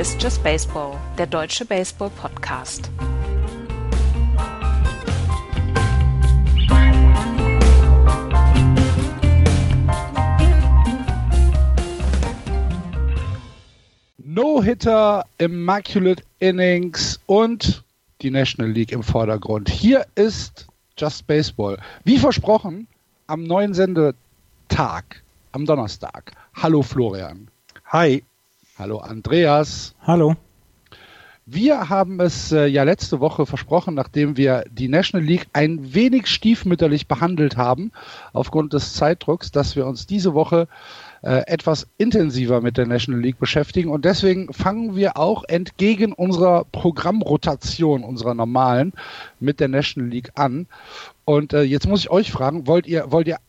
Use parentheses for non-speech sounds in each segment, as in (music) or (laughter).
Hier ist Just Baseball, der deutsche Baseball-Podcast. No-Hitter, Immaculate Innings und die National League im Vordergrund. Hier ist Just Baseball. Wie versprochen, am neuen Sendetag, am Donnerstag. Hallo Florian. Hi. Hallo Andreas. Hallo. Wir haben es äh, ja letzte Woche versprochen, nachdem wir die National League ein wenig stiefmütterlich behandelt haben, aufgrund des Zeitdrucks, dass wir uns diese Woche äh, etwas intensiver mit der National League beschäftigen. Und deswegen fangen wir auch entgegen unserer Programmrotation, unserer normalen, mit der National League an. Und äh, jetzt muss ich euch fragen, wollt ihr, wollt ihr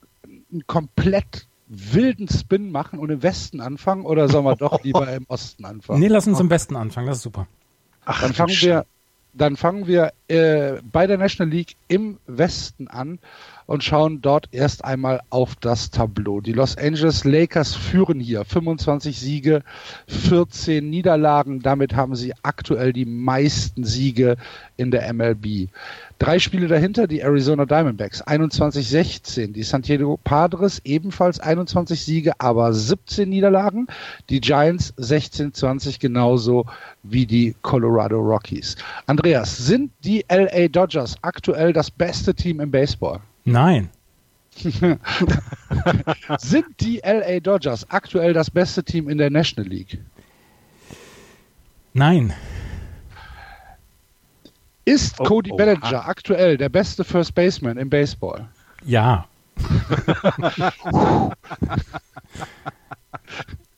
einen komplett wilden Spin machen und im Westen anfangen oder sollen wir doch lieber im Osten anfangen? Nee, lass uns im Westen anfangen, das ist super. Ach, dann fangen wir, dann fangen wir äh, bei der National League im Westen an und schauen dort erst einmal auf das Tableau. Die Los Angeles Lakers führen hier 25 Siege, 14 Niederlagen. Damit haben sie aktuell die meisten Siege in der MLB. Drei Spiele dahinter die Arizona Diamondbacks 21-16, die San Diego Padres ebenfalls 21 Siege, aber 17 Niederlagen, die Giants 16-20 genauso wie die Colorado Rockies. Andreas, sind die LA Dodgers aktuell das beste Team im Baseball? Nein. (laughs) sind die LA Dodgers aktuell das beste Team in der National League? Nein. Ist Oh, Cody oh, Bellinger aktuell der beste First Baseman im Baseball? Ja. (laughs)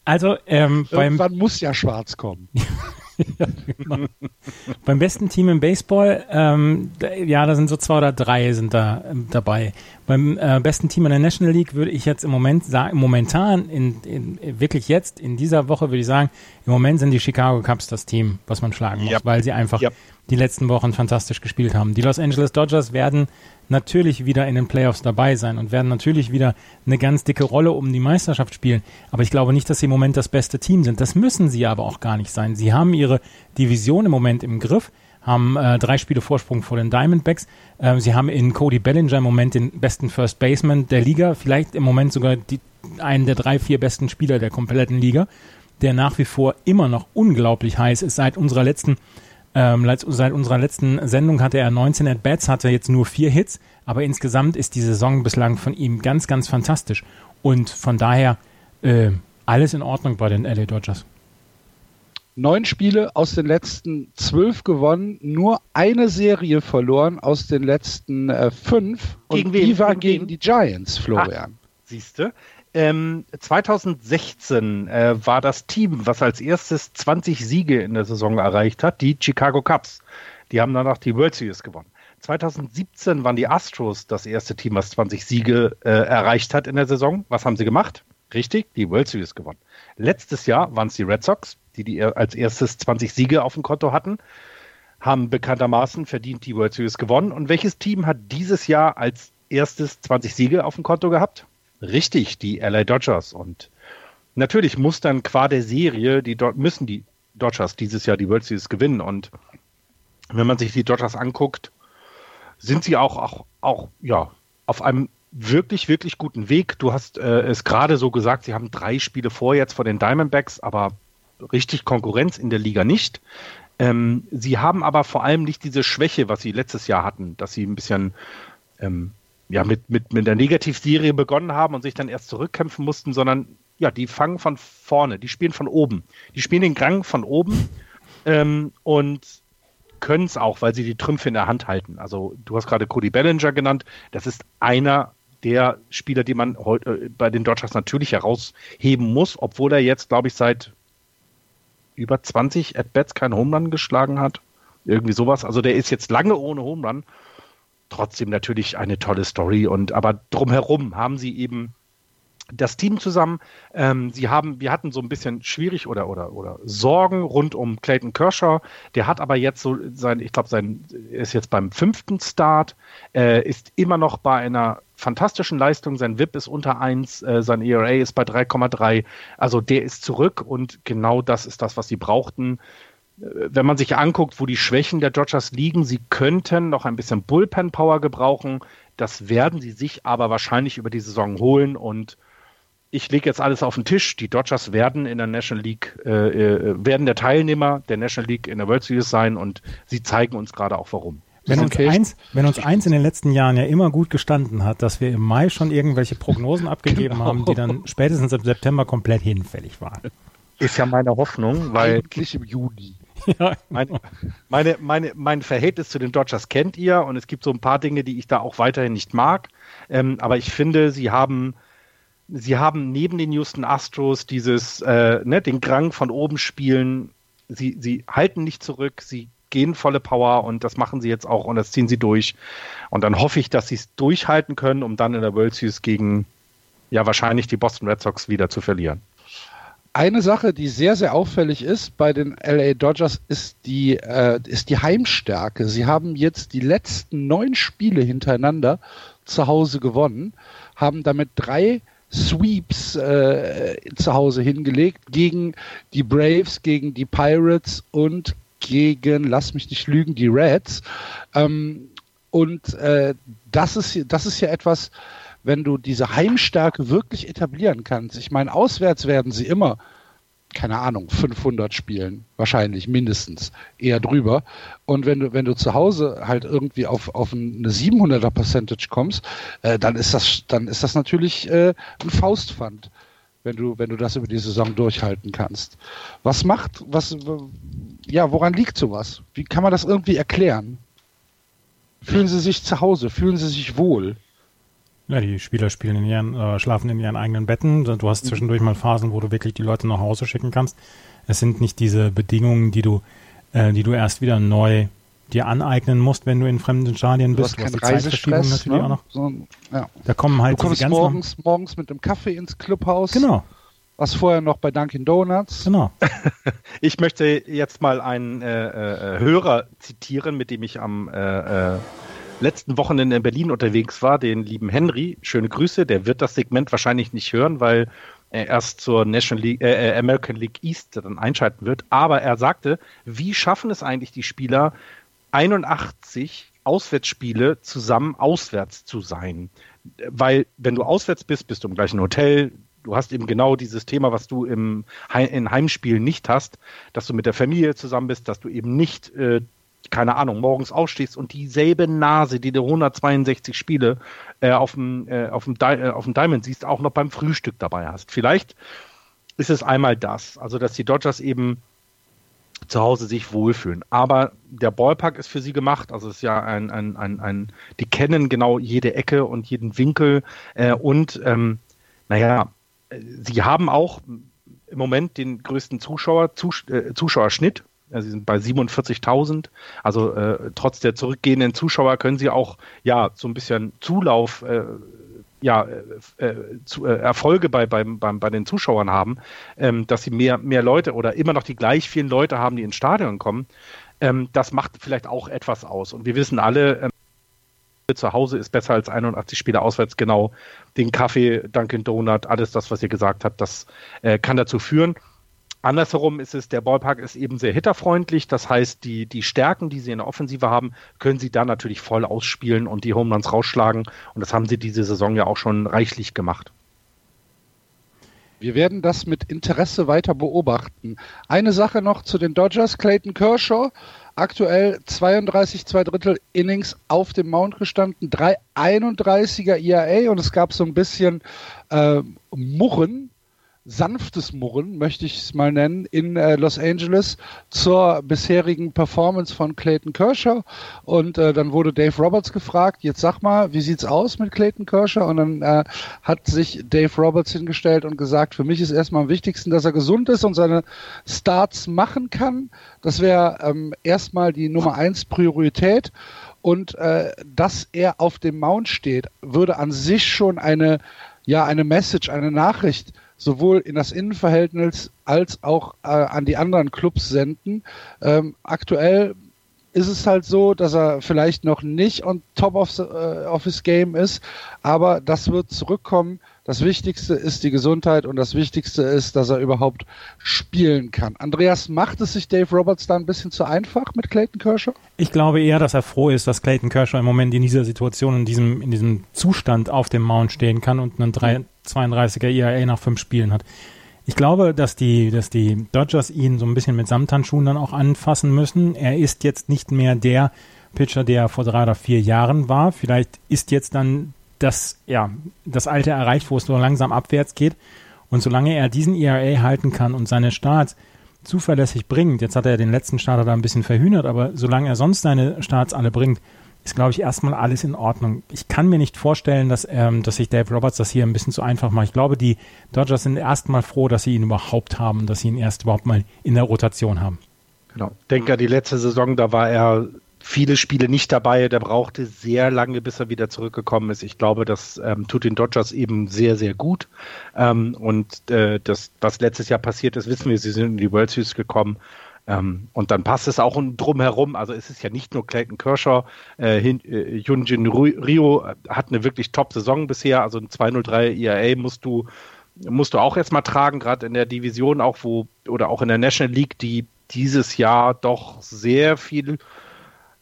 also ähm, beim, Irgendwann muss ja schwarz kommen. (laughs) beim besten Team im Baseball, ähm, ja, da sind so zwei oder drei sind da ähm, dabei. Beim äh, besten Team in der National League würde ich jetzt im Moment sagen, momentan, in, in, wirklich jetzt, in dieser Woche würde ich sagen, im Moment sind die Chicago Cubs das Team, was man schlagen muss, Ja. weil sie einfach Ja. die letzten Wochen fantastisch gespielt haben. Die Los Angeles Dodgers werden natürlich wieder in den Playoffs dabei sein und werden natürlich wieder eine ganz dicke Rolle um die Meisterschaft spielen. Aber ich glaube nicht, dass sie im Moment das beste Team sind. Das müssen sie aber auch gar nicht sein. Sie haben ihre Division im Moment im Griff, haben äh, drei Spiele Vorsprung vor den Diamondbacks. Ähm, sie haben in Cody Bellinger im Moment den besten First Baseman der Liga, vielleicht im Moment sogar die, einen der drei, vier besten Spieler der kompletten Liga, der nach wie vor immer noch unglaublich heiß ist seit unserer letzten ähm, seit, unserer letzten Sendung hatte er 19 At-Bats, hatte jetzt nur vier Hits, aber insgesamt ist die Saison bislang von ihm ganz, ganz fantastisch. Und von daher äh, alles in Ordnung bei den LA Dodgers. Neun Spiele aus den letzten zwölf gewonnen, nur eine Serie verloren aus den letzten äh, fünf. Gegen und wen? die war Gegen gegen die Giants, Florian. Siehst du? Ähm, 2016 äh, war das Team, was als erstes 20 Siege in der Saison erreicht hat, die Chicago Cubs. Die haben danach die World Series gewonnen. 2017 waren die Astros das erste Team, was 20 Siege äh, erreicht hat in der Saison. Was haben sie gemacht? Richtig, die World Series gewonnen. Letztes Jahr waren es die Red Sox, die, die als erstes 20 Siege auf dem Konto hatten, haben bekanntermaßen verdient die World Series gewonnen. Und welches Team hat dieses Jahr als erstes 20 Siege auf dem Konto gehabt? Richtig, die LA Dodgers. Und natürlich muss dann qua der Serie, die müssen die Dodgers dieses Jahr die World Series gewinnen. Und wenn man sich die Dodgers anguckt, sind sie auch, auch, auch ja, auf einem wirklich, wirklich guten Weg. Du hast äh, es gerade so gesagt, sie haben drei Spiele vor jetzt vor den Diamondbacks, aber richtig Konkurrenz in der Liga nicht. Ähm, sie haben aber vor allem nicht diese Schwäche, was sie letztes Jahr hatten, dass sie ein bisschen ähm, ja, mit, mit, mit der Negativserie begonnen haben und sich dann erst zurückkämpfen mussten, sondern ja, die fangen von vorne, die spielen von oben. Die spielen den Gang von oben ähm, und können es auch, weil sie die Trümpfe in der Hand halten. Also du hast gerade Cody Bellinger genannt, das ist einer der Spieler, die man heute äh, bei den Dodgers natürlich herausheben muss, obwohl er jetzt, glaube ich, seit über 20 At-Bats keinen Home geschlagen hat. Irgendwie sowas. Also der ist jetzt lange ohne Home. Trotzdem natürlich eine tolle Story. Und aber drumherum haben sie eben das Team zusammen. Ähm, sie haben, wir hatten so ein bisschen schwierig oder oder oder Sorgen rund um Clayton Kershaw. Der hat aber jetzt so sein, ich glaube, sein ist jetzt beim fünften Start, äh, ist immer noch bei einer fantastischen Leistung. Sein VIP ist unter 1, äh, sein ERA ist bei 3,3. Also der ist zurück und genau das ist das, was sie brauchten. Äh, wenn man sich anguckt, wo die Schwächen der Dodgers liegen, sie könnten noch ein bisschen Bullpen-Power gebrauchen. Das werden sie sich aber wahrscheinlich über die Saison holen und ich lege jetzt alles auf den Tisch. Die Dodgers werden in der National League, äh, äh, werden der Teilnehmer der National League in der World Series sein und sie zeigen uns gerade auch warum. Wenn uns, eins, wenn uns eins in den letzten Jahren ja immer gut gestanden hat, dass wir im Mai schon irgendwelche Prognosen (laughs) abgegeben genau. haben, die dann spätestens im September komplett hinfällig waren. Ist ja meine Hoffnung, weil. Eigentlich im Juni. (laughs) Ja, meine, meine, meine, mein Verhältnis zu den Dodgers kennt ihr und es gibt so ein paar Dinge, die ich da auch weiterhin nicht mag. Ähm, aber ich finde, sie haben, sie haben neben den Houston Astros dieses, äh, ne, den Grang von oben spielen. Sie, sie halten nicht zurück, sie gehen volle Power und das machen sie jetzt auch und das ziehen sie durch. Und dann hoffe ich, dass sie es durchhalten können, um dann in der World Series gegen ja wahrscheinlich die Boston Red Sox wieder zu verlieren. Eine Sache, die sehr, sehr auffällig ist bei den LA Dodgers, ist die, äh, ist die Heimstärke. Sie haben jetzt die letzten neun Spiele hintereinander zu Hause gewonnen, haben damit drei Sweeps äh, zu Hause hingelegt gegen die Braves, gegen die Pirates und gegen, lass mich nicht lügen, die Reds. Ähm, und äh, das, ist, das ist ja etwas, wenn du diese Heimstärke wirklich etablieren kannst. Ich meine, auswärts werden sie immer, keine Ahnung, 500 spielen, wahrscheinlich mindestens, eher drüber. Und wenn du, wenn du zu Hause halt irgendwie auf, auf eine 700er Percentage kommst, äh, dann ist das, dann ist das natürlich äh, ein Faustpfand wenn du, wenn du das über die Saison durchhalten kannst. Was macht, was, ja, woran liegt sowas? Wie kann man das irgendwie erklären? Fühlen sie sich zu Hause? Fühlen sie sich wohl? Ja, die Spieler spielen in ihren, äh, schlafen in ihren eigenen Betten. Du hast zwischendurch mal Phasen, wo du wirklich die Leute nach Hause schicken kannst. Es sind nicht diese Bedingungen, die du, äh, die du erst wieder neu dir aneignen musst, wenn du in fremden Stadien bist. Du hast, du hast die Zeitverschiebung natürlich ne? auch noch. So, ja. Da kommen halt du kommst morgens, morgens mit einem Kaffee ins Clubhaus. Genau. Was vorher noch bei Dunkin' Donuts. Genau. (laughs) ich möchte jetzt mal einen äh, äh, Hörer zitieren, mit dem ich am äh, äh, letzten Wochenende in Berlin unterwegs war, den lieben Henry. Schöne Grüße. Der wird das Segment wahrscheinlich nicht hören, weil er erst zur National League, äh, äh American League East dann einschalten wird. Aber er sagte, wie schaffen es eigentlich die Spieler, 81 Auswärtsspiele zusammen auswärts zu sein. Weil wenn du auswärts bist, bist du im gleichen Hotel. Du hast eben genau dieses Thema, was du im He in Heimspielen nicht hast, dass du mit der Familie zusammen bist, dass du eben nicht, äh, keine Ahnung, morgens aufstehst und dieselbe Nase, die du 162 Spiele äh, auf, dem, äh, auf, dem äh, Diamond siehst, auch noch beim Frühstück dabei hast. Vielleicht ist es einmal das, also dass die Dodgers eben zu Hause sich wohlfühlen. Aber der Ballpark ist für sie gemacht. Also es ist ja ein, ein, ein, ein die kennen genau jede Ecke und jeden Winkel. Äh, und ähm, naja, sie haben auch im Moment den größten Zuschauer, Zus äh, Zuschauerschnitt. sie sind bei 47.000. Also äh, trotz der zurückgehenden Zuschauer können sie auch ja so ein bisschen Zulauf äh, ja, äh, äh, zu, äh, Erfolge bei, bei, bei, bei den Zuschauern haben, ähm, dass sie mehr, mehr Leute oder immer noch die gleich vielen Leute haben, die ins Stadion kommen, ähm, das macht vielleicht auch etwas aus. Und wir wissen alle, ähm, zu Hause ist besser als 81 Spiele auswärts, genau. Den Kaffee, Dunkin' Donut, alles das, was ihr gesagt habt, das äh, kann dazu führen. Andersherum ist es, der Ballpark ist eben sehr hitterfreundlich. Das heißt, die, die Stärken, die sie in der Offensive haben, können sie da natürlich voll ausspielen und die Home Runs rausschlagen. Und das haben sie diese Saison ja auch schon reichlich gemacht. Wir werden das mit Interesse weiter beobachten. Eine Sache noch zu den Dodgers. Clayton Kershaw, aktuell 32 zwei Drittel Innings auf dem Mount gestanden, 331er IAA und es gab so ein bisschen äh, Murren sanftes Murren, möchte ich es mal nennen, in äh, Los Angeles zur bisherigen Performance von Clayton Kershaw. Und äh, dann wurde Dave Roberts gefragt, jetzt sag mal, wie sieht's aus mit Clayton Kershaw? Und dann äh, hat sich Dave Roberts hingestellt und gesagt, für mich ist erstmal am wichtigsten, dass er gesund ist und seine Starts machen kann. Das wäre ähm, erstmal die Nummer eins Priorität. Und äh, dass er auf dem Mount steht, würde an sich schon eine ja eine Message, eine Nachricht sowohl in das Innenverhältnis als auch äh, an die anderen Clubs senden. Ähm, aktuell ist es halt so, dass er vielleicht noch nicht on top of, the, uh, of his game ist, aber das wird zurückkommen. Das Wichtigste ist die Gesundheit und das Wichtigste ist, dass er überhaupt spielen kann. Andreas, macht es sich Dave Roberts da ein bisschen zu einfach mit Clayton Kershaw? Ich glaube eher, dass er froh ist, dass Clayton Kershaw im Moment in dieser Situation, in diesem, in diesem Zustand auf dem Mount stehen kann und einen 32er ERA nach fünf Spielen hat. Ich glaube, dass die, dass die Dodgers ihn so ein bisschen mit Samthandschuhen dann auch anfassen müssen. Er ist jetzt nicht mehr der Pitcher, der vor drei oder vier Jahren war. Vielleicht ist jetzt dann das, ja, das Alte erreicht, wo es so langsam abwärts geht. Und solange er diesen ERA halten kann und seine Starts zuverlässig bringt, jetzt hat er den letzten Starter da ein bisschen verhühnert, aber solange er sonst seine Starts alle bringt, ist, glaube ich, erstmal alles in Ordnung. Ich kann mir nicht vorstellen, dass, ähm, dass sich Dave Roberts das hier ein bisschen zu einfach macht. Ich glaube, die Dodgers sind erstmal froh, dass sie ihn überhaupt haben, dass sie ihn erst überhaupt mal in der Rotation haben. Genau. Denke die letzte Saison, da war er viele Spiele nicht dabei. Der brauchte sehr lange, bis er wieder zurückgekommen ist. Ich glaube, das ähm, tut den Dodgers eben sehr, sehr gut. Ähm, und äh, das, was letztes Jahr passiert ist, wissen wir, sie sind in die World Series gekommen. Ähm, und dann passt es auch drumherum. Also es ist ja nicht nur Clayton Kershaw. Äh, äh, Hyunjin Rio hat eine wirklich Top-Saison bisher. Also ein 203 ERA musst du, musst du auch erstmal tragen, gerade in der Division auch, wo, oder auch in der National League, die dieses Jahr doch sehr viel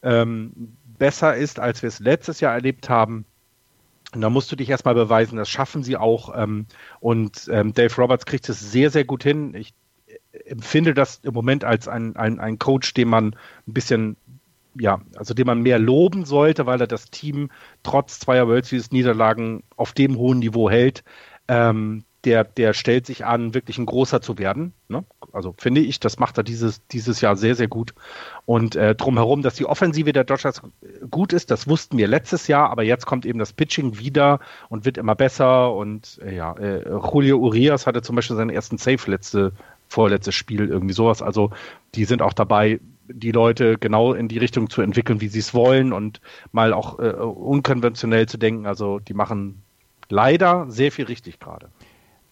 ähm, besser ist, als wir es letztes Jahr erlebt haben. Und da musst du dich erstmal beweisen, das schaffen sie auch. Ähm, und ähm, Dave Roberts kriegt es sehr, sehr gut hin. Ich empfinde das im Moment als ein, ein, ein Coach, den man ein bisschen, ja, also den man mehr loben sollte, weil er das Team trotz zweier World Series Niederlagen auf dem hohen Niveau hält. Ähm, der, der stellt sich an, wirklich ein großer zu werden. Ne? Also finde ich, das macht er dieses, dieses Jahr sehr, sehr gut. Und äh, drumherum, dass die Offensive der Dodgers gut ist, das wussten wir letztes Jahr, aber jetzt kommt eben das Pitching wieder und wird immer besser. Und äh, ja, äh, Julio Urias hatte zum Beispiel seinen ersten Save letzte vorletztes Spiel, irgendwie sowas. Also die sind auch dabei, die Leute genau in die Richtung zu entwickeln, wie sie es wollen und mal auch äh, unkonventionell zu denken. Also die machen leider sehr viel richtig gerade.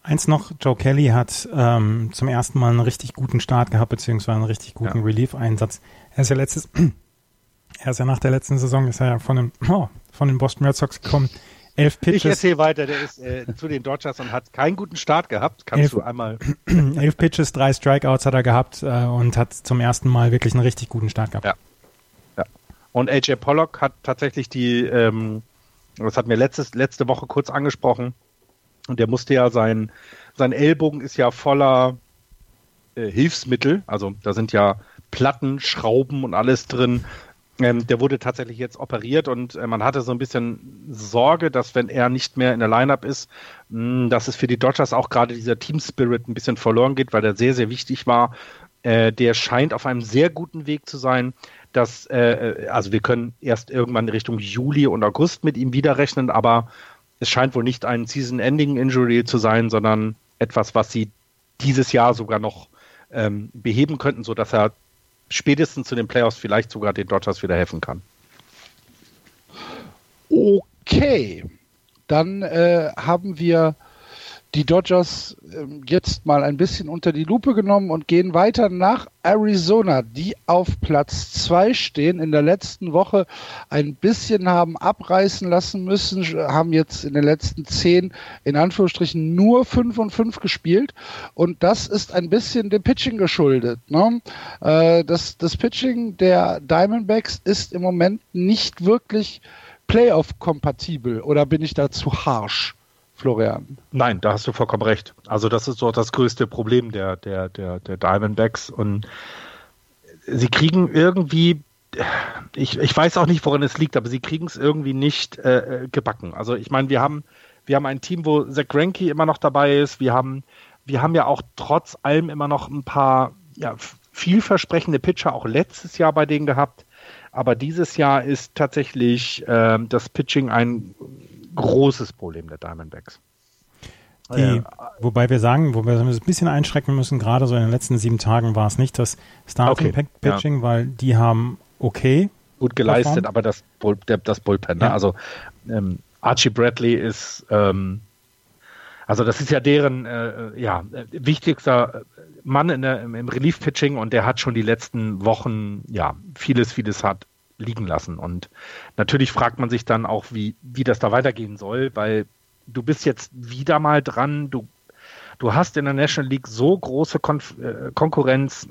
Eins noch, Joe Kelly hat ähm, zum ersten Mal einen richtig guten Start gehabt, beziehungsweise einen richtig guten ja. Relief-Einsatz. Er ist ja letztes, (clears throat) er ist ja nach der letzten Saison, ist er ja von den, (clears throat) oh, von den Boston Red Sox gekommen. Elf Pitches. Ich erzähle weiter, der ist äh, zu den Dodgers und hat keinen guten Start gehabt. Kannst elf, du einmal. (clears throat) elf Pitches, drei Strikeouts hat er gehabt äh, und hat zum ersten Mal wirklich einen richtig guten Start gehabt. Ja. ja. Und AJ Pollock hat tatsächlich die, ähm, das hat mir letztes, letzte Woche kurz angesprochen, und der musste ja sein, sein Ellbogen ist ja voller äh, Hilfsmittel, also da sind ja Platten, Schrauben und alles drin, ähm, der wurde tatsächlich jetzt operiert und äh, man hatte so ein bisschen Sorge, dass wenn er nicht mehr in der Lineup ist, mh, hm, dass es für die Dodgers auch gerade dieser Team Spirit ein bisschen verloren geht, weil der sehr, sehr wichtig war. Äh, der scheint auf einem sehr guten Weg zu sein. Dass, äh, also wir können erst irgendwann Richtung Juli und August mit ihm wieder rechnen, aber es scheint wohl nicht ein Season-Ending-Injury zu sein, sondern etwas, was sie dieses Jahr sogar noch ähm, beheben könnten, sodass er spätestens zu den Playoffs vielleicht sogar den Dodgers wieder helfen kann. Okay, dann äh, haben wir die Dodgers äh, jetzt mal ein bisschen unter die Lupe genommen und gehen weiter nach Arizona, die auf Platz 2 stehen. In der letzten Woche ein bisschen haben abreißen lassen müssen, haben jetzt in den letzten 10 in Anführungsstrichen nur 5 und 5 gespielt. Und das ist ein bisschen dem Pitching geschuldet. Ne? Äh, das, das Pitching der Diamondbacks ist im Moment nicht wirklich Playoff-kompatibel oder bin ich da zu harsh? Florian. Nein, da hast du vollkommen recht. Also das ist doch das größte Problem der, der, der, der Diamondbacks. Und sie kriegen irgendwie, ich, ich weiß auch nicht, woran es liegt, aber sie kriegen es irgendwie nicht äh, gebacken. Also ich meine, wir haben, wir haben ein Team, wo Zach Greinke immer noch dabei ist. Wir haben, wir haben ja auch trotz allem immer noch ein paar ja, vielversprechende Pitcher auch letztes Jahr bei denen gehabt. Aber dieses Jahr ist tatsächlich äh, das Pitching ein großes Problem der Diamondbacks. Die, ja. Wobei wir sagen, wo wir ein bisschen einschrecken müssen, gerade so in den letzten sieben Tagen war es nicht das Starting okay. Pitching, ja. weil die haben okay gut geleistet, performt. aber das, Bull, das Bullpen, ne? also ähm, Archie Bradley ist ähm, Also das ist ja deren äh, ja, wichtigster Mann in der, im Relief-Pitching und der hat schon die letzten Wochen ja vieles, vieles hat liegen lassen. Und natürlich fragt man sich dann auch, wie, wie das da weitergehen soll, weil du bist jetzt wieder mal dran, du, du hast in der National League so große Konf äh, Konkurrenz.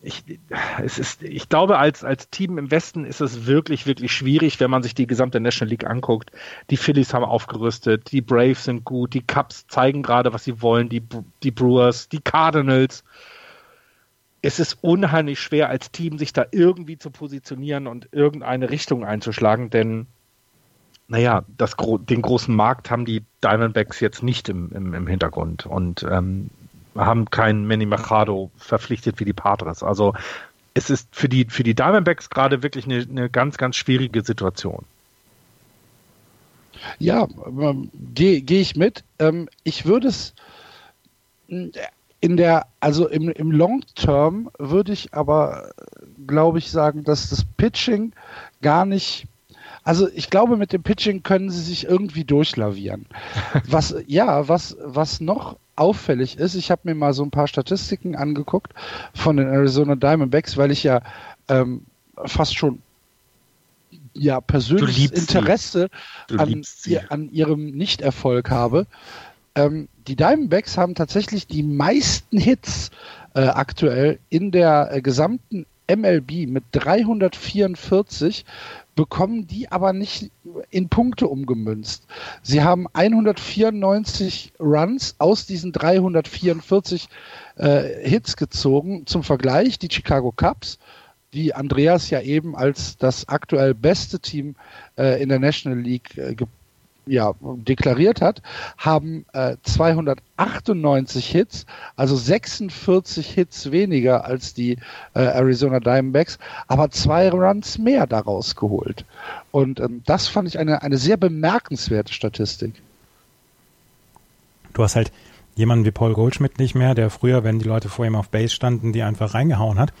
Ich, es ist, ich glaube, als, als Team im Westen ist es wirklich, wirklich schwierig, wenn man sich die gesamte National League anguckt. Die Phillies haben aufgerüstet, die Braves sind gut, die Cubs zeigen gerade, was sie wollen, die, die Brewers, die Cardinals es ist unheimlich schwer als Team, sich da irgendwie zu positionieren und irgendeine Richtung einzuschlagen, denn naja, das, den großen Markt haben die Diamondbacks jetzt nicht im, im, im Hintergrund und ähm, haben keinen Manny Machado verpflichtet wie die Padres. Also es ist für die, für die Diamondbacks gerade wirklich eine, eine ganz, ganz schwierige Situation. Ja, ähm, gehe geh ich mit. Ähm, ich würde es in der, also im, im Long Term würde ich aber, glaube ich, sagen, dass das Pitching gar nicht also ich glaube, mit dem Pitching können sie sich irgendwie durchlavieren. (laughs) Was ja, was was noch auffällig ist, ich habe mir mal so ein paar Statistiken angeguckt von den Arizona Diamondbacks, weil ich ja ähm, fast schon ja persönliches Interesse an, an, ihrem Nichterfolg habe. Ähm, die Diamondbacks haben tatsächlich die meisten Hits äh, aktuell in der äh, gesamten MLB mit 344 bekommen die aber nicht in Punkte umgemünzt. Sie haben 194 Runs aus diesen 344 äh, Hits gezogen. Zum Vergleich die Chicago Cubs, die Andreas ja eben als das aktuell beste Team äh, in der National League äh, ja, deklariert hat, haben äh, 298 Hits, also 46 Hits weniger als die äh, Arizona Diamondbacks, aber zwei Runs mehr daraus geholt. Und ähm, das fand ich eine, eine sehr bemerkenswerte Statistik. Du hast halt jemanden wie Paul Goldschmidt nicht mehr, der früher, wenn die Leute vor ihm auf Base standen, die einfach reingehauen hat.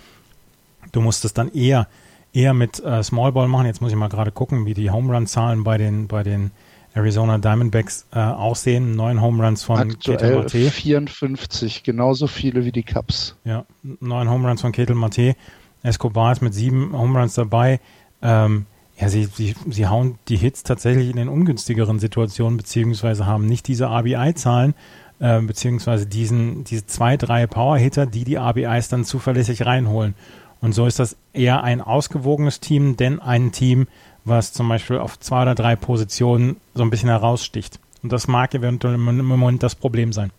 Du musstest dann eher eher mit äh, Smallball machen. Jetzt muss ich mal gerade gucken, wie die Home Run Zahlen bei den bei den Arizona Diamondbacks äh, aussehen. Neun Home Runs von Ketel Mate. 54, genauso viele wie die Cubs. Ja, neun Home Runs von Ketel Mate. Escobar ist mit sieben Home Runs dabei. Ähm, ja, sie, sie, sie hauen die Hits tatsächlich in den ungünstigeren Situationen, beziehungsweise haben nicht diese RBI-Zahlen, äh, beziehungsweise diesen, diese zwei, drei Power-Hitter, die die RBIs dann zuverlässig reinholen. Und so ist das eher ein ausgewogenes Team, denn ein Team, was zum Beispiel auf zwei oder drei Positionen so ein bisschen heraussticht. Und das mag eventuell im Moment das Problem sein.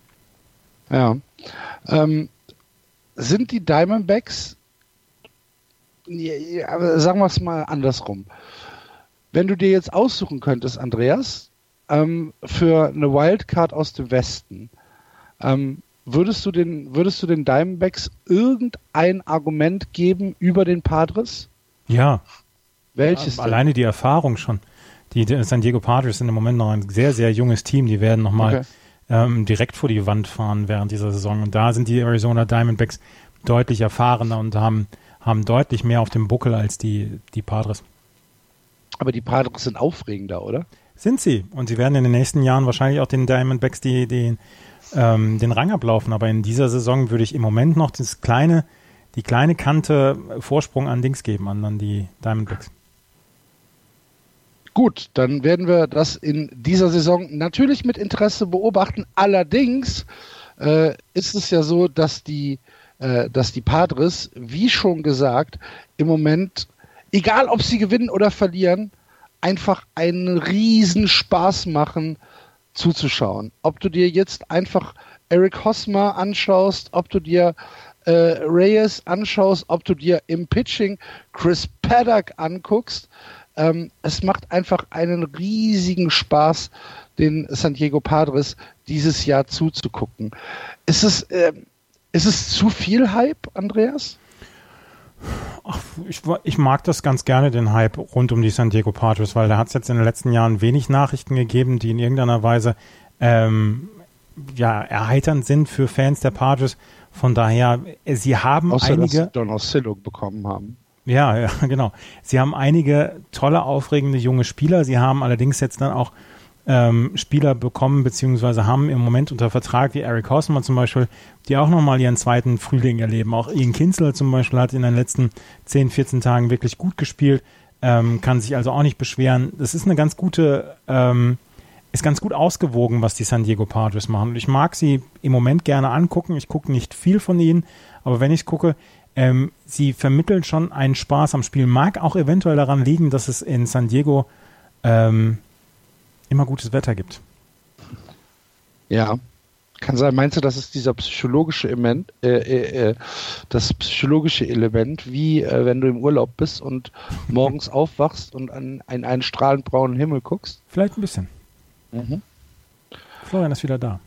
Ja. Ähm, sind die Diamondbacks, sagen wir es mal andersrum. Wenn du dir jetzt aussuchen könntest, Andreas, ähm, für eine Wildcard aus dem Westen, ähm, würdest du den, würdest du den Diamondbacks irgendein Argument geben über den Padres? Ja, welches? Ja, alleine die Erfahrung schon. Die, San Diego Padres sind im Moment noch ein sehr, sehr junges Team. Die werden nochmal okay. ähm, direkt vor die Wand fahren während dieser Saison. Und da sind die Arizona Diamondbacks deutlich erfahrener und haben, haben deutlich mehr auf dem Buckel als die, die Padres. Aber die Padres sind aufregender, oder? Sind sie. Und sie werden in den nächsten Jahren wahrscheinlich auch den Diamondbacks die, die, ähm, den Rang ablaufen. Aber in dieser Saison würde ich im Moment noch das kleine, die kleine Kante Vorsprung an Dings geben, an, an die Diamondbacks. Gut, dann werden wir das in dieser Saison natürlich mit Interesse beobachten. Allerdings äh, ist es ja so, dass die, äh, dass die Padres, wie schon gesagt, im Moment, egal ob sie gewinnen oder verlieren, einfach einen riesen Spaß machen zuzuschauen. Ob du dir jetzt einfach Eric Hosmer anschaust, ob du dir äh, Reyes anschaust, ob du dir im Pitching Chris Paddock anguckst, ähm, es macht einfach einen riesigen Spaß, den San Diego Padres dieses Jahr zuzugucken. Ist es, äh, ist es zu viel Hype, Andreas? Ach, ich, ich, mag das ganz gerne, den Hype rund um die San Diego Padres, weil da hat es jetzt in den letzten Jahren wenig Nachrichten gegeben, die in irgendeiner Weise ähm, ja, erheiternd sind für Fans der Padres. Von daher, sie haben Außer, einige. Dass sie Donald Sillock bekommen haben. Ja, ja, (laughs) genau. Sie haben einige tolle, aufregende junge Spieler. Sie haben allerdings jetzt dann auch ähm, Spieler bekommen beziehungsweise haben im Moment unter Vertrag, wie Eric Hausmann zum Beispiel, die auch nochmal ihren zweiten Frühling erleben. Auch Ian Kinsler zum Beispiel hat in den letzten 10, 14 Tagen wirklich gut gespielt, ähm, kann sich also auch nicht beschweren. Das ist eine ganz gute, ähm, ist ganz gut ausgewogen, was die San Diego Padres machen. Und ich mag sie im Moment gerne angucken. Ich gucke nicht viel von ihnen, aber wenn ich gucke, ähm, sie vermitteln schon einen Spaß am Spiel. Mag auch eventuell daran liegen, dass es in San Diego ähm, immer gutes Wetter gibt. Ja, kann sein. Meinst du, das ist dieser psychologische Element, äh, äh, äh, das psychologische Element, wie äh, wenn du im Urlaub bist und (laughs) morgens aufwachst und an, an einen strahlend braunen Himmel guckst? Vielleicht ein bisschen. Mhm. Florian ist wieder da.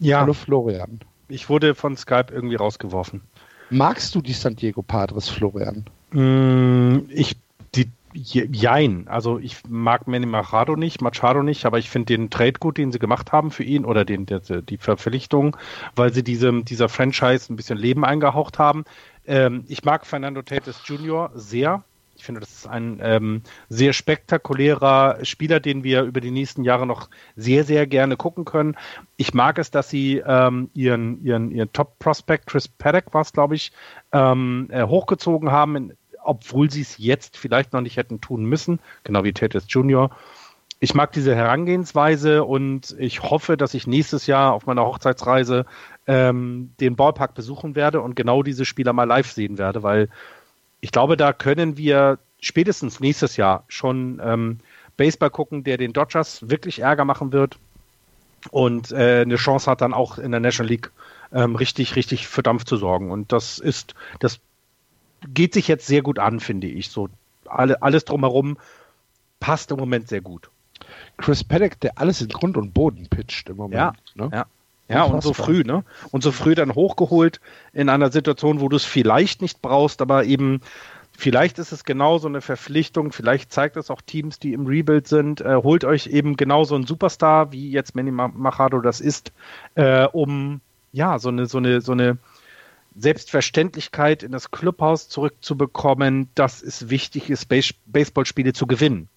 Ja. Hallo Florian. Ich wurde von Skype irgendwie rausgeworfen. Magst du die San Diego Padres, Florian? Mm, ich die Jein. Also ich mag Manny Machado nicht, Machado nicht, aber ich finde den Trade gut, den sie gemacht haben für ihn oder den, die, die Verpflichtung, weil sie diesem, dieser Franchise ein bisschen Leben eingehaucht haben. Ähm, ich mag Fernando Tatis Jr. sehr. Ich finde, das ist ein ähm, sehr spektakulärer Spieler, den wir über die nächsten Jahre noch sehr, sehr gerne gucken können. Ich mag es, dass sie ähm, ihren, ihren, ihren Top-Prospect, Chris Paddock war es, glaube ich, ähm, äh, hochgezogen haben, in, obwohl sie es jetzt vielleicht noch nicht hätten tun müssen, genau wie Tatis Jr. Ich mag diese Herangehensweise und ich hoffe, dass ich nächstes Jahr auf meiner Hochzeitsreise ähm, den Ballpark besuchen werde und genau diese Spieler mal live sehen werde, weil ich glaube, da können wir spätestens nächstes Jahr schon ähm, Baseball gucken, der den Dodgers wirklich Ärger machen wird und äh, eine Chance hat dann auch in der National League ähm, richtig, richtig für Dampf zu sorgen. Und das ist, das geht sich jetzt sehr gut an, finde ich. So alle, alles drumherum passt im Moment sehr gut. Chris Paddock, der alles in Grund und Boden pitcht im Moment. Ja, ne? ja. Ja, und so früh, ne? Und so früh dann hochgeholt in einer Situation, wo du es vielleicht nicht brauchst, aber eben vielleicht ist es genau so eine Verpflichtung, vielleicht zeigt es auch Teams, die im Rebuild sind, äh, holt euch eben genau so einen Superstar, wie jetzt Manny Machado das ist, äh, um ja, so eine, so eine, so eine Selbstverständlichkeit in das Clubhaus zurückzubekommen, dass es wichtig ist, Baseballspiele zu gewinnen.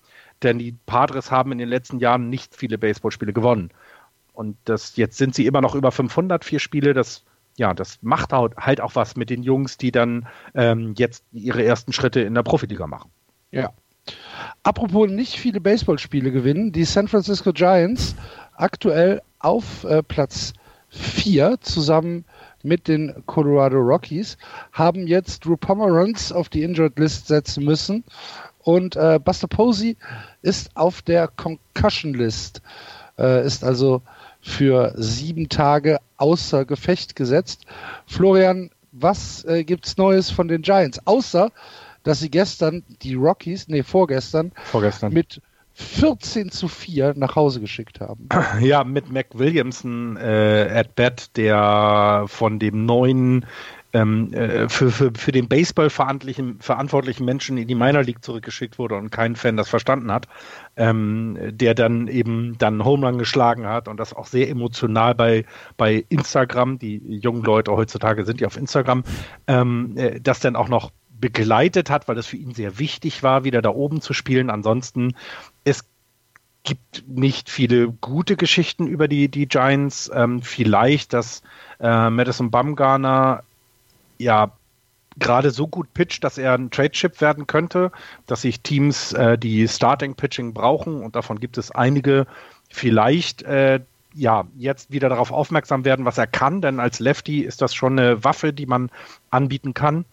Denn die Padres haben in den letzten Jahren nicht viele Baseballspiele gewonnen. Und das, jetzt sind sie immer noch über 500, vier Spiele. Das, ja, das macht halt auch was mit den Jungs, die dann ähm, jetzt ihre ersten Schritte in der Profiliga machen. Ja. Apropos nicht viele Baseballspiele gewinnen, die San Francisco Giants aktuell auf äh, Platz 4 zusammen mit den Colorado Rockies haben jetzt Drew Pomeranz auf die Injured List setzen müssen und äh, Buster Posey ist auf der Concussion List, äh, ist also für sieben Tage außer Gefecht gesetzt. Florian, was äh, gibt's Neues von den Giants? Außer, dass sie gestern die Rockies, nee, vorgestern, vorgestern. mit 14 zu 4 nach Hause geschickt haben. Ja, mit Mac Williamson äh, at bat, der von dem neuen ähm, äh, für, für, für den Baseball verantwortlichen, verantwortlichen Menschen in die Minor League zurückgeschickt wurde und kein Fan das verstanden hat, ähm, der dann eben dann Home Run geschlagen hat und das auch sehr emotional bei, bei Instagram, die jungen Leute heutzutage sind ja auf Instagram, ähm, äh, das dann auch noch begleitet hat, weil es für ihn sehr wichtig war, wieder da oben zu spielen. Ansonsten, es gibt nicht viele gute Geschichten über die, die Giants. Ähm, vielleicht, dass äh, Madison Bumgarner ja gerade so gut pitcht, dass er ein Trade-Chip werden könnte, dass sich Teams, äh, die Starting-Pitching brauchen, und davon gibt es einige, vielleicht äh, ja jetzt wieder darauf aufmerksam werden, was er kann, denn als Lefty ist das schon eine Waffe, die man anbieten kann.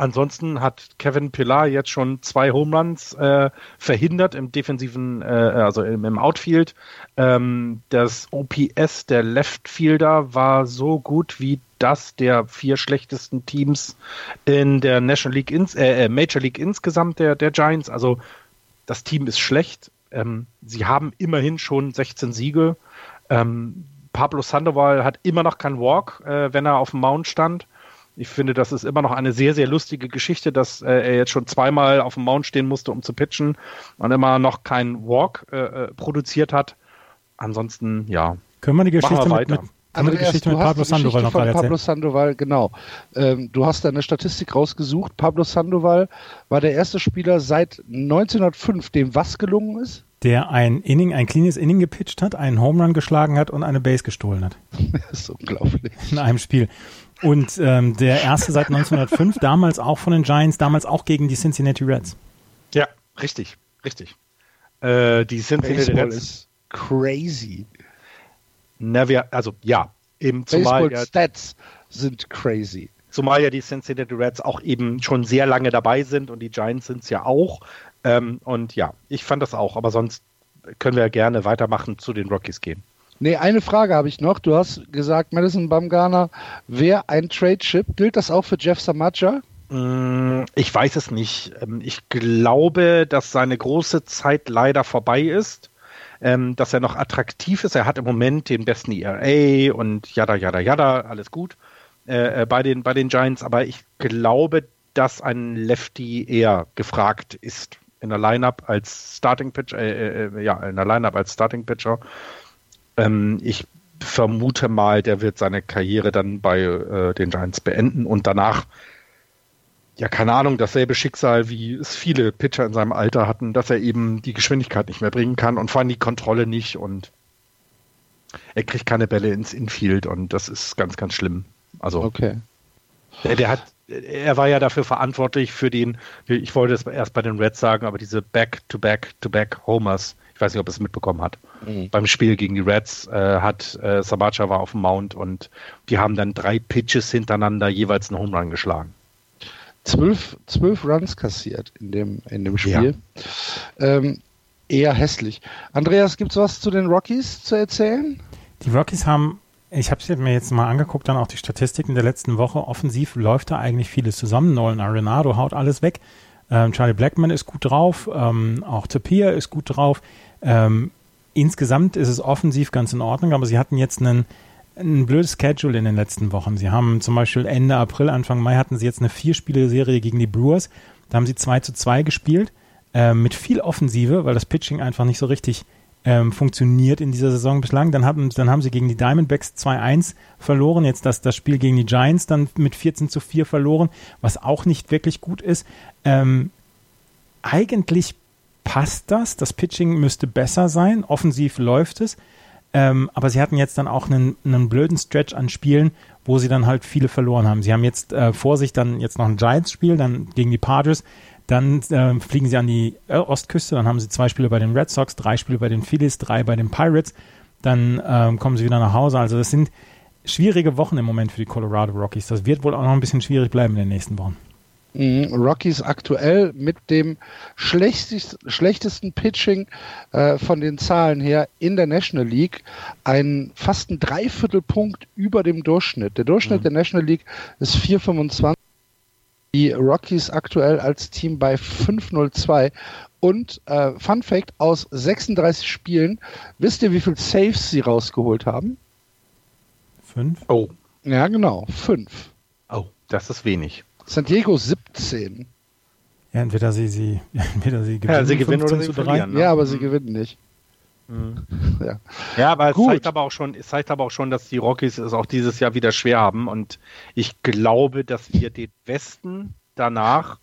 Ansonsten hat Kevin Pillar jetzt schon zwei Home Runs äh, verhindert im defensiven, äh, also im, im Outfield. Ähm, das OPS der Leftfielder war so gut wie das der vier schlechtesten Teams in der National League ins, äh, äh, Major League insgesamt der, der Giants. Also das Team ist schlecht. Ähm, sie haben immerhin schon 16 Siege. Ähm, Pablo Sandoval hat immer noch keinen Walk, äh, wenn er auf dem Mount stand. Ich finde, das ist immer noch eine sehr, sehr lustige Geschichte, dass äh, er jetzt schon zweimal auf dem Mount stehen musste, um zu pitchen und immer noch keinen Walk äh, äh produziert hat. Ansonsten, ja. Können wir die Geschichte wir mit, mit, Andreas, Geschichte mit Pablo Sandoval noch von Pablo Sandoval, genau. Ähm, du hast da eine Statistik rausgesucht. Pablo Sandoval war der erste Spieler seit 1905, dem was gelungen ist? der ein Inning, ein cleanes Inning gepitcht hat, einen Home Run geschlagen hat und eine Base gestohlen hat. (laughs) Das ist unglaublich. In einem Spiel. Und ähm, der erste seit 1905, damals auch von den Giants, damals auch gegen die Cincinnati Reds. Ja, richtig, richtig. Äh, die Cincinnati Baseball Reds. ist crazy. Na, wir, also ja, eben zumal Baseball ja, Stats sind crazy. zumal ja die Cincinnati Reds auch eben schon sehr lange dabei sind und die Giants sind es ja auch. Ähm, und ja, ich fand das auch, aber sonst können wir gerne weitermachen zu den Rockies gehen. Nee, eine Frage habe ich noch. Du hast gesagt, Madison Bumgarner wäre ein Trade-Chip. Gilt das auch für Jeff Samaja? Mm, Ich weiß es nicht. Ähm, Ich glaube, dass seine große Zeit leider vorbei ist. Ähm, dass er noch attraktiv ist. Er hat im Moment den besten ERA und jada, jada, jada, alles gut äh, äh, bei, den, bei den Giants. Aber ich glaube, dass ein Lefty eher gefragt ist in der Lineup als Starting Pitcher, äh, äh, ja, in der Lineup als Starting Pitcher. Ähm, ich vermute mal, der wird seine Karriere dann bei äh, den Giants beenden und danach ja, keine Ahnung, dasselbe Schicksal, wie es viele Pitcher in seinem Alter hatten, dass er eben die Geschwindigkeit nicht mehr bringen kann und vor allem die Kontrolle nicht und er kriegt keine Bälle ins Infield und das ist ganz, ganz schlimm. Also Okay. der, der hat, er war ja dafür verantwortlich für den, ich wollte es erst bei den Reds sagen, aber diese Back-to-Back-to-Back Homers, ich weiß nicht, ob er es mitbekommen hat. Beim Spiel gegen die Reds äh, hat äh, Samacha war auf dem Mount und die haben dann drei Pitches hintereinander jeweils einen Home Run geschlagen. Zwölf, zwölf Runs kassiert in dem, in dem Spiel. Ähm, eher hässlich. Andreas, gibt's was zu den Rockies zu erzählen? Die Rockies haben, ich habe mir jetzt mal angeguckt, dann auch die Statistiken der letzten Woche. Offensiv läuft da eigentlich vieles zusammen. Nolan Arenado haut alles weg. Ähm, Charlie Blackman ist gut drauf. Ähm, auch Tapia ist gut drauf. Ähm, insgesamt ist es offensiv ganz in Ordnung, aber sie hatten jetzt einen, ein blödes Schedule in den letzten Wochen. Sie haben zum Beispiel Ende April, Anfang Mai hatten sie jetzt eine Vier-Spiele-Serie gegen die Brewers. Da haben sie 2 zu 2 gespielt. Ähm, mit viel Offensive, weil das Pitching einfach nicht so richtig ähm, funktioniert in dieser Saison bislang. Dann haben, dann haben sie gegen die Diamondbacks 2-1 verloren. Jetzt das, das Spiel gegen die Giants dann mit 14 zu 4 verloren, was auch nicht wirklich gut ist. Ähm, eigentlich passt das. Das Pitching müsste besser sein. Offensiv läuft es. Ähm, aber sie hatten jetzt dann auch einen, einen blöden Stretch an Spielen, wo sie dann halt viele verloren haben. Sie haben jetzt äh, vor sich dann jetzt noch ein Giants-Spiel, dann gegen die Padres. Dann äh, fliegen sie an die äh, Ostküste, dann haben sie zwei Spiele bei den Red Sox, drei Spiele bei den Phillies, drei bei den Pirates. Dann ähm, kommen sie wieder nach Hause. Also das sind schwierige Wochen im Moment für die Colorado Rockies. Das wird wohl auch noch ein bisschen schwierig bleiben in den nächsten Wochen. Mhm, Rockies aktuell mit dem schlechtest, schlechtesten Pitching äh, von den Zahlen her in der National League. Ein fast ein Dreiviertelpunkt über dem Durchschnitt. Der Durchschnitt der National League ist 4,25. Die Rockies aktuell als Team bei 5,02. Und äh, Fun Fact: aus 36 Spielen, wisst ihr, wie viel Saves sie rausgeholt haben? Fünf? Oh, Ja, genau, fünf. oh, das ist wenig. San Diego 17. Ja, entweder sie, sie, (laughs) entweder sie gewinnen, Ja, sie gewinnen oder 15 sie verlieren. Ne? Ja, aber sie Mhm. gewinnen nicht. (laughs) Ja. Ja, aber es Gut. zeigt aber auch schon, es zeigt aber auch schon, dass die Rockies es auch dieses Jahr wieder schwer haben. Und ich glaube, dass wir den Westen danach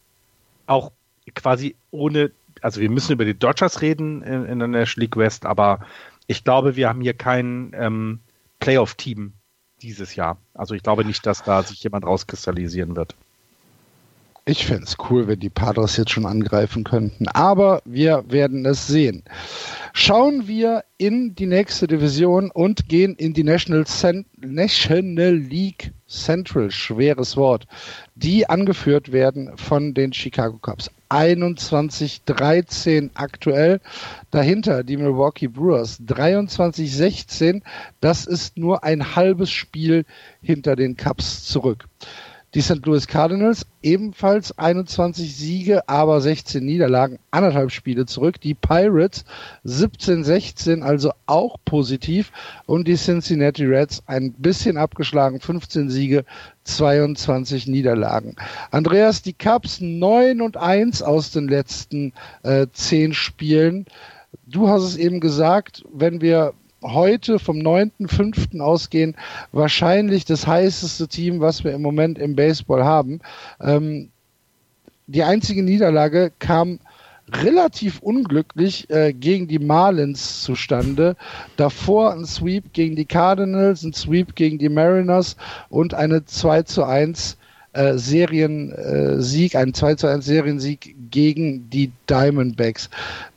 auch quasi ohne, also wir müssen über die Dodgers reden in, in der National League West, aber ich glaube, wir haben hier kein ähm, Playoff-Team dieses Jahr. Also ich glaube nicht, dass da sich jemand rauskristallisieren wird. Ich fände es cool, wenn die Padres jetzt schon angreifen könnten. Aber wir werden es sehen. Schauen wir in die nächste Division und gehen in die National, Cent National League Central, schweres Wort, die angeführt werden von den Chicago Cubs. 21-13 aktuell. Dahinter die Milwaukee Brewers 23-16. Das ist nur ein halbes Spiel hinter den Cubs zurück. Die St. Louis Cardinals ebenfalls 21 Siege, aber 16 Niederlagen, anderthalb Spiele zurück. Die Pirates 17-16, also auch positiv. Und die Cincinnati Reds ein bisschen abgeschlagen, 15 Siege, 22 Niederlagen. Andreas, die Cubs 9 und 1 aus den letzten äh, 10 Spielen. Du hast es eben gesagt, wenn wir heute vom 9.5. ausgehen, wahrscheinlich das heißeste Team, was wir im Moment im Baseball haben. Ähm, die einzige Niederlage kam relativ unglücklich äh, gegen die Marlins zustande. Davor ein Sweep gegen die Cardinals, ein Sweep gegen die Mariners und eine 2 zu 1 äh, Seriensieg, äh, ein 2 zu 1 Seriensieg gegen die Diamondbacks.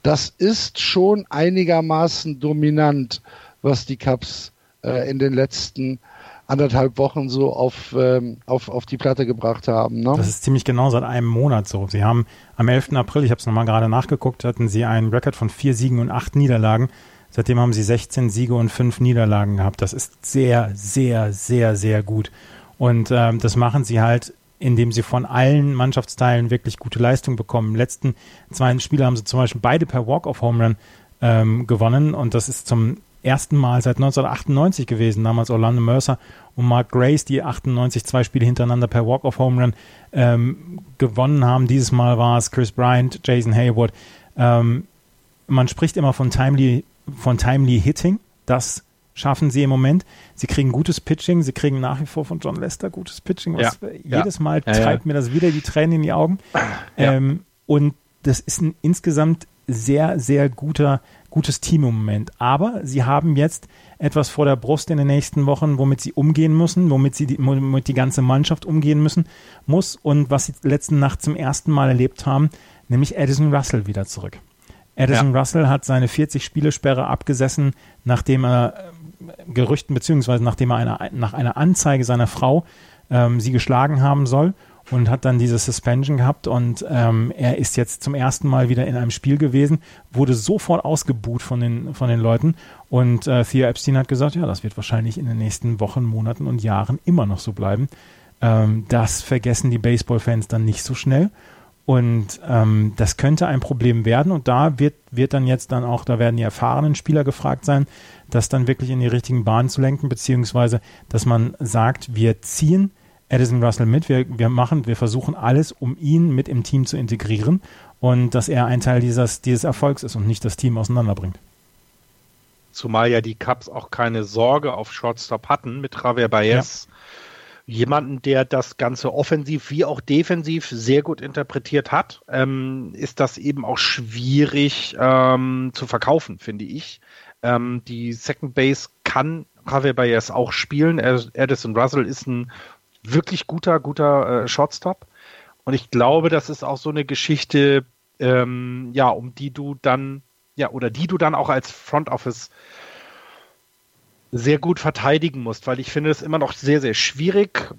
Das ist schon einigermaßen dominant, was die Cubs äh, in den letzten anderthalb Wochen so auf, ähm, auf, auf die Platte gebracht haben. Ne? Das ist ziemlich genau seit einem Monat so. Sie haben am 11. April, ich habe es nochmal gerade nachgeguckt, hatten sie einen Rekord von vier Siegen und acht Niederlagen. Seitdem haben sie 16 Siege und fünf Niederlagen gehabt. Das ist sehr, sehr, sehr, sehr gut. Und ähm, das machen sie halt, indem sie von allen Mannschaftsteilen wirklich gute Leistung bekommen. Im letzten zwei Spiele haben sie zum Beispiel beide per Walk-of-Home Run ähm, gewonnen und das ist zum ersten Mal seit 1998 gewesen, damals Orlando Mercer und Mark Grace, die 98 zwei Spiele hintereinander per Walk-of-Home Run ähm, gewonnen haben. Dieses Mal war es Chris Bryant, Jason Hayward. Ähm, man spricht immer von timely, von timely Hitting. Das schaffen sie im Moment. Sie kriegen gutes Pitching. Sie kriegen nach wie vor von John Lester gutes Pitching. Was ja. Jedes Mal ja, treibt ja. mir das wieder die Tränen in die Augen. Ähm, und das ist ein insgesamt sehr, sehr guter, gutes Team im Moment. Aber sie haben jetzt etwas vor der Brust in den nächsten Wochen, womit sie umgehen müssen, womit sie die, womit die ganze Mannschaft umgehen müssen muss und was sie letzten Nacht zum ersten Mal erlebt haben, nämlich Addison Russell wieder zurück. Addison ja. Russell hat seine 40 Spielesperre abgesessen, nachdem er Gerüchten beziehungsweise nachdem er eine, nach einer Anzeige seiner Frau ähm, sie geschlagen haben soll und hat dann diese Suspension gehabt und ähm, er ist jetzt zum ersten Mal wieder in einem Spiel gewesen, wurde sofort ausgebuht von den, von den Leuten und äh, Theo Epstein hat gesagt, ja, das wird wahrscheinlich in den nächsten Wochen, Monaten und Jahren immer noch so bleiben. Ähm, das vergessen die Baseball-Fans dann nicht so schnell und ähm, das könnte ein Problem werden und da wird, wird dann jetzt dann auch, da werden die erfahrenen Spieler gefragt sein, das dann wirklich in die richtigen Bahnen zu lenken, beziehungsweise, dass man sagt, wir ziehen Addison Russell mit. Wir, wir machen, wir versuchen alles, um ihn mit im Team zu integrieren und dass er ein Teil dieses, dieses Erfolgs ist und nicht das Team auseinanderbringt. Zumal ja die Cubs auch keine Sorge auf Shortstop hatten mit Javier Baez. Ja. Jemanden, der das Ganze offensiv wie auch defensiv sehr gut interpretiert hat, ähm, ist das eben auch schwierig ähm, zu verkaufen, finde ich. Ähm, die Second Base kann Javier Baez auch spielen. Addison Russell ist ein wirklich guter, guter äh, Shortstop. Und ich glaube, das ist auch so eine Geschichte, ähm, ja, um die du dann, ja, oder die du dann auch als Front Office sehr gut verteidigen musst, weil ich finde es immer noch sehr, sehr schwierig.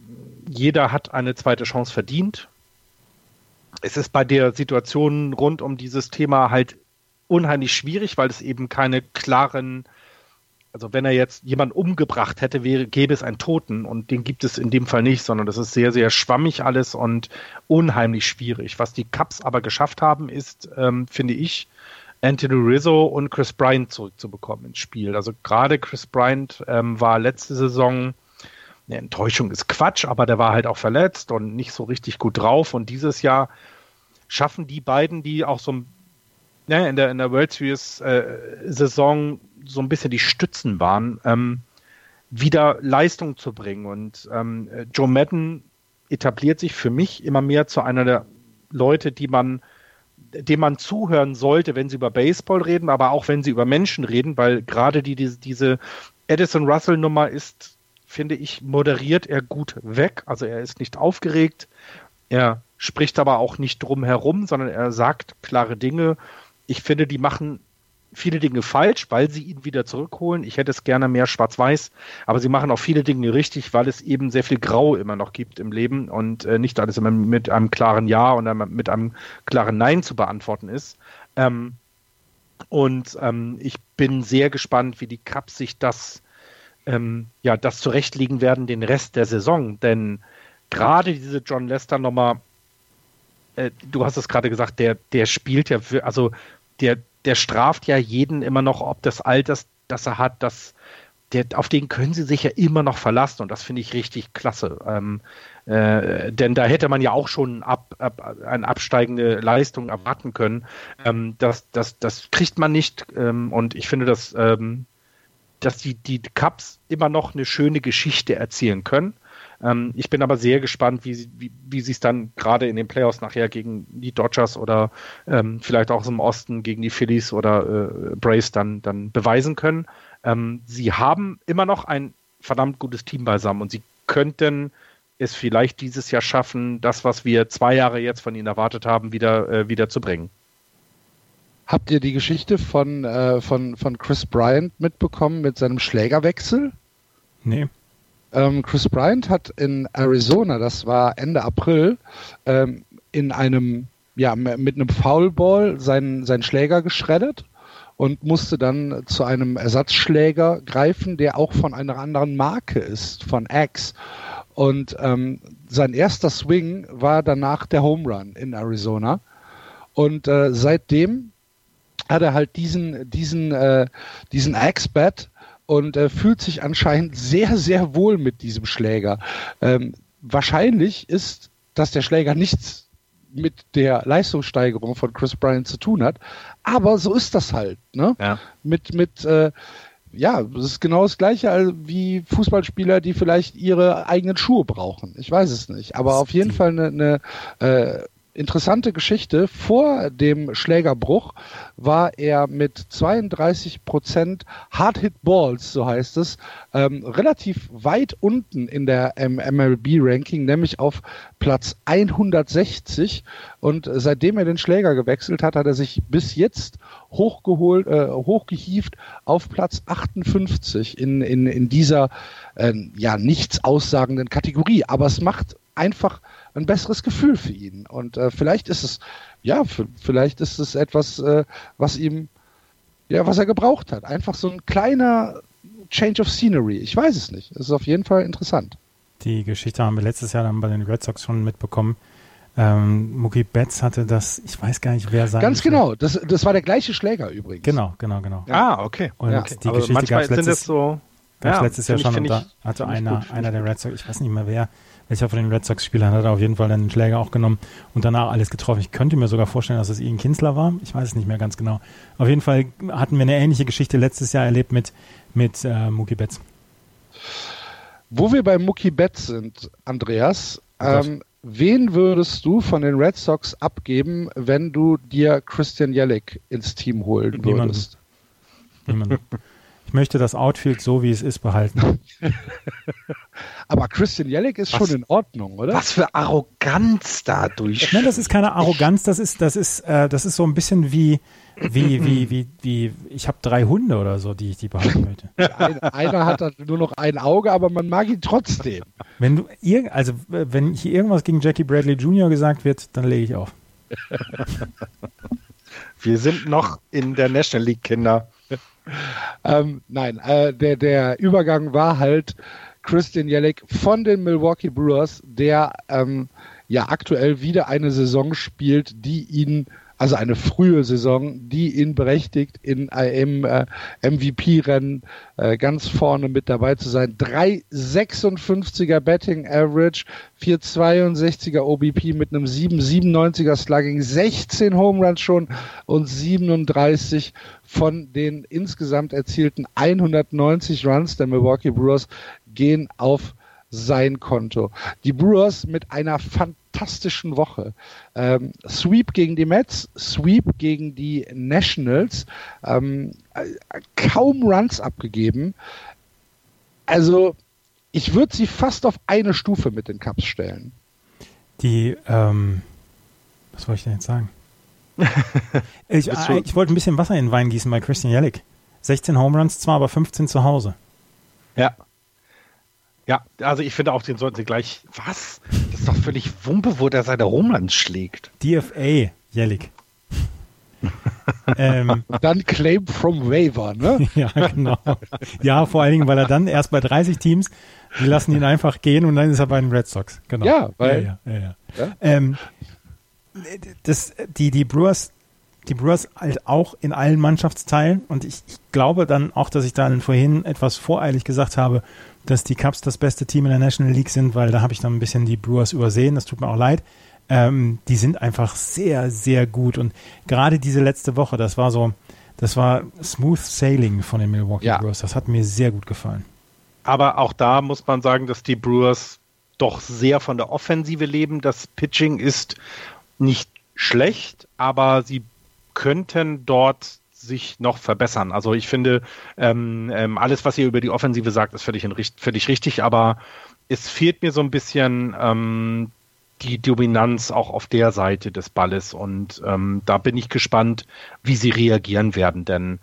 Jeder hat eine zweite Chance verdient. Es ist bei der Situation rund um dieses Thema halt unheimlich schwierig, weil es eben keine klaren also wenn er jetzt jemanden umgebracht hätte, wäre, gäbe es einen Toten und den gibt es in dem Fall nicht, sondern das ist sehr, sehr schwammig alles und unheimlich schwierig. Was die Cups aber geschafft haben, ist, ähm, finde ich, Anthony Rizzo und Chris Bryant zurückzubekommen ins Spiel. Also gerade Chris Bryant ähm, war letzte Saison, eine Enttäuschung ist Quatsch, aber der war halt auch verletzt und nicht so richtig gut drauf und dieses Jahr schaffen die beiden, die auch so ne, in, der, in der World Series äh, Saison so ein bisschen die Stützen waren, ähm, wieder Leistung zu bringen. Und ähm, Joe Madden etabliert sich für mich immer mehr zu einer der Leute, die man, dem man zuhören sollte, wenn sie über Baseball reden, aber auch wenn sie über Menschen reden, weil gerade die, die, diese Edison Russell Nummer ist, finde ich, moderiert er gut weg. Also er ist nicht aufgeregt, er spricht aber auch nicht drum herum, sondern er sagt klare Dinge. Ich finde, die machen viele Dinge falsch, weil sie ihn wieder zurückholen. Ich hätte es gerne mehr schwarz-weiß, aber sie machen auch viele Dinge richtig, weil es eben sehr viel Grau immer noch gibt im Leben und äh, nicht alles immer mit einem klaren Ja und mit einem klaren Nein zu beantworten ist. Ähm, und ähm, ich bin sehr gespannt, wie die Cups sich das, ähm, ja, das zurechtlegen werden, den Rest der Saison. Denn gerade diese John Lester Nummer, äh, du hast es gerade gesagt, der, der spielt ja für, also der, der straft ja jeden immer noch, ob des Alters, das er hat, das, der, auf den können sie sich ja immer noch verlassen und das finde ich richtig klasse. Ähm, äh, denn da hätte man ja auch schon ab, ab, eine absteigende Leistung erwarten können. Ähm, das, das, das kriegt man nicht ähm, und ich finde, dass, ähm, dass die, die Cups immer noch eine schöne Geschichte erzählen können. Ähm, ich bin aber sehr gespannt, wie sie wie, wie es dann gerade in den Playoffs nachher gegen die Dodgers oder ähm, vielleicht auch im Osten gegen die Phillies oder äh, Brace dann, dann beweisen können. Ähm, sie haben immer noch ein verdammt gutes Team beisammen und sie könnten es vielleicht dieses Jahr schaffen, das, was wir zwei Jahre jetzt von ihnen erwartet haben, wieder, äh, wieder zu bringen. Habt ihr die Geschichte von, äh, von, von Chris Bryant mitbekommen mit seinem Schlägerwechsel? Nee. Ähm, Chris Bryant hat in Arizona, das war Ende April, ähm, in einem, ja, mit einem Foulball seinen, seinen Schläger geschreddert und musste dann zu einem Ersatzschläger greifen, der auch von einer anderen Marke ist, von Axe. Und ähm, sein erster Swing war danach der Home Run in Arizona. Und äh, seitdem hat er halt diesen, diesen, äh, diesen Axe-Bat und äh, fühlt sich anscheinend sehr, sehr wohl mit diesem Schläger. Ähm, wahrscheinlich ist, dass der Schläger nichts mit der Leistungssteigerung von Chris Bryant zu tun hat, aber so ist das halt. Ne? Ja. Mit, mit äh, ja, das ist genau das gleiche wie Fußballspieler, die vielleicht ihre eigenen Schuhe brauchen. Ich weiß es nicht. Aber auf jeden Fall eine, eine äh, interessante Geschichte. Vor dem Schlägerbruch war er mit 32 Prozent Hard Hit Balls, so heißt es, ähm, relativ weit unten in der MLB-Ranking, nämlich auf Platz 160. Und seitdem er den Schläger gewechselt hat, hat er sich bis jetzt hochgeholt, äh, hochgehieft auf Platz 58 in, in, in dieser äh, ja nichts aussagenden Kategorie. Aber es macht einfach ein besseres Gefühl für ihn. Und äh, vielleicht ist es, ja, vielleicht ist es etwas, äh, was ihm, ja, was er gebraucht hat. Einfach so ein kleiner Change of Scenery. Ich weiß es nicht. Es ist auf jeden Fall interessant. Die Geschichte haben wir letztes Jahr dann bei den Red Sox schon mitbekommen. Ähm, Mookie Betts hatte das, ich weiß gar nicht, wer sein Ganz genau, das, das war der gleiche Schläger übrigens. Genau, genau, genau. Ja. Ah, okay. Und ja, okay. die Geschichte gab es letztes, so, ja, letztes Jahr schon. und da hatte einer, einer der Red Sox, ich weiß nicht mehr wer, welcher von den Red Sox-Spielern hat auf jeden Fall den Schläger auch genommen und danach alles getroffen. Ich könnte mir sogar vorstellen, dass es Ian Kinsler war. Ich weiß es nicht mehr ganz genau. Auf jeden Fall hatten wir eine ähnliche Geschichte letztes Jahr erlebt mit, mit äh, Mookie Betts. Wo wir bei Mookie Betts sind, Andreas, oh ähm, wen würdest du von den Red Sox abgeben, wenn du dir Christian Jellick ins Team holen würdest? Niemand. (laughs) Ich möchte das Outfield so, wie es ist, behalten. (laughs) Aber Christian Jellick ist was, schon in Ordnung, oder? Was für Arroganz dadurch. Nein, das ist keine Arroganz, das ist, das ist, äh, das ist so ein bisschen wie, wie, wie, wie, wie, ich habe drei Hunde oder so, die ich die behalten möchte. (laughs) Ein, einer hat nur noch ein Auge, aber man mag ihn trotzdem. Wenn du, also, wenn hier irgendwas gegen Jackie Bradley Jr. gesagt wird, dann lege ich auf. Wir sind noch in der National League, Kinder ähm, nein, äh, der, der Übergang war halt Christian Jellick von den Milwaukee Brewers, der ähm, ja aktuell wieder eine Saison spielt, die ihn also eine frühe Saison, die ihn berechtigt, in einem äh, MVP-Rennen äh, ganz vorne mit dabei zu sein. 3,56er Betting Average, 4,62er OBP mit einem 7,97er Slugging, 16 Home Runs schon und 37 von den insgesamt erzielten 190 Runs der Milwaukee Brewers gehen auf sein Konto. Die Brewers mit einer fantastischen Woche. Ähm, Sweep gegen die Mets, Sweep gegen die Nationals, ähm, kaum Runs abgegeben. Also ich würde sie fast auf eine Stufe mit den Cups stellen. Die, ähm, was wollte ich denn jetzt sagen? (laughs) ich, äh, ich wollte ein bisschen Wasser in den Wein gießen bei Christian Jellick. 16 Home Runs zwar, aber 15 zu Hause. Ja, ja, also ich finde auch, den sollten sie gleich. Was? Das ist doch völlig Wumpe, wo der seine Homelands schlägt. DFA, Jellig. ähm, dann Claim from Waiver, ne? (laughs) ja, genau. Ja, vor allen Dingen, weil er dann erst bei 30 Teams, die lassen ihn einfach gehen und dann ist er bei den Red Sox. Genau. Ja, weil. Ja, ja, ja, ja. Ähm, das, die, die Brewers, die Brewers halt auch in allen Mannschaftsteilen und ich, ich glaube dann auch, dass ich dann vorhin etwas voreilig gesagt habe, dass die Cubs das beste Team in der National League sind, weil da habe ich dann ein bisschen die Brewers übersehen. Das tut mir auch leid. Ähm, die sind einfach sehr, sehr gut. Und gerade diese letzte Woche, das war so, das war Smooth Sailing von den Milwaukee ja. Brewers. Das hat mir sehr gut gefallen. Aber auch da muss man sagen, dass die Brewers doch sehr von der Offensive leben. Das Pitching ist nicht schlecht, aber sie könnten dort sich noch verbessern. Also ich finde, ähm, ähm, alles, was ihr über die Offensive sagt, ist völlig, völlig richtig, aber es fehlt mir so ein bisschen ähm, die Dominanz auch auf der Seite des Balles und ähm, da bin ich gespannt, wie sie reagieren werden, denn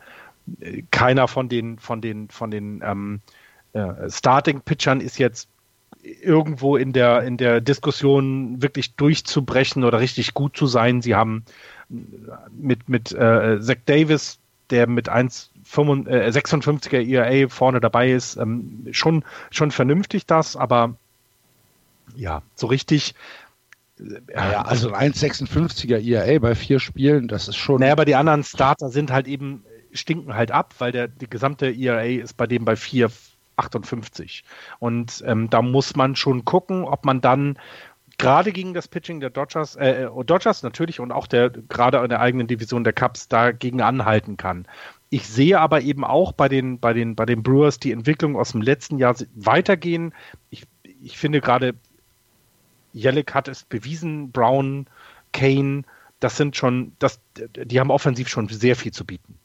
äh, keiner von den von den von den ähm, äh, Starting Pitchern ist jetzt irgendwo in der, in der Diskussion wirklich durchzubrechen oder richtig gut zu sein. Sie haben mit, mit äh, Zach Davis, der mit 1,56er äh, ERA vorne dabei ist, ähm, schon, schon vernünftig das, aber ja, so richtig. Äh, ja, also 1,56er ERA bei vier Spielen, das ist schon. Naja, aber die anderen Starter sind halt eben, stinken halt ab, weil der, die gesamte ERA ist bei dem bei vier, 58. Und ähm, da muss man schon gucken, ob man dann gerade gegen das Pitching der Dodgers, äh, äh, Dodgers natürlich und auch der gerade in der eigenen Division der Cubs dagegen anhalten kann. Ich sehe aber eben auch bei den, bei den, bei den Brewers die Entwicklung aus dem letzten Jahr weitergehen. Ich, ich finde gerade, Jellick hat es bewiesen, Brown, Kane, das sind schon, das, die haben offensiv schon sehr viel zu bieten.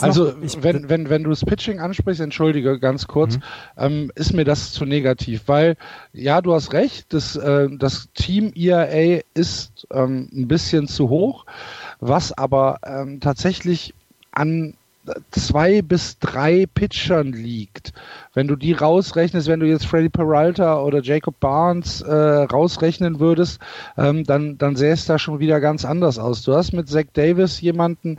Also, wenn, wenn, wenn du das Pitching ansprichst, entschuldige ganz kurz, mhm. ähm, ist mir das zu negativ, weil, ja, du hast recht, das, äh, das Team ERA ist ähm, ein bisschen zu hoch, was aber ähm, tatsächlich an zwei bis drei Pitchern liegt. Wenn du die rausrechnest, wenn du jetzt Freddy Peralta oder Jacob Barnes äh, rausrechnen würdest, ähm, dann, dann sähe es da schon wieder ganz anders aus. Du hast mit Zach Davis jemanden,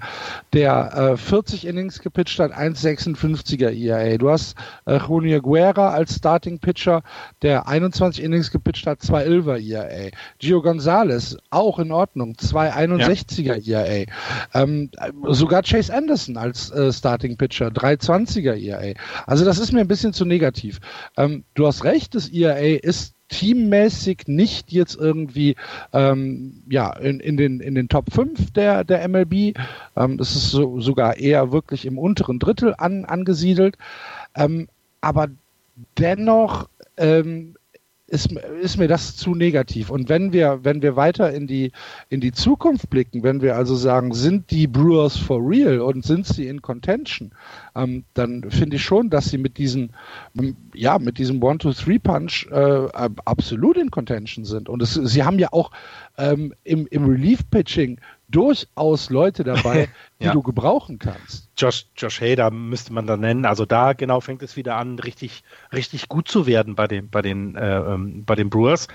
der äh, 40 Innings gepitcht hat, 1,56er ERA. Du hast äh, Junior Guerra als Starting Pitcher, der 21 Innings gepitcht hat, 2,11er ERA. Gio Gonzalez, auch in Ordnung, 2,61er ja. ERA. Ähm, sogar Chase Anderson als äh, Starting Pitcher, 3,20er ERA. Also das ist mir ein bisschen zu negativ. Ähm, du hast recht, das ERA ist teammäßig nicht jetzt irgendwie ähm, ja, in, in, den, in den Top 5 der, der MLB. Ähm, das ist so, sogar eher wirklich im unteren Drittel an, angesiedelt. Ähm, aber dennoch ähm, ist, ist mir das zu negativ. Und wenn wir, wenn wir weiter in die, in die Zukunft blicken, wenn wir also sagen, sind die Brewers for real und sind sie in Contention, ähm, dann finde ich schon, dass sie mit diesen, ja, mit diesem One-Two-Three-Punch äh, absolut in Contention sind. Und es, sie haben ja auch ähm, im, im Relief-Pitching durchaus Leute dabei, (laughs) die ja. du gebrauchen kannst. Josh, Josh Hader müsste man da nennen. Also da genau fängt es wieder an, richtig, richtig gut zu werden bei den, bei den, äh, ähm, bei den Brewers.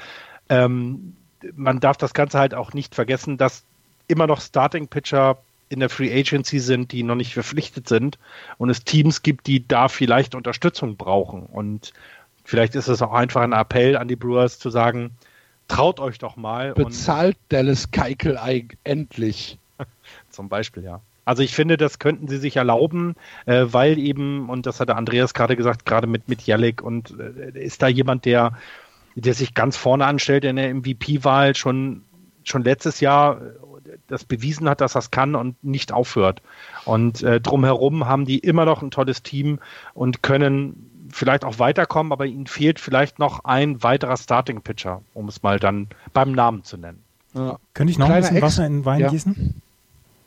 Ähm, man darf das Ganze halt auch nicht vergessen, dass immer noch Starting Pitcher in der Free Agency sind, die noch nicht verpflichtet sind und es Teams gibt, die da vielleicht Unterstützung brauchen. Und vielleicht ist es auch einfach ein Appell an die Brewers zu sagen, traut euch doch mal. Bezahlt Dallas Keikel endlich. (laughs) Zum Beispiel, ja. Also ich finde, das könnten sie sich erlauben, äh, weil eben, und das hat der Andreas gerade gesagt, gerade mit, mit Jellick und äh, ist da jemand, der, der sich ganz vorne anstellt in der MVP-Wahl, schon, schon letztes Jahr das bewiesen hat, dass das kann und nicht aufhört. Und äh, drumherum haben die immer noch ein tolles Team und können vielleicht auch weiterkommen, aber ihnen fehlt vielleicht noch ein weiterer Starting Pitcher, um es mal dann beim Namen zu nennen. Ja. Könnte ich noch Kleiner ein bisschen Ex Wasser in den Wein ja. gießen?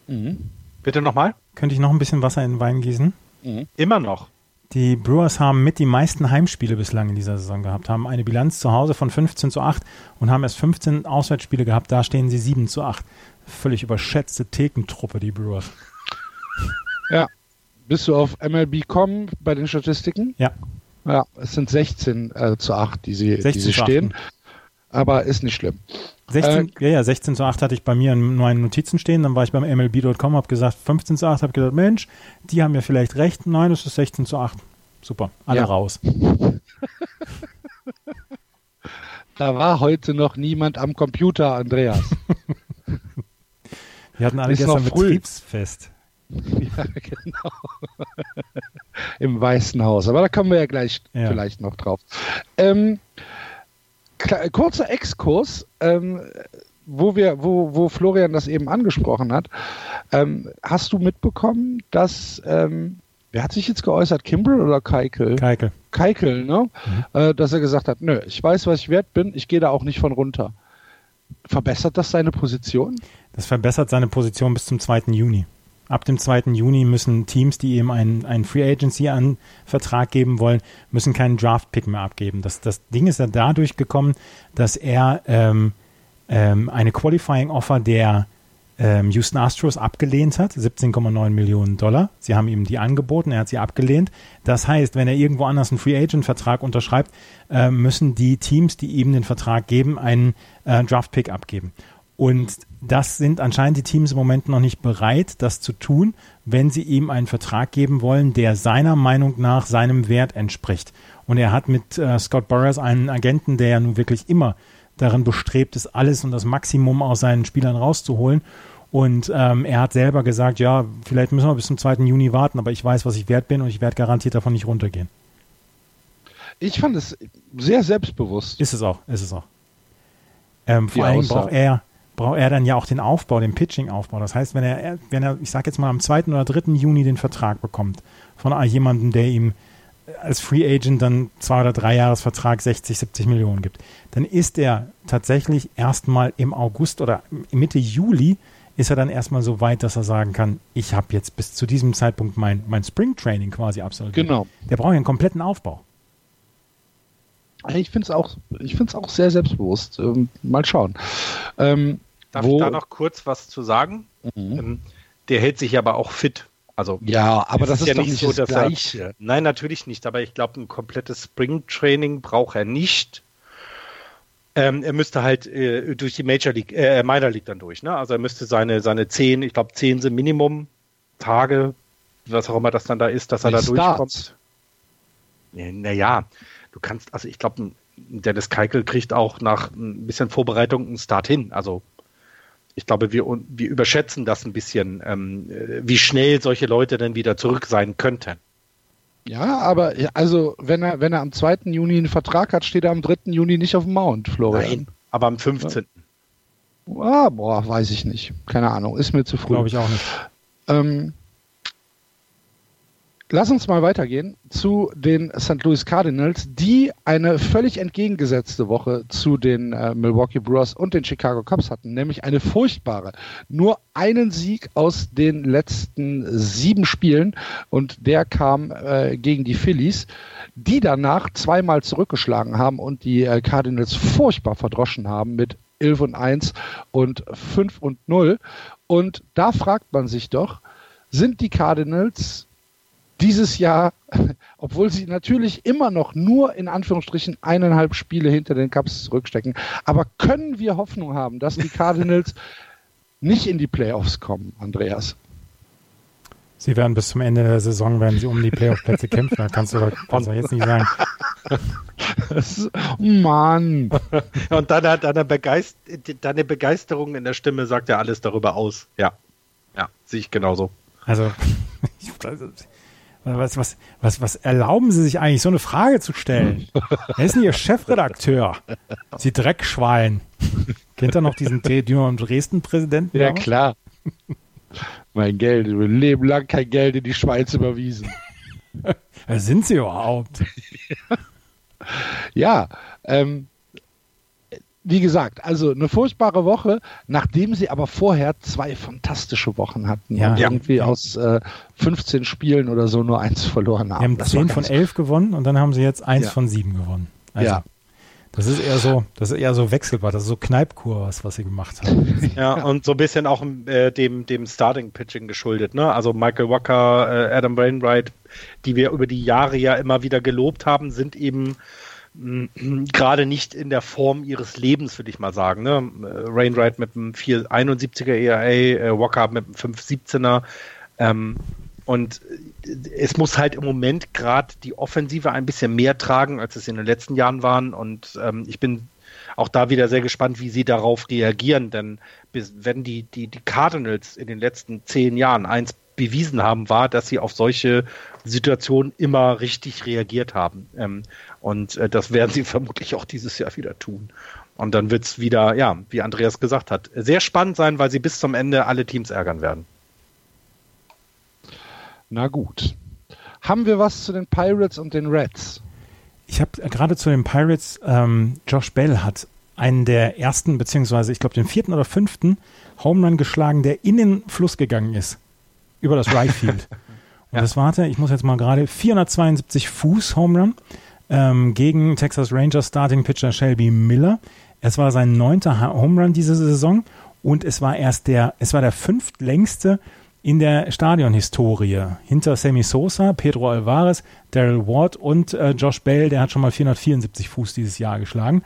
Mhm. Bitte nochmal? Könnte ich noch ein bisschen Wasser in den Wein gießen? Mhm. Immer noch. Die Brewers haben mit die meisten Heimspiele bislang in dieser Saison gehabt, haben eine Bilanz zu Hause von 15 zu 8 und haben erst 15 Auswärtsspiele gehabt, da stehen sie 7 zu 8. Völlig überschätzte Thekentruppe, die Brewers. Ja. Bist du auf MLB.com bei den Statistiken? Ja. Ja, es sind 16 äh, zu 8, die sie, die sie stehen. Aber ist nicht schlimm. 16, äh, ja, ja, 16 zu 8 hatte ich bei mir in meinen Notizen stehen. Dann war ich beim MLB.com, habe gesagt 15 zu 8, habe gesagt, Mensch, die haben ja vielleicht recht. Nein, es ist 16 zu 8. Super, alle ja. raus. (laughs) da war heute noch niemand am Computer, Andreas. (laughs) Wir hatten alle ist gestern Betriebsfest. (laughs) Ja, genau. Im Weißen Haus. Aber da kommen wir ja gleich ja. vielleicht noch drauf. Ähm, kurzer Exkurs, ähm, wo wir, wo, wo Florian das eben angesprochen hat. Ähm, hast du mitbekommen, dass ähm, wer hat sich jetzt geäußert, Kimbrel oder Keikel? Keikel. Keikel, ne? Mhm. Äh, dass er gesagt hat, nö, ich weiß, was ich wert bin, ich gehe da auch nicht von runter. Verbessert das seine Position? Das verbessert seine Position bis zum 2. Juni. Ab dem 2. Juni müssen Teams, die ihm einen, einen Free Agency an Vertrag geben wollen, müssen keinen Draft Pick mehr abgeben. Das, das Ding ist ja dadurch gekommen, dass er ähm, ähm, eine Qualifying Offer der ähm, Houston Astros abgelehnt hat, 17,9 Millionen Dollar. Sie haben ihm die angeboten, er hat sie abgelehnt. Das heißt, wenn er irgendwo anders einen Free Agent Vertrag unterschreibt, äh, müssen die Teams, die ihm den Vertrag geben, einen äh, Draft Pick abgeben. Und das sind anscheinend die Teams im Moment noch nicht bereit, das zu tun, wenn sie ihm einen Vertrag geben wollen, der seiner Meinung nach seinem Wert entspricht. Und er hat mit äh, Scott Burroughs einen Agenten, der ja nun wirklich immer darin bestrebt ist, alles und das Maximum aus seinen Spielern rauszuholen. Und ähm, er hat selber gesagt, ja, vielleicht müssen wir bis zum 2. Juni warten, aber ich weiß, was ich wert bin und ich werde garantiert davon nicht runtergehen. Ich fand es sehr selbstbewusst. Ist es auch, ist es auch. Ähm, vor allem braucht er, braucht er dann ja auch den Aufbau, den Pitching-Aufbau. Das heißt, wenn er, wenn er, ich sag jetzt mal, am 2. oder 3. Juni den Vertrag bekommt von jemandem, der ihm als Free Agent dann zwei oder drei Jahresvertrag 60, 70 Millionen gibt, dann ist er tatsächlich erstmal im August oder Mitte Juli ist er dann erstmal so weit, dass er sagen kann, ich habe jetzt bis zu diesem Zeitpunkt mein, mein Spring Training quasi absolviert. Genau. Der braucht ja einen kompletten Aufbau. Ich finde es auch, auch sehr selbstbewusst. Ähm, mal schauen. Ähm, Darf wo, ich da noch kurz was zu sagen? Mhm. Ähm, der hält sich aber auch fit. Also ja, aber das ist, ja nicht so das Gleiche. Er, nein, natürlich nicht. Aber ich glaube, ein komplettes Spring Training braucht er nicht. Ähm, er müsste halt äh, durch die Major League, äh, Minor League dann durch. Ne? Also er müsste seine seine zehn, ich glaube zehn sind Minimum Tage, was auch immer das dann da ist, dass er da durchkommt. Naja, du kannst, also ich glaube, Dennis Keikel kriegt auch nach ein bisschen Vorbereitung einen Start hin. Also ich glaube, wir, wir überschätzen das ein bisschen, ähm, wie schnell solche Leute dann wieder zurück sein könnten. Ja, aber also wenn er, wenn er am 2. Juni einen Vertrag hat, steht er am 3. Juni nicht auf dem Mount, Florian. Nein, aber am 15. Ah, boah, weiß ich nicht. Keine Ahnung, ist mir zu früh. Glaube ich auch nicht. Ähm, Lass uns mal weitergehen zu den St. Louis Cardinals, die eine völlig entgegengesetzte Woche zu den äh, Milwaukee Brewers und den Chicago Cubs hatten, nämlich eine furchtbare. Nur einen Sieg aus den letzten sieben Spielen und der kam äh, gegen die Phillies, die danach zweimal zurückgeschlagen haben und die äh, Cardinals furchtbar verdroschen haben mit 11 und 1 und 5 und 0. Und da fragt man sich doch, sind die Cardinals dieses Jahr, (laughs) obwohl sie natürlich immer noch nur in Anführungsstrichen eineinhalb Spiele hinter den Cups zurückstecken, aber können wir Hoffnung haben, dass die Cardinals (laughs) nicht in die Playoffs kommen, Andreas? Sie werden bis zum Ende der Saison, werden sie um die Playoff-Plätze kämpfen. Da kannst du, kannst du jetzt nicht sagen. Mann. Und deine, deine, Begeist deine Begeisterung in der Stimme sagt ja alles darüber aus. Ja. Ja, sehe ich genauso. Also, (laughs) Was, was, was, was erlauben Sie sich eigentlich, so eine Frage zu stellen? Wer ist denn Ihr Chefredakteur? (laughs) Sie Dreckschwein. Kennt er noch diesen Dynamo Dresden-Präsidenten? Ja, klar. mein Geld, mein Leben lang kein Geld in die Schweiz überwiesen. (laughs) Wer sind Sie überhaupt? (laughs) ja, ähm, wie gesagt, also eine furchtbare Woche, nachdem sie aber vorher zwei fantastische Wochen hatten ja, und irgendwie ja. aus äh, 15 Spielen oder so nur eins verloren haben. Sie haben das 10 von 11 gewonnen und dann haben sie jetzt eins ja. von 7 gewonnen. Also, ja. Das ist eher so, das ist eher so wechselbar, das ist so Kneipkur, was, was sie gemacht haben. (laughs) Ja, und so ein bisschen auch äh, dem, dem Starting-Pitching geschuldet, ne? Also Michael Walker, äh, Adam Wainwright, die wir über die Jahre ja immer wieder gelobt haben, sind eben (clears throat) gerade nicht in der Form ihres Lebens, würde ich mal sagen. Ne? Rainwright mit einem 471er ERA, äh, Walker mit einem 517er. Ähm, und es muss halt im Moment gerade die Offensive ein bisschen mehr tragen, als es in den letzten Jahren waren. Und ähm, ich bin auch da wieder sehr gespannt, wie sie darauf reagieren. Denn bis, wenn die, die, die Cardinals in den letzten zehn Jahren eins bewiesen haben, war, dass sie auf solche Situationen immer richtig reagiert haben. Ähm, und äh, das werden sie (laughs) vermutlich auch dieses Jahr wieder tun. Und dann wird es wieder, ja, wie Andreas gesagt hat, sehr spannend sein, weil sie bis zum Ende alle Teams ärgern werden. Na gut. Haben wir was zu den Pirates und den Reds? Ich habe gerade zu den Pirates, ähm, Josh Bell hat einen der ersten, beziehungsweise ich glaube den vierten oder fünften Home Run geschlagen, der in den Fluss gegangen ist. Über das Right Field. (laughs) Und ja. das warte, ich muss jetzt mal gerade 472 Fuß Home Run ähm, gegen Texas Rangers Starting Pitcher Shelby Miller. Es war sein neunter Home Run diese Saison und es war erst der, es war der fünftlängste in der Stadionhistorie. Hinter Sammy Sosa, Pedro Alvarez, Daryl Ward und äh, Josh Bell, der hat schon mal 474 Fuß dieses Jahr geschlagen.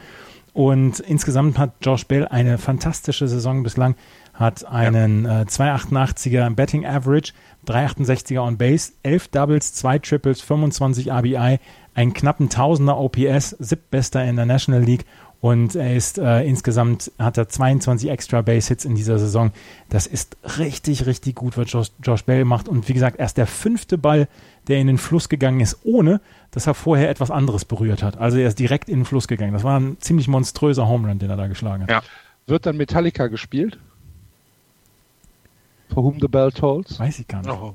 Und insgesamt hat Josh Bell eine fantastische Saison bislang, hat einen ja. äh, 288er Betting Average, 368er on Base, 11 Doubles, 2 Triples, 25 RBI, einen knappen Tausender OPS, siebtbester in der National League und er ist äh, insgesamt hat er 22 extra Base Hits in dieser Saison. Das ist richtig, richtig gut, was Josh, Josh Bell macht. Und wie gesagt, erst der fünfte Ball, der in den Fluss gegangen ist, ohne dass er vorher etwas anderes berührt hat. Also er ist direkt in den Fluss gegangen. Das war ein ziemlich monströser Home Run, den er da geschlagen hat. Ja. Wird dann Metallica gespielt? For whom the bell tolls? Weiß ich gar nicht. Oh.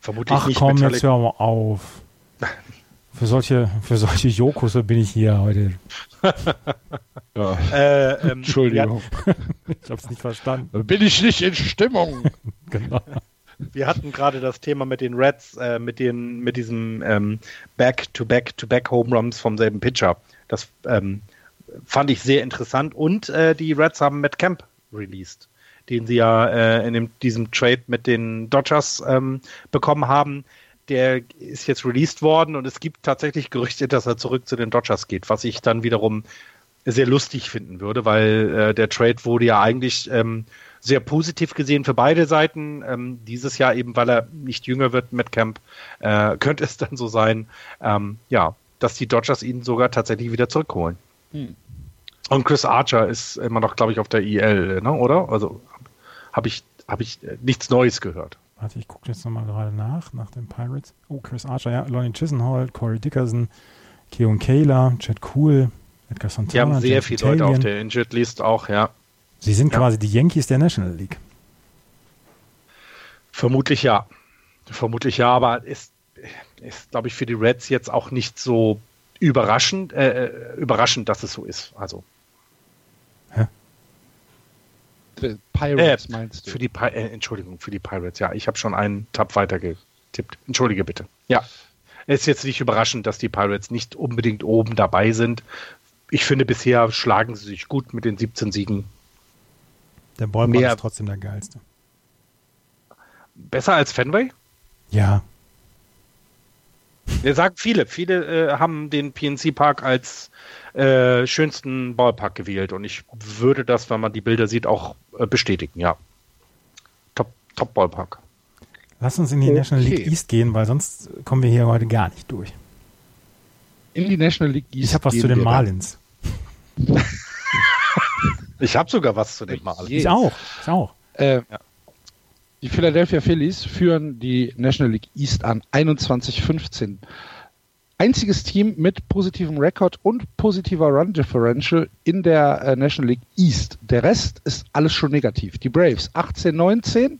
Vermutlich Ach nicht komm, Metallica. jetzt hör mal auf. (laughs) Für solche, für solche Jokusse bin ich hier heute. ja. äh, ähm, Entschuldigung. ich hab's nicht verstanden. Bin ich nicht in Stimmung. (laughs) genau. Wir hatten gerade das Thema mit den Reds, äh, mit, den, mit diesem ähm, Back-to-Back-to-Back-Home Runs vom selben Pitcher. Das ähm, fand ich sehr interessant. Und äh, die Reds haben Matt Camp released, den sie ja äh, in dem, diesem Trade mit den Dodgers ähm, bekommen haben der ist jetzt released worden und es gibt tatsächlich Gerüchte, dass er zurück zu den Dodgers geht, was ich dann wiederum sehr lustig finden würde, weil äh, der Trade wurde ja eigentlich ähm, sehr positiv gesehen für beide Seiten. Ähm, dieses Jahr eben, weil er nicht jünger wird mit Camp, äh, (laughs) könnte es dann so sein, ähm, ja, dass die Dodgers ihn sogar tatsächlich wieder zurückholen. Hm. Und Chris Archer ist immer noch, glaube ich, auf der IL, ne, oder? Also habe ich, hab ich nichts Neues gehört. Warte, ich gucke jetzt nochmal gerade nach, nach den Pirates. Oh, Chris Archer, ja, Lonnie Chisenhold, Corey Dickerson, Keon Kayla, Chad Cool, Edgar Santana. Die haben sehr viele Leute auf der Injured List auch, ja. Sie sind ja. quasi die Yankees der National League. Vermutlich ja. Vermutlich ja, aber ist, ist glaube ich, für die Reds jetzt auch nicht so überraschend, äh, äh überraschend, dass es so ist. Also Pirates äh, meinst du? Für die äh, Entschuldigung, für die Pirates, ja. Ich habe schon einen Tab weiter getippt. Entschuldige bitte. Ja. Es ist jetzt nicht überraschend, dass die Pirates nicht unbedingt oben dabei sind. Ich finde, bisher schlagen sie sich gut mit den 17 Siegen. Der Ballpark ist trotzdem der geilste. Besser als Fenway? Ja. Wir sagen viele. Viele äh, haben den PNC Park als äh, schönsten Ballpark gewählt und ich würde das, wenn man die Bilder sieht, auch äh, bestätigen, ja. Top, Top Ballpark. Lass uns in die okay. National League East gehen, weil sonst kommen wir hier heute gar nicht durch. In die National League East. Ich habe was zu den Marlins. (laughs) ich habe sogar was zu den Marlins. Ich auch. Ich auch. Äh, ja. Die Philadelphia Phillies führen die National League East an 21-15 einziges Team mit positivem Rekord und positiver Run Differential in der äh, National League East. Der Rest ist alles schon negativ. Die Braves 18-19,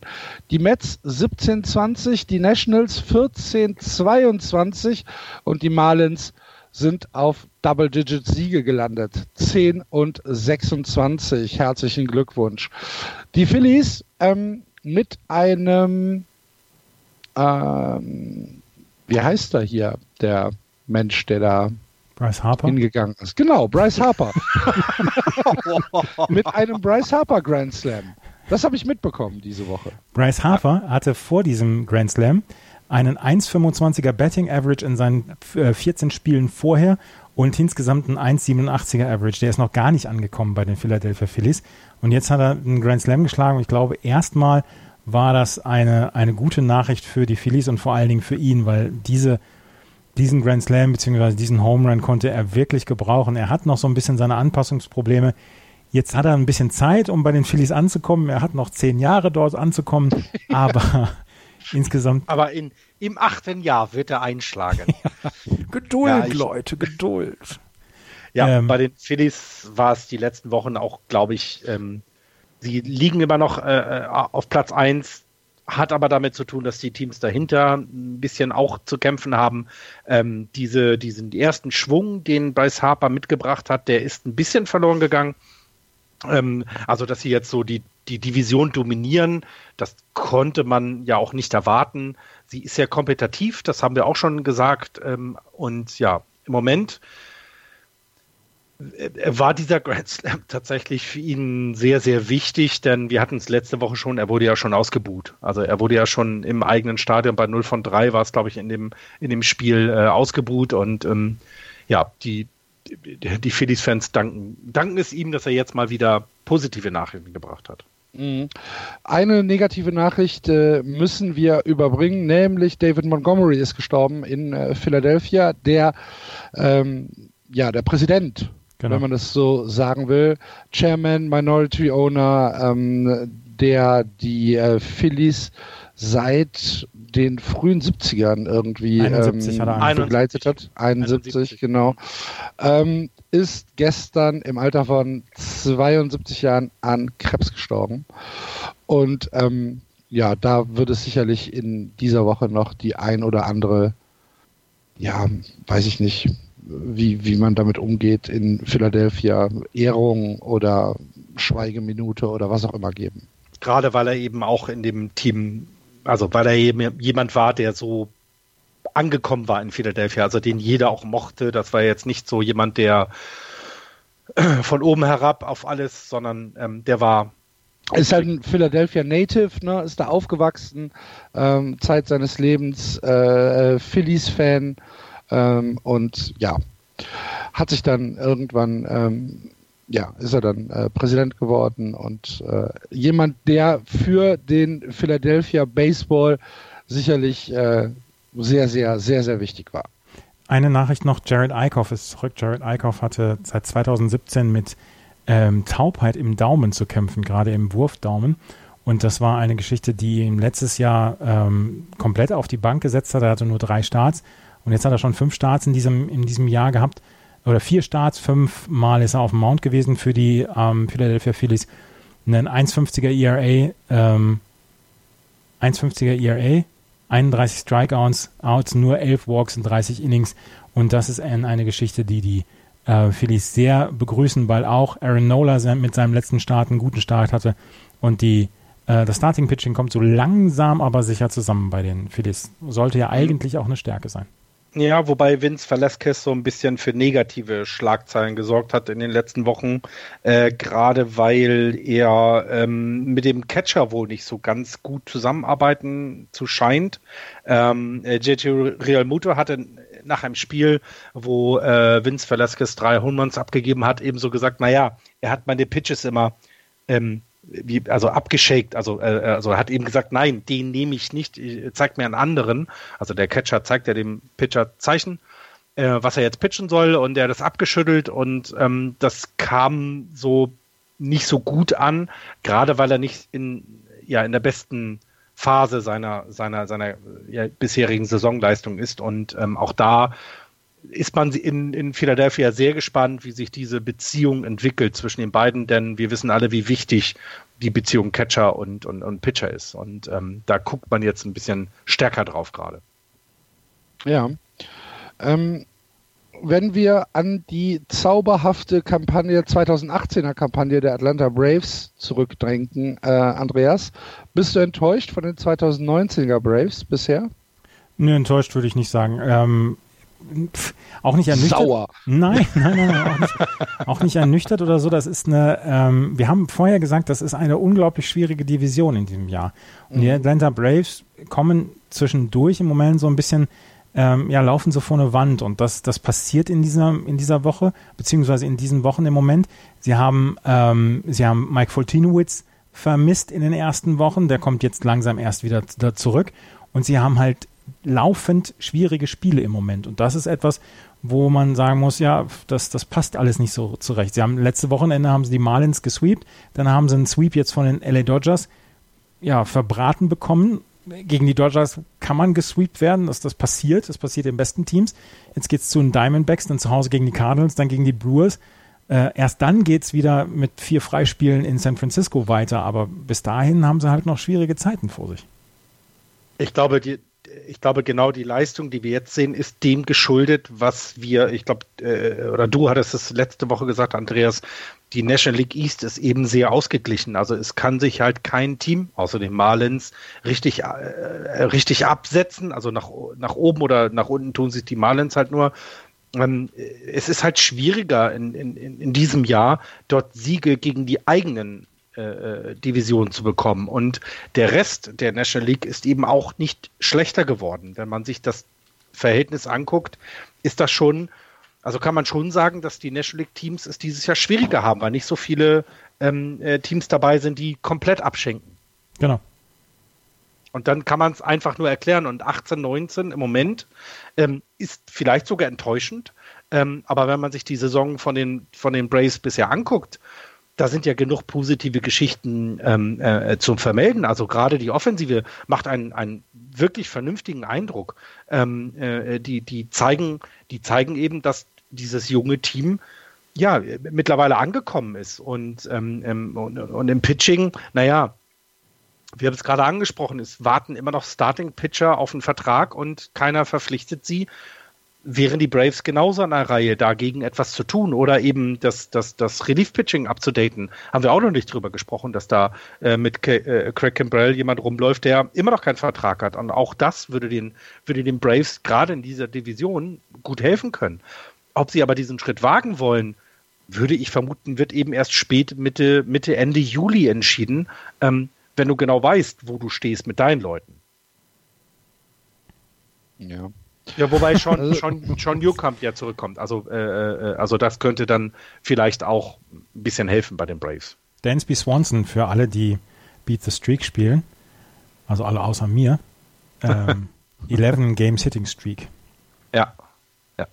die Mets 17-20, die Nationals 14-22 und die Marlins sind auf Double-Digit Siege gelandet. 10 und 26. Herzlichen Glückwunsch. Die Phillies ähm, mit einem, ähm, wie heißt er hier, der Mensch, der da Bryce Harper? hingegangen ist. Genau, Bryce Harper. (laughs) Mit einem Bryce Harper Grand Slam. Das habe ich mitbekommen diese Woche. Bryce Harper hatte vor diesem Grand Slam einen 1,25er Betting Average in seinen 14 äh, Spielen vorher und insgesamt einen 1,87er Average. Der ist noch gar nicht angekommen bei den Philadelphia Phillies. Und jetzt hat er einen Grand Slam geschlagen. Ich glaube, erstmal war das eine, eine gute Nachricht für die Phillies und vor allen Dingen für ihn, weil diese diesen Grand Slam bzw. diesen Home Run konnte er wirklich gebrauchen. Er hat noch so ein bisschen seine Anpassungsprobleme. Jetzt hat er ein bisschen Zeit, um bei den Phillies anzukommen. Er hat noch zehn Jahre dort anzukommen, (laughs) aber (laughs) insgesamt. Aber in, im achten Jahr wird er einschlagen. (laughs) ja. Geduld, ja, ich, Leute, Geduld. Ja, ähm, bei den Phillies war es die letzten Wochen auch, glaube ich, ähm, sie liegen immer noch äh, äh auf Platz 1 hat aber damit zu tun, dass die Teams dahinter ein bisschen auch zu kämpfen haben. Ähm, diese, diesen ersten Schwung, den Bryce Harper mitgebracht hat, der ist ein bisschen verloren gegangen. Ähm, also, dass sie jetzt so die, die Division dominieren, das konnte man ja auch nicht erwarten. Sie ist sehr kompetitiv, das haben wir auch schon gesagt. Ähm, und ja, im Moment war dieser Grand Slam tatsächlich für ihn sehr, sehr wichtig, denn wir hatten es letzte Woche schon, er wurde ja schon ausgebuht. Also er wurde ja schon im eigenen Stadion bei 0 von 3 war es, glaube ich, in dem, in dem Spiel äh, ausgebuht und ähm, ja, die, die, die Phillies-Fans danken, danken es ihm, dass er jetzt mal wieder positive Nachrichten gebracht hat. Mhm. Eine negative Nachricht äh, müssen wir überbringen, nämlich David Montgomery ist gestorben in äh, Philadelphia. Der, ähm, ja, der Präsident genau. wenn man das so sagen will. Chairman, Minority Owner, ähm, der die äh, Phillies seit den frühen 70ern irgendwie 71 ähm, hat begleitet hat. 71, 71. genau. Ähm, ist gestern im Alter von 72 Jahren an Krebs gestorben. Und ähm, ja, da wird es sicherlich in dieser Woche noch die ein oder andere, ja, weiß ich nicht, wie, wie man damit umgeht in Philadelphia, Ehrung oder Schweigeminute oder was auch immer geben. Gerade weil er eben auch in dem Team, also weil er eben jemand war, der so angekommen war in Philadelphia, also den jeder auch mochte. Das war jetzt nicht so jemand, der von oben herab auf alles, sondern ähm, der war ist halt ein Philadelphia Native, ne, ist da aufgewachsen, ähm, Zeit seines Lebens, äh, äh Phillies-Fan, ähm, und ja, hat sich dann irgendwann, ähm, ja, ist er dann äh, Präsident geworden und äh, jemand, der für den Philadelphia Baseball sicherlich äh, sehr, sehr, sehr, sehr wichtig war. Eine Nachricht noch, Jared Eichhoff ist zurück. Jared Eichhoff hatte seit 2017 mit ähm, Taubheit im Daumen zu kämpfen, gerade im Wurfdaumen. Und das war eine Geschichte, die ihm letztes Jahr ähm, komplett auf die Bank gesetzt hat. Er hatte nur drei Starts und jetzt hat er schon fünf Starts in diesem, in diesem Jahr gehabt. Oder vier Starts, fünfmal ist er auf dem Mount gewesen für die ähm, Philadelphia Phillies. Einen 1,50er ERA, ähm, 1,50er ERA, 31 Strikeouts, Outs, nur 11 Walks in 30 Innings. Und das ist ein, eine Geschichte, die die äh, Phillies sehr begrüßen, weil auch Aaron Nola mit seinem letzten Start einen guten Start hatte. Und die, äh, das Starting Pitching kommt so langsam aber sicher zusammen bei den Phillies. Sollte ja eigentlich auch eine Stärke sein. Ja, wobei Vince Velasquez so ein bisschen für negative Schlagzeilen gesorgt hat in den letzten Wochen, äh, gerade weil er ähm, mit dem Catcher wohl nicht so ganz gut zusammenarbeiten zu scheint. Ähm, äh, JJ Real Muto hatte nach einem Spiel, wo äh, Vince Velasquez drei Homeruns abgegeben hat, ebenso gesagt, naja, er hat meine Pitches immer ähm, wie, also abgeschakt, also, äh, also hat eben gesagt, nein, den nehme ich nicht, zeigt mir einen anderen. Also der Catcher zeigt ja dem Pitcher Zeichen, äh, was er jetzt pitchen soll und hat das abgeschüttelt und ähm, das kam so nicht so gut an, gerade weil er nicht in, ja, in der besten Phase seiner, seiner, seiner ja, bisherigen Saisonleistung ist und ähm, auch da ist man in, in Philadelphia sehr gespannt, wie sich diese Beziehung entwickelt zwischen den beiden, denn wir wissen alle, wie wichtig die Beziehung Catcher und, und, und Pitcher ist. Und ähm, da guckt man jetzt ein bisschen stärker drauf gerade. Ja. Ähm, wenn wir an die zauberhafte Kampagne 2018er Kampagne der Atlanta Braves zurückdenken, äh, Andreas, bist du enttäuscht von den 2019er Braves bisher? Nö, enttäuscht würde ich nicht sagen. Ähm, auch nicht ernüchtert. Sauer. Nein, nein, (laughs) nein, nein auch, nicht, auch nicht ernüchtert oder so. Das ist eine, ähm, wir haben vorher gesagt, das ist eine unglaublich schwierige Division in diesem Jahr. Und mhm. die Atlanta Braves kommen zwischendurch im Moment so ein bisschen, ähm, ja, laufen so vor eine Wand. Und das, das passiert in dieser, in dieser Woche, beziehungsweise in diesen Wochen im Moment. Sie haben, ähm, sie haben Mike Foltinowitz vermisst in den ersten Wochen. Der kommt jetzt langsam erst wieder zurück. Und sie haben halt laufend schwierige Spiele im Moment. Und das ist etwas, wo man sagen muss, ja, das, das passt alles nicht so zurecht. Sie haben letzte Wochenende haben sie die Marlins gesweept, dann haben sie einen Sweep jetzt von den LA Dodgers ja, verbraten bekommen. Gegen die Dodgers kann man gesweept werden, dass das passiert. Das passiert in besten Teams. Jetzt geht es zu den Diamondbacks, dann zu Hause gegen die Cardinals, dann gegen die Brewers. Äh, erst dann geht es wieder mit vier Freispielen in San Francisco weiter, aber bis dahin haben sie halt noch schwierige Zeiten vor sich. Ich glaube, die, ich glaube, genau die Leistung, die wir jetzt sehen, ist dem geschuldet, was wir, ich glaube, äh, oder du hattest es letzte Woche gesagt, Andreas, die National League East ist eben sehr ausgeglichen. Also es kann sich halt kein Team, außer den Marlins, richtig, äh, richtig absetzen. Also nach, nach oben oder nach unten tun sich die Marlins halt nur. Ähm, es ist halt schwieriger in, in, in diesem Jahr, dort Siege gegen die eigenen äh, äh, Divisionen zu bekommen. Und der Rest der National League ist eben auch nicht schlechter geworden. Wenn man sich das Verhältnis anguckt, ist das schon also kann man schon sagen, dass die National League Teams es dieses Jahr schwieriger haben, weil nicht so viele ähm, äh, Teams dabei sind, die komplett abschenken. Genau. Und dann kann man es einfach nur erklären. Und 18, 19 im Moment ähm, ist vielleicht sogar enttäuschend. Ähm, aber wenn man sich die Saison von den, von den Braves bisher anguckt, da sind ja genug positive Geschichten ähm, äh, zum Vermelden. Also gerade die Offensive macht einen, einen wirklich vernünftigen Eindruck. Ähm, äh, die, die, zeigen, die zeigen eben, dass dieses junge Team ja mittlerweile angekommen ist. Und, ähm, ähm und, und im Pitching, naja, wir haben es gerade angesprochen, es warten immer noch Starting-Pitcher auf einen Vertrag und keiner verpflichtet sie wären die Braves genauso an der Reihe, dagegen etwas zu tun oder eben das, das, das Relief-Pitching abzudaten. Haben wir auch noch nicht drüber gesprochen, dass da äh, mit K äh, Craig Kimbrell jemand rumläuft, der immer noch keinen Vertrag hat. Und auch das würde den, würde den Braves gerade in dieser Division gut helfen können. Ob sie aber diesen Schritt wagen wollen, würde ich vermuten, wird eben erst spät Mitte, Mitte, Ende Juli entschieden, ähm, wenn du genau weißt, wo du stehst mit deinen Leuten. Ja. Ja, wobei schon, also, schon, schon Newcomb ja zurückkommt. Also, äh, äh, also das könnte dann vielleicht auch ein bisschen helfen bei den Braves. Dansby Swanson für alle, die Beat the Streak spielen, also alle außer mir, ähm, (laughs) 11 Games Hitting Streak. Ja. Ja,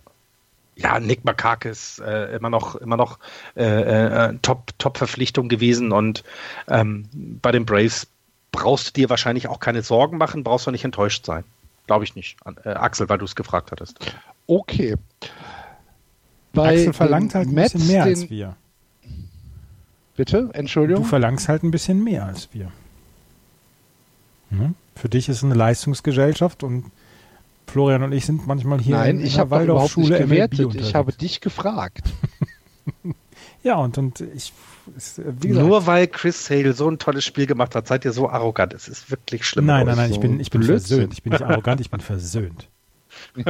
ja Nick Makakis äh, immer noch, immer noch äh, äh, Top, Top-Verpflichtung gewesen und ähm, bei den Braves brauchst du dir wahrscheinlich auch keine Sorgen machen, brauchst du nicht enttäuscht sein. Glaube ich nicht. Äh, Axel, weil du es gefragt hattest. Okay. Bei Axel verlangt halt ein Mets bisschen mehr als wir. Bitte? Entschuldigung? Du verlangst halt ein bisschen mehr als wir. Hm? Für dich ist es eine Leistungsgesellschaft und Florian und ich sind manchmal hier Nein, in, ich der Waldorfschule gewertet. Ich habe dich gefragt. (laughs) ja, und, und ich nur weil Chris Hale so ein tolles Spiel gemacht hat, seid ihr so arrogant. Es ist wirklich schlimm. Nein, nein, nein, ich bin, ich bin versöhnt. Ich bin nicht (laughs) arrogant, ich bin versöhnt. (laughs)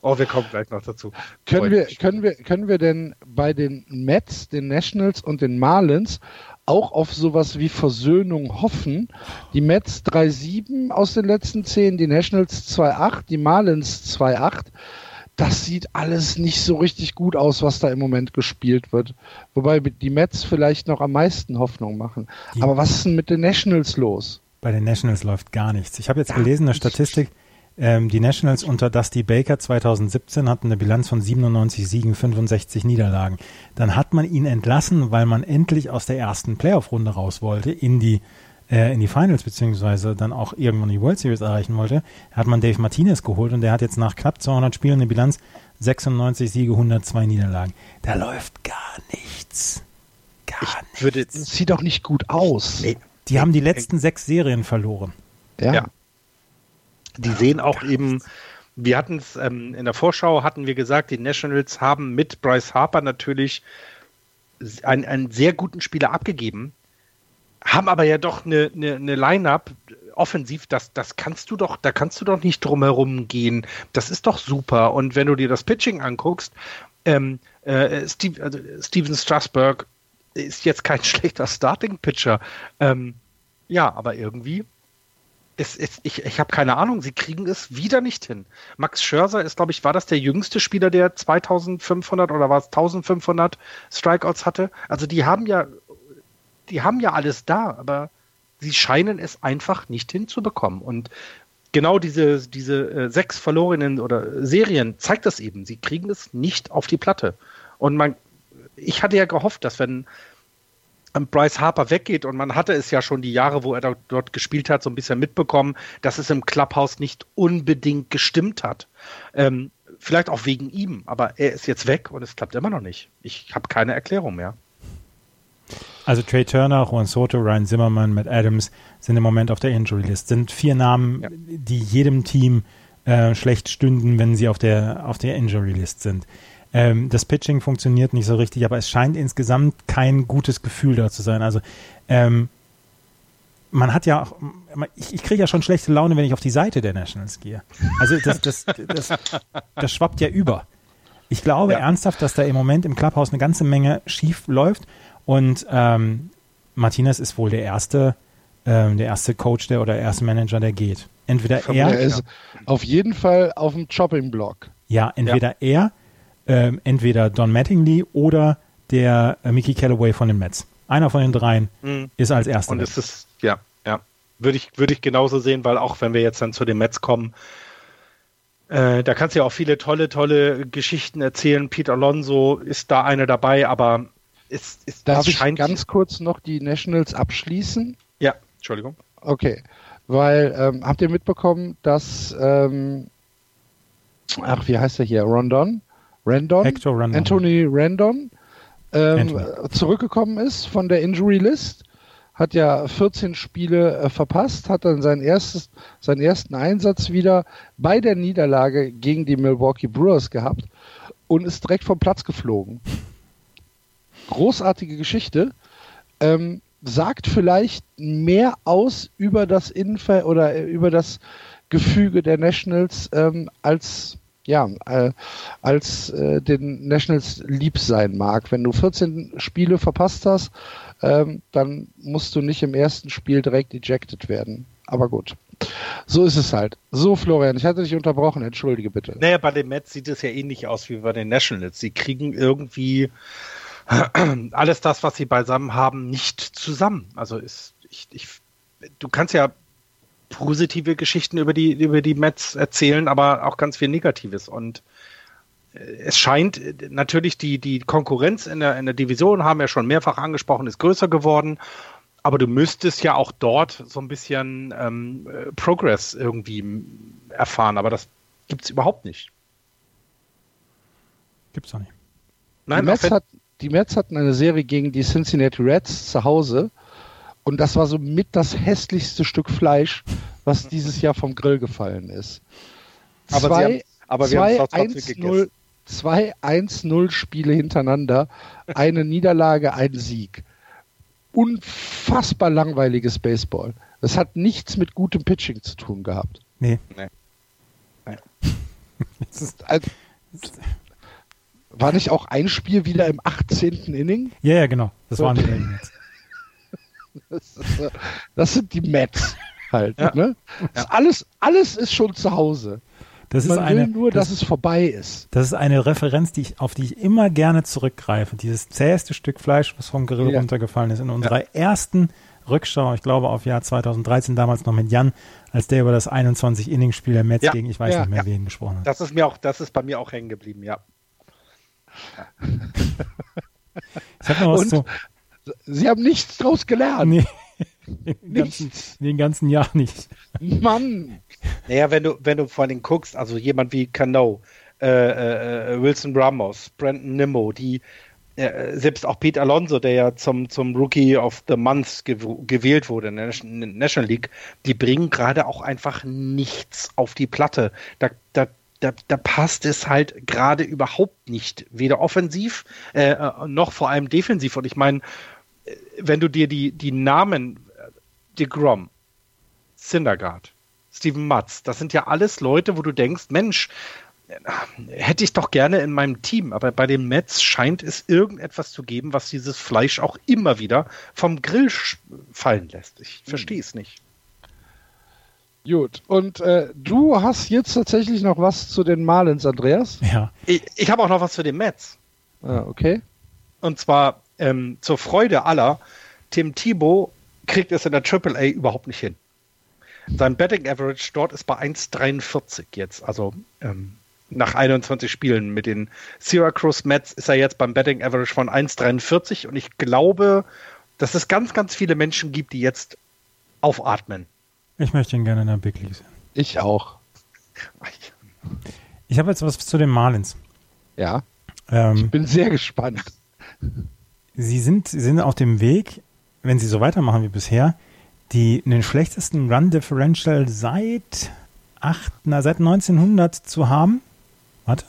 oh, wir kommen gleich noch dazu. Können wir, können, wir, können wir denn bei den Mets, den Nationals und den Marlins auch auf sowas wie Versöhnung hoffen? Die Mets 3-7 aus den letzten 10, die Nationals 2-8, die Marlins 2-8 das sieht alles nicht so richtig gut aus, was da im Moment gespielt wird. Wobei die Mets vielleicht noch am meisten Hoffnung machen. Die Aber was ist denn mit den Nationals los? Bei den Nationals läuft gar nichts. Ich habe jetzt gelesen, eine Statistik, ähm, die Nationals unter Dusty Baker 2017 hatten eine Bilanz von 97 Siegen, 65 Niederlagen. Dann hat man ihn entlassen, weil man endlich aus der ersten Playoff-Runde raus wollte in die äh, in die Finals beziehungsweise dann auch irgendwann die World Series erreichen wollte, hat man Dave Martinez geholt und der hat jetzt nach knapp 200 Spielen eine Bilanz 96 Siege, 102 Niederlagen. Da läuft gar nichts. Gar ich nichts. Würde, das sieht doch nicht gut aus. Nee. Die haben die letzten sechs Serien verloren. Ja. ja. Die sehen auch eben, wir hatten es ähm, in der Vorschau hatten wir gesagt, die Nationals haben mit Bryce Harper natürlich einen, einen sehr guten Spieler abgegeben, haben aber ja doch eine, eine, eine Line-up offensiv, das, das kannst du doch, da kannst du doch nicht drumherum gehen. Das ist doch super. Und wenn du dir das Pitching anguckst, ähm, äh, Steve, also Steven Strasberg ist jetzt kein (laughs) schlechter Starting-Pitcher. Ähm, ja, aber irgendwie es, es, ich, ich habe keine Ahnung, sie kriegen es wieder nicht hin. Max Scherzer ist, glaube ich, war das der jüngste Spieler, der 2500 oder war es 1500 Strikeouts hatte? Also die haben ja die haben ja alles da, aber sie scheinen es einfach nicht hinzubekommen. Und genau diese, diese äh, sechs verlorenen oder Serien zeigt das eben. Sie kriegen es nicht auf die Platte. Und man, ich hatte ja gehofft, dass wenn ähm, Bryce Harper weggeht und man hatte es ja schon die Jahre, wo er dort, dort gespielt hat, so ein bisschen mitbekommen, dass es im Clubhouse nicht unbedingt gestimmt hat. Ähm, vielleicht auch wegen ihm, aber er ist jetzt weg und es klappt immer noch nicht. Ich habe keine Erklärung mehr. Also Trey Turner, Juan Soto, Ryan Zimmerman, Matt Adams sind im Moment auf der Injury List. Sind vier Namen, ja. die jedem Team äh, schlecht stünden, wenn sie auf der, auf der Injury List sind. Ähm, das Pitching funktioniert nicht so richtig, aber es scheint insgesamt kein gutes Gefühl da zu sein. Also ähm, man hat ja auch, ich, ich kriege ja schon schlechte Laune, wenn ich auf die Seite der Nationals gehe. Also das, das, das, das schwappt ja über. Ich glaube ja. ernsthaft, dass da im Moment im Clubhouse eine ganze Menge schief läuft und ähm, Martinez ist wohl der erste, ähm, der erste Coach der oder der erste Manager, der geht. Entweder er, er ist auf jeden Fall auf dem Chopping-Block. Ja, entweder ja. er, ähm, entweder Don Mattingly oder der äh, Mickey Callaway von den Mets. Einer von den dreien mhm. ist als erster. Und es ist, ja, ja. Würde ich, würde ich genauso sehen, weil auch wenn wir jetzt dann zu den Mets kommen, äh, da kannst du ja auch viele tolle, tolle Geschichten erzählen. Pete Alonso ist da eine dabei, aber ist, ist Darf ich ganz kurz noch die Nationals abschließen? Ja, Entschuldigung. Okay, weil ähm, habt ihr mitbekommen, dass ähm, ach, wie heißt er hier? Rondon? Randon? Hector Rondon. Anthony Randon ähm, zurückgekommen ist von der Injury List hat ja 14 Spiele äh, verpasst, hat dann sein erstes, seinen ersten Einsatz wieder bei der Niederlage gegen die Milwaukee Brewers gehabt und ist direkt vom Platz geflogen. Großartige Geschichte. Ähm, sagt vielleicht mehr aus über das Infer oder äh, über das Gefüge der Nationals ähm, als ja, äh, als äh, den Nationals lieb sein mag. Wenn du 14 Spiele verpasst hast, ähm, dann musst du nicht im ersten Spiel direkt ejected werden. Aber gut. So ist es halt. So, Florian, ich hatte dich unterbrochen, entschuldige bitte. Naja, bei den Mets sieht es ja ähnlich aus wie bei den Nationals. Sie kriegen irgendwie (clears throat) alles das, was sie beisammen haben, nicht zusammen. Also ist, ich, ich, du kannst ja positive Geschichten über die, über die Mets erzählen, aber auch ganz viel Negatives. Und es scheint natürlich die, die Konkurrenz in der, in der Division, haben wir schon mehrfach angesprochen, ist größer geworden. Aber du müsstest ja auch dort so ein bisschen ähm, Progress irgendwie erfahren. Aber das gibt es überhaupt nicht. Gibt's doch nicht. Nein, die Mets, hat, die Mets hatten eine Serie gegen die Cincinnati Reds zu Hause. Und das war so mit das hässlichste Stück Fleisch, was dieses Jahr vom Grill gefallen ist. Aber, zwei, haben, aber wir haben es trotzdem gegessen zwei 1-0 Spiele hintereinander, eine Niederlage, ein Sieg. Unfassbar langweiliges Baseball. Das hat nichts mit gutem Pitching zu tun gehabt. Nee. nee. nee. (laughs) also, war nicht auch ein Spiel wieder im 18. Inning? Ja, ja, genau. Das so. waren die Mets. (laughs) Das, das, sind die Mets halt. Ja. Ne? Ja. Alles, alles ist schon zu Hause. Das Man ist eine, will nur, das, dass es vorbei ist. Das ist eine Referenz, die ich, auf die ich immer gerne zurückgreife. Dieses zäheste Stück Fleisch, was vom Grill ja. runtergefallen ist. In unserer ja. ersten Rückschau, ich glaube auf Jahr 2013, damals noch mit Jan, als der über das 21-Inning-Spiel der Mets ja. gegen, ich weiß nicht mehr wen, gesprochen hat. Das ist mir auch, das ist bei mir auch hängen geblieben, ja. ich habe noch was Und zu. Sie haben nichts draus gelernt. Nee. Den ganzen, den ganzen Jahr nicht. Mann! Naja, wenn du, wenn du vor allem guckst, also jemand wie Cano, äh, äh, äh, Wilson Ramos, Brandon Nimmo, die äh, selbst auch Pete Alonso, der ja zum, zum Rookie of the Month gew gewählt wurde in der National League, die bringen gerade auch einfach nichts auf die Platte. Da, da, da, da passt es halt gerade überhaupt nicht. Weder offensiv äh noch vor allem defensiv. Und ich meine, wenn du dir die, die Namen DeGrom, Syndergaard, Steven Matz, das sind ja alles Leute, wo du denkst, Mensch, hätte ich doch gerne in meinem Team, aber bei den Mets scheint es irgendetwas zu geben, was dieses Fleisch auch immer wieder vom Grill fallen lässt. Ich hm. verstehe es nicht. Gut, und äh, du hast jetzt tatsächlich noch was zu den Marlins, Andreas? Ja. Ich, ich habe auch noch was zu den Mets. Ah, okay. Und zwar ähm, zur Freude aller, Tim Thibault kriegt es in der AAA überhaupt nicht hin. Sein Betting Average dort ist bei 1,43 jetzt. Also ähm, nach 21 Spielen mit den Syracuse Mets ist er jetzt beim Betting Average von 1,43 und ich glaube, dass es ganz, ganz viele Menschen gibt, die jetzt aufatmen. Ich möchte ihn gerne in der Big League sehen. Ich auch. Ich habe jetzt was zu den Marlins. Ja. Ähm, ich bin sehr gespannt sie sind, sie sind auf dem Weg, wenn sie so weitermachen wie bisher, die den schlechtesten Run Differential seit acht, na, seit 1900 zu haben. Warte.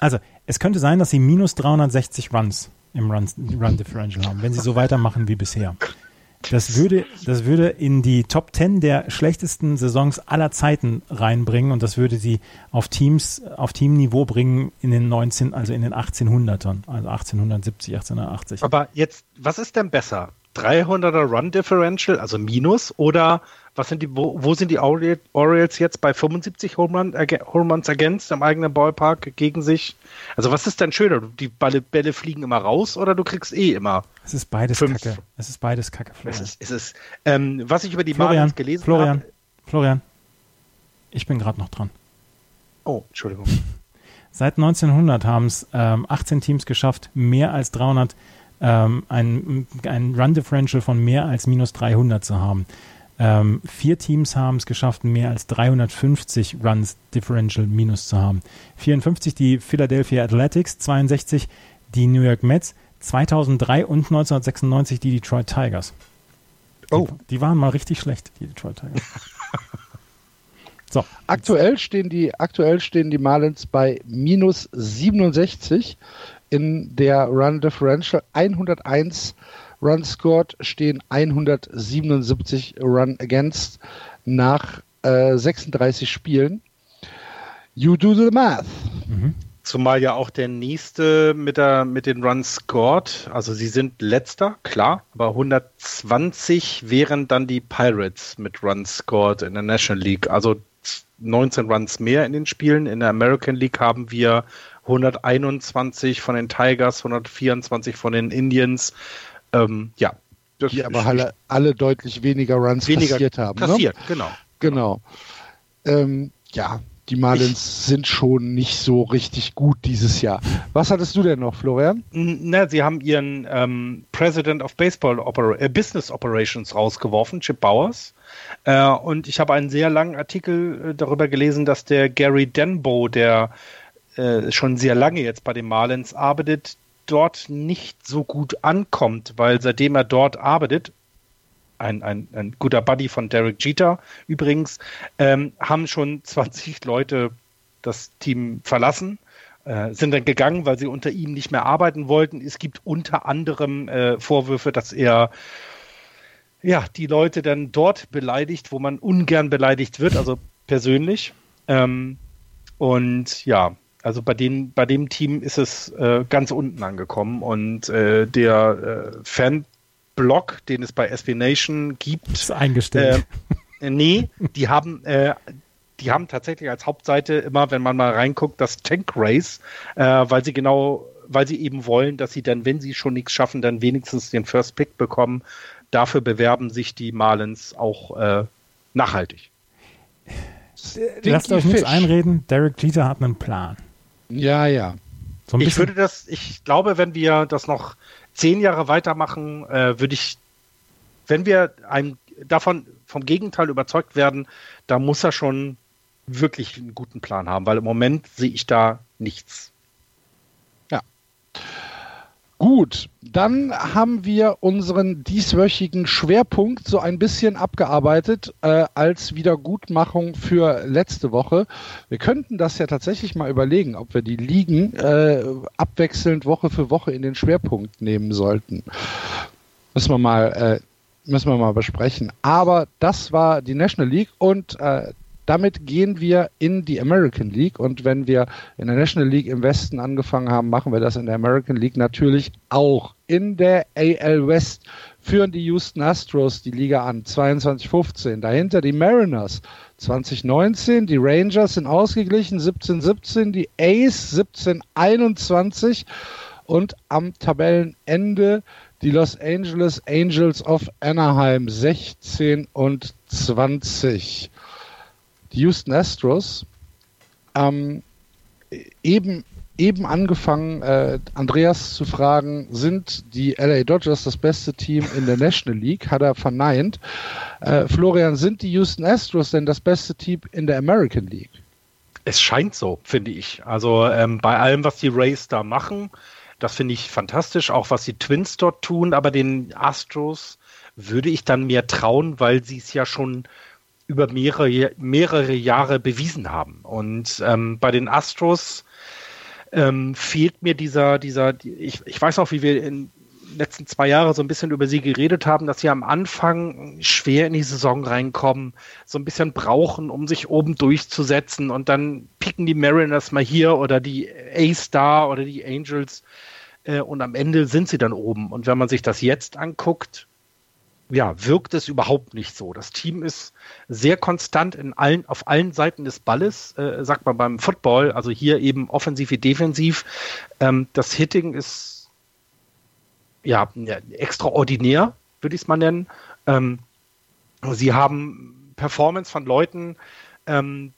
Also, es könnte sein, dass sie minus 360 Runs im Run, Run Differential haben, wenn sie so weitermachen wie bisher. (laughs) Das würde, das würde in die Top 10 der schlechtesten Saisons aller Zeiten reinbringen und das würde sie auf Teams, auf Teamniveau bringen in den 19, also in den 1800ern, also 1870, 1880. Aber jetzt, was ist denn besser? 300er Run Differential, also Minus, oder was sind die, wo, wo sind die Orioles jetzt bei 75 Home, Run, Home Runs against im eigenen Ballpark gegen sich? Also was ist denn schöner? Die Bälle, Bälle fliegen immer raus oder du kriegst eh immer? Es ist beides fünf. Kacke. Es ist beides Kacke, Florian. Es ist, es ist, ähm, was ich über die Florian, Marlins gelesen Florian, habe. Florian, ich bin gerade noch dran. Oh, Entschuldigung. (laughs) Seit 1900 haben es ähm, 18 Teams geschafft, mehr als 300 ähm, ein, ein Run Differential von mehr als minus 300 zu haben. Ähm, vier Teams haben es geschafft, mehr als 350 Runs Differential minus zu haben. 54 die Philadelphia Athletics, 62 die New York Mets, 2003 und 1996 die Detroit Tigers. Oh. Die, die waren mal richtig schlecht, die Detroit Tigers. (laughs) so. Aktuell stehen, die, aktuell stehen die Marlins bei minus 67 in der Run Differential 101 Run scored, stehen 177 Run against nach äh, 36 Spielen. You do the math. Mhm. Zumal ja auch der nächste mit, der, mit den Runs scored, also sie sind letzter, klar, aber 120 wären dann die Pirates mit Runs scored in der National League. Also 19 Runs mehr in den Spielen. In der American League haben wir 121 von den Tigers, 124 von den Indians. Ähm, ja. Die aber alle, alle deutlich weniger Runs weniger kassiert haben. Ne? Kassiert, ne? genau. Genau. Ähm, ja, die Marlins sind schon nicht so richtig gut dieses Jahr. Was hattest du denn noch, Florian? Na, sie haben ihren ähm, President of Baseball Oper äh, Business Operations rausgeworfen, Chip Bowers. Äh, und ich habe einen sehr langen Artikel äh, darüber gelesen, dass der Gary Denbo, der äh, schon sehr lange jetzt bei den Marlins arbeitet, dort nicht so gut ankommt, weil seitdem er dort arbeitet, ein, ein, ein guter Buddy von Derek Jeter übrigens, ähm, haben schon (laughs) 20 Leute das Team verlassen, äh, sind dann gegangen, weil sie unter ihm nicht mehr arbeiten wollten. Es gibt unter anderem äh, Vorwürfe, dass er ja, die Leute dann dort beleidigt, wo man ungern beleidigt wird, also persönlich. Ähm, und ja, also bei, den, bei dem Team ist es äh, ganz unten angekommen und äh, der äh, Fanblog, den es bei SB Nation gibt, ist eingestellt. Äh, nee, die haben äh, die haben tatsächlich als Hauptseite immer, wenn man mal reinguckt, das Tank Race, äh, weil sie genau, weil sie eben wollen, dass sie dann, wenn sie schon nichts schaffen, dann wenigstens den First Pick bekommen. Dafür bewerben sich die Marlins auch äh, nachhaltig. Lasst euch nichts einreden, Derek Jeter hat einen Plan. Ja, ja. So ich würde das, ich glaube, wenn wir das noch zehn Jahre weitermachen, äh, würde ich, wenn wir einem davon vom Gegenteil überzeugt werden, da muss er schon wirklich einen guten Plan haben, weil im Moment sehe ich da nichts. Gut, dann haben wir unseren dieswöchigen Schwerpunkt so ein bisschen abgearbeitet äh, als Wiedergutmachung für letzte Woche. Wir könnten das ja tatsächlich mal überlegen, ob wir die Ligen äh, abwechselnd Woche für Woche in den Schwerpunkt nehmen sollten. Müssen wir mal, äh, müssen wir mal besprechen. Aber das war die National League und äh, damit gehen wir in die American League. Und wenn wir in der National League im Westen angefangen haben, machen wir das in der American League natürlich auch. In der AL West führen die Houston Astros die Liga an, 22-15. Dahinter die Mariners 2019, die Rangers sind ausgeglichen, 17-17, die Ace 17-21 und am Tabellenende die Los Angeles Angels of Anaheim 16 und 20 die Houston Astros ähm, eben, eben angefangen, äh, Andreas zu fragen, sind die LA Dodgers das beste Team in der National League? Hat er verneint. Äh, Florian, sind die Houston Astros denn das beste Team in der American League? Es scheint so, finde ich. Also ähm, bei allem, was die Rays da machen, Das finde ich fantastisch, auch was die Twins dort tun, aber den Astros würde ich dann mehr trauen, weil sie es ja schon über mehrere, mehrere Jahre bewiesen haben. Und ähm, bei den Astros ähm, fehlt mir dieser, dieser, ich, ich weiß auch, wie wir in den letzten zwei Jahren so ein bisschen über sie geredet haben, dass sie am Anfang schwer in die Saison reinkommen, so ein bisschen brauchen, um sich oben durchzusetzen und dann picken die Mariners mal hier oder die A-Star oder die Angels äh, und am Ende sind sie dann oben. Und wenn man sich das jetzt anguckt, ja, wirkt es überhaupt nicht so. Das Team ist sehr konstant in allen, auf allen Seiten des Balles, äh, sagt man beim Football, also hier eben offensiv wie defensiv. Ähm, das Hitting ist ja, extraordinär, würde ich es mal nennen. Ähm, sie haben Performance von Leuten, ähm,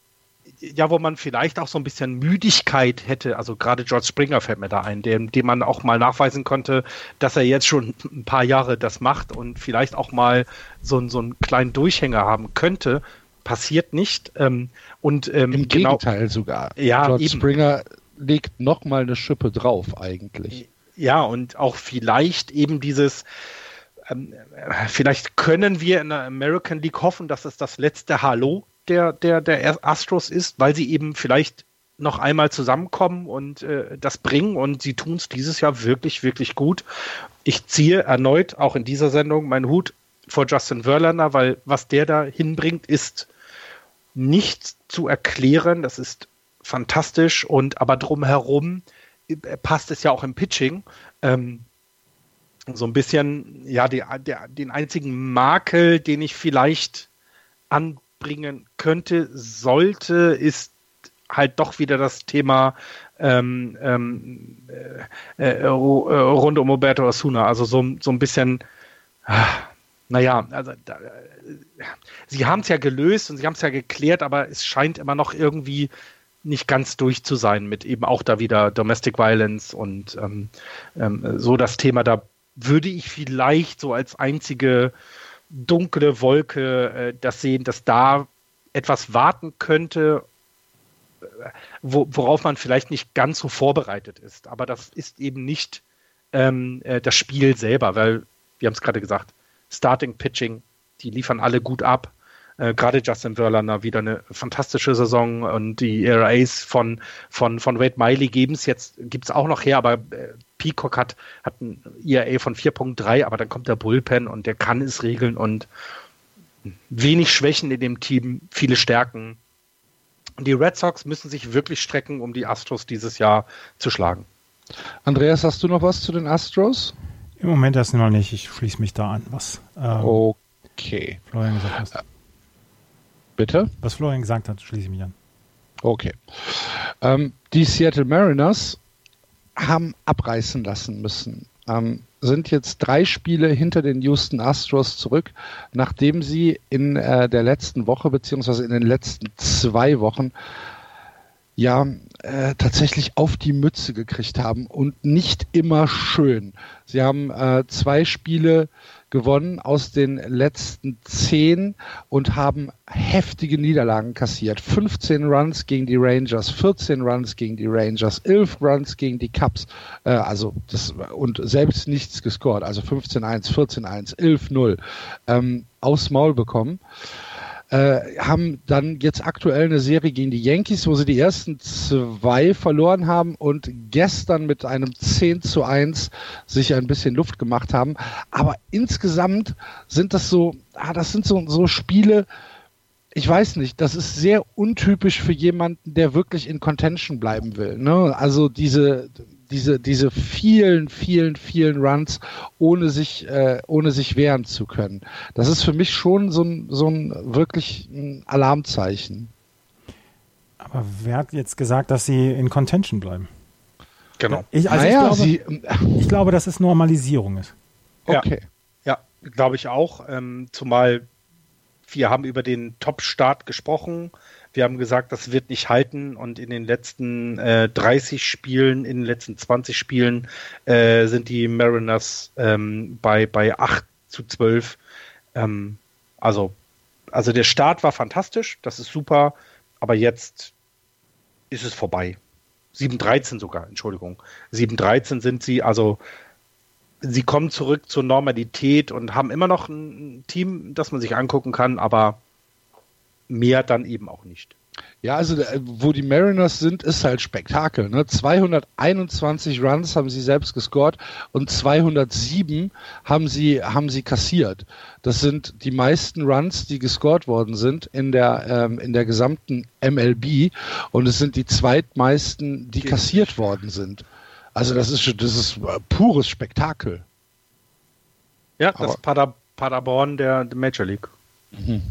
ja, wo man vielleicht auch so ein bisschen Müdigkeit hätte. Also gerade George Springer fällt mir da ein, dem, dem man auch mal nachweisen konnte, dass er jetzt schon ein paar Jahre das macht und vielleicht auch mal so, so einen kleinen Durchhänger haben könnte. Passiert nicht. Ähm, und ähm, im genau, Gegenteil sogar. Ja, George eben. Springer legt noch mal eine Schippe drauf eigentlich. Ja, und auch vielleicht eben dieses ähm, vielleicht können wir in der American League hoffen, dass es das letzte Hallo der, der, der Astros ist, weil sie eben vielleicht noch einmal zusammenkommen und äh, das bringen und sie tun es dieses Jahr wirklich, wirklich gut. Ich ziehe erneut auch in dieser Sendung meinen Hut vor Justin Verlander, weil was der da hinbringt, ist nicht zu erklären. Das ist fantastisch und aber drumherum äh, passt es ja auch im Pitching. Ähm, so ein bisschen, ja, die, der, den einzigen Makel, den ich vielleicht an bringen könnte, sollte, ist halt doch wieder das Thema ähm, ähm, äh, äh, rund um Roberto Osuna. Also so, so ein bisschen, ah, naja, also da, äh, sie haben es ja gelöst und sie haben es ja geklärt, aber es scheint immer noch irgendwie nicht ganz durch zu sein mit eben auch da wieder Domestic Violence und ähm, ähm so das Thema. Da würde ich vielleicht so als einzige dunkle Wolke äh, das sehen, dass da etwas warten könnte, äh, wo, worauf man vielleicht nicht ganz so vorbereitet ist. Aber das ist eben nicht ähm, äh, das Spiel selber, weil, wir haben es gerade gesagt, Starting Pitching, die liefern alle gut ab. Äh, Gerade Justin Verlander wieder eine fantastische Saison und die ERAs von, von, von Wade Miley geben es jetzt, gibt es auch noch her, aber äh, Peacock hat, hat ein ERA von 4.3, aber dann kommt der Bullpen und der kann es regeln und wenig Schwächen in dem Team, viele Stärken. Die Red Sox müssen sich wirklich strecken, um die Astros dieses Jahr zu schlagen. Andreas, hast du noch was zu den Astros? Im Moment erstmal nicht. Ich schließe mich da an, was ähm, okay. Florian gesagt hat. Bitte? Was Florian gesagt hat, schließe ich mich an. Okay. Ähm, die Seattle Mariners haben abreißen lassen müssen. Ähm, sind jetzt drei Spiele hinter den Houston Astros zurück, nachdem sie in äh, der letzten Woche beziehungsweise in den letzten zwei Wochen ja äh, tatsächlich auf die Mütze gekriegt haben und nicht immer schön. Sie haben äh, zwei Spiele gewonnen aus den letzten zehn und haben heftige Niederlagen kassiert. 15 Runs gegen die Rangers, 14 Runs gegen die Rangers, 11 Runs gegen die Cubs, äh, also das und selbst nichts gescored, also 15-1, 14-1, 11-0 ähm, aufs Maul bekommen äh, haben dann jetzt aktuell eine Serie gegen die Yankees, wo sie die ersten zwei verloren haben und gestern mit einem 10 zu 1 sich ein bisschen Luft gemacht haben. Aber insgesamt sind das so, ah, das sind so, so Spiele, ich weiß nicht, das ist sehr untypisch für jemanden, der wirklich in Contention bleiben will. Ne? Also diese, diese, diese vielen, vielen, vielen Runs, ohne sich, äh, ohne sich wehren zu können. Das ist für mich schon so ein, so ein wirklich ein Alarmzeichen. Aber wer hat jetzt gesagt, dass sie in Contention bleiben? Genau. Ich, also naja, ich, glaube, sie, ich glaube, dass es Normalisierung ist. Okay. Ja, ja glaube ich auch. Ähm, zumal wir haben über den Top-Start gesprochen. Wir haben gesagt, das wird nicht halten und in den letzten äh, 30 Spielen, in den letzten 20 Spielen äh, sind die Mariners ähm, bei, bei 8 zu 12. Ähm, also, also der Start war fantastisch, das ist super, aber jetzt ist es vorbei. 7-13 sogar, Entschuldigung. 7-13 sind sie, also sie kommen zurück zur Normalität und haben immer noch ein Team, das man sich angucken kann, aber mehr dann eben auch nicht. Ja, also äh, wo die Mariners sind, ist halt Spektakel. Ne? 221 Runs haben sie selbst gescored und 207 haben sie, haben sie kassiert. Das sind die meisten Runs, die gescored worden sind in der, ähm, in der gesamten MLB und es sind die zweitmeisten, die kassiert worden sind. Also das ist, das ist äh, pures Spektakel. Ja, das ist Pader, Paderborn der, der Major League. Mhm.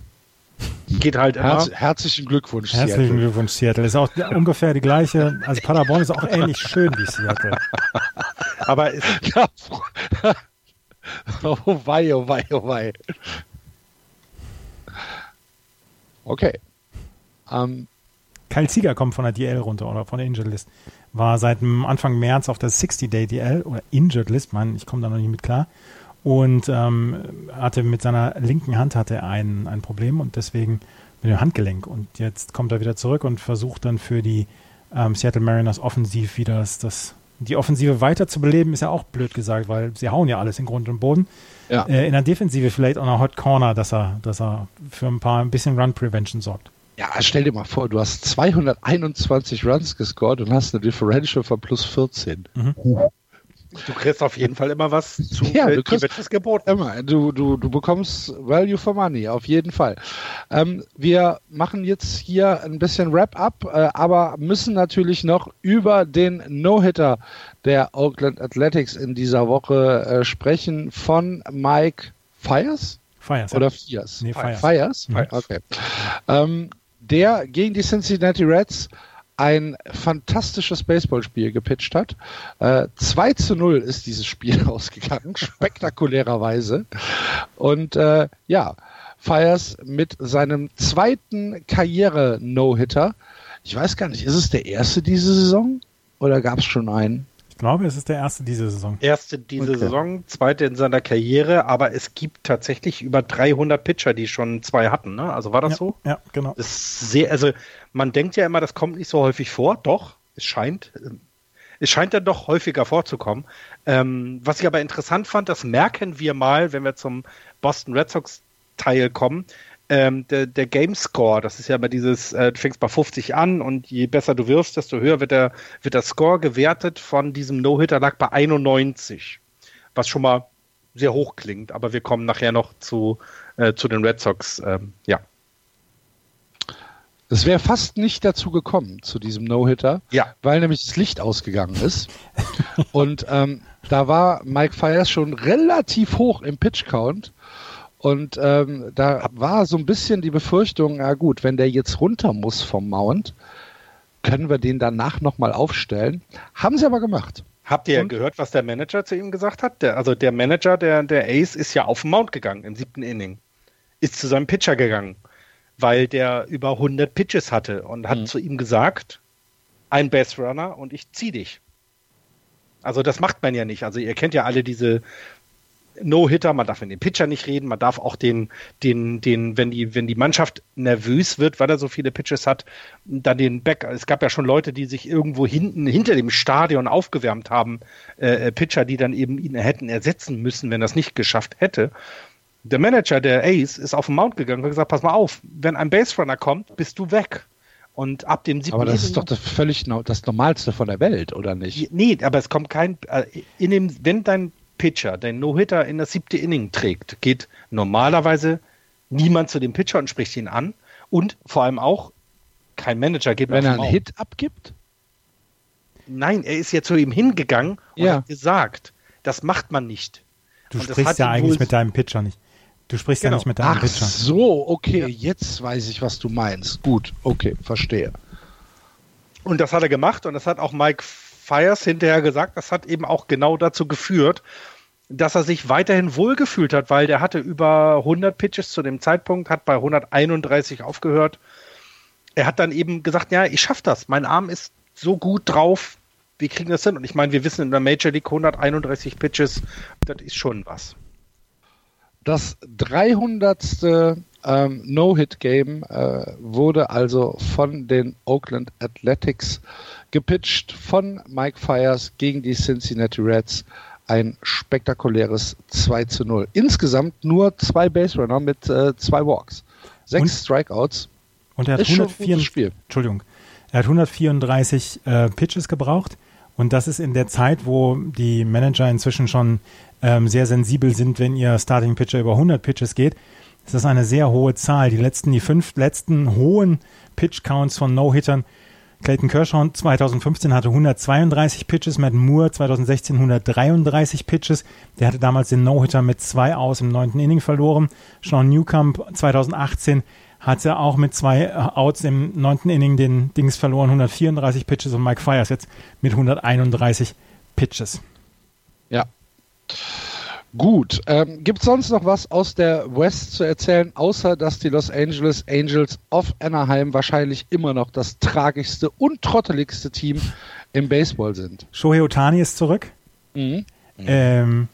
Geht halt immer. Herz, herzlichen Glückwunsch, Herzlichen Seattle. Glückwunsch, Seattle. Ist auch ungefähr die gleiche. Also Paderborn ist auch ähnlich schön wie Seattle. (laughs) Aber ist. (laughs) Ja, (laughs) oh wei, oh wei, oh wei. Okay. Um, Kyle Zieger kommt von der DL runter oder von der Injured List. War seit Anfang März auf der 60-Day DL oder Injured List, Mann, ich komme da noch nicht mit klar und ähm, hatte mit seiner linken Hand hatte ein, ein Problem und deswegen mit dem Handgelenk. Und jetzt kommt er wieder zurück und versucht dann für die ähm, Seattle Mariners offensiv wieder das, das, die Offensive weiter zu beleben, ist ja auch blöd gesagt, weil sie hauen ja alles in Grund und Boden. Ja. Äh, in der Defensive vielleicht auch eine Hot Corner, dass er, dass er für ein paar ein bisschen Run Prevention sorgt. Ja, stell dir mal vor, du hast 221 Runs gescored und hast eine Differential von plus 14. Mhm. Du kriegst auf jeden Fall immer was zu. Ja, du kriegst wird geboten. Immer. Du, du, du bekommst Value for Money, auf jeden Fall. Ähm, wir machen jetzt hier ein bisschen Wrap-up, äh, aber müssen natürlich noch über den No-Hitter der Oakland Athletics in dieser Woche äh, sprechen von Mike Fires? Fires. Oder Fiers? Nee, Fires. Fires? Mhm. Okay. Ähm, der gegen die Cincinnati Reds ein fantastisches Baseballspiel gepitcht hat. Äh, 2 zu 0 ist dieses Spiel (laughs) ausgegangen, spektakulärerweise. Und äh, ja, Fires mit seinem zweiten Karriere-No-Hitter. Ich weiß gar nicht, ist es der erste diese Saison oder gab es schon einen? Ich glaube, es ist der erste diese Saison. Erste diese okay. Saison, zweite in seiner Karriere, aber es gibt tatsächlich über 300 Pitcher, die schon zwei hatten. Ne? Also war das ja, so? Ja, genau. Das ist sehr, also man denkt ja immer, das kommt nicht so häufig vor. Doch, es scheint, es scheint dann doch häufiger vorzukommen. Ähm, was ich aber interessant fand, das merken wir mal, wenn wir zum Boston Red Sox Teil kommen ähm, der, der Game Score, das ist ja immer dieses, äh, du fängst bei 50 an und je besser du wirfst, desto höher wird der, wird der Score gewertet von diesem No-Hitter lag bei 91. Was schon mal sehr hoch klingt, aber wir kommen nachher noch zu, äh, zu den Red Sox, ähm, ja. Es wäre fast nicht dazu gekommen, zu diesem No-Hitter, ja. weil nämlich das Licht ausgegangen ist. und ähm, da war Mike Fires schon relativ hoch im Pitch-Count und ähm, da war so ein bisschen die Befürchtung, ja gut, wenn der jetzt runter muss vom Mount, können wir den danach nochmal aufstellen. Haben sie aber gemacht. Habt ihr Und? gehört, was der Manager zu ihm gesagt hat? Der, also der Manager der, der Ace ist ja auf den Mount gegangen im siebten Inning. Ist zu seinem Pitcher gegangen, weil der über 100 Pitches hatte und hat mhm. zu ihm gesagt, ein Base Runner und ich zieh dich. Also das macht man ja nicht. Also ihr kennt ja alle diese No-Hitter, man darf in den Pitcher nicht reden, man darf auch den, den, den, wenn die, wenn die Mannschaft nervös wird, weil er so viele Pitches hat, dann den Back, es gab ja schon Leute, die sich irgendwo hinten, hinter dem Stadion aufgewärmt haben, äh, äh Pitcher, die dann eben ihn hätten ersetzen müssen, wenn er es nicht geschafft hätte. Der Manager der Ace ist auf den Mount gegangen und hat gesagt, pass mal auf, wenn ein Base Runner kommt, bist du weg. Und ab dem siebten. Aber das ist doch das völlig das Normalste von der Welt, oder nicht? Nee, aber es kommt kein. Äh, in dem, wenn dein Pitcher den No-Hitter in das siebte Inning trägt, geht normalerweise niemand zu dem Pitcher und spricht ihn an. Und vor allem auch kein Manager geht Wenn er einen. Hit abgibt? Nein, er ist ja zu ihm hingegangen und ja. hat gesagt, das macht man nicht. Du und sprichst ja eigentlich mit deinem Pitcher nicht. Du sprichst genau. ja nicht mit deinem Ach Pitcher. so, okay, ja. jetzt weiß ich, was du meinst. Gut, okay, verstehe. Und das hat er gemacht und das hat auch Mike Fires hinterher gesagt, das hat eben auch genau dazu geführt, dass er sich weiterhin wohlgefühlt hat, weil der hatte über 100 Pitches zu dem Zeitpunkt, hat bei 131 aufgehört. Er hat dann eben gesagt, ja, ich schaffe das. Mein Arm ist so gut drauf, wir kriegen das hin. Und ich meine, wir wissen in der Major League 131 Pitches, das ist schon was. Das 300. ähm, No-Hit-Game äh, wurde also von den Oakland Athletics gepitcht von Mike Fires gegen die Cincinnati Reds. Ein spektakuläres 2 zu 0. Insgesamt nur zwei Base Runner mit äh, zwei Walks. Sechs und, Strikeouts. Und er hat, 134, Entschuldigung, er hat 134 äh, Pitches gebraucht. Und das ist in der Zeit, wo die Manager inzwischen schon ähm, sehr sensibel sind, wenn ihr Starting Pitcher über 100 Pitches geht. Das ist eine sehr hohe Zahl. Die letzten, die fünf letzten hohen Pitch Counts von No-Hittern Clayton Kershaw 2015 hatte 132 Pitches, Matt Moore 2016 133 Pitches. Der hatte damals den No-Hitter mit zwei aus im neunten Inning verloren. Sean Newcomb 2018 hatte auch mit zwei Outs im neunten Inning den Dings verloren, 134 Pitches und Mike Fires jetzt mit 131 Pitches. Ja. Gut. Ähm, Gibt es sonst noch was aus der West zu erzählen, außer dass die Los Angeles Angels of Anaheim wahrscheinlich immer noch das tragischste und trotteligste Team im Baseball sind? Shohei Otani ist zurück. Mhm. Ähm,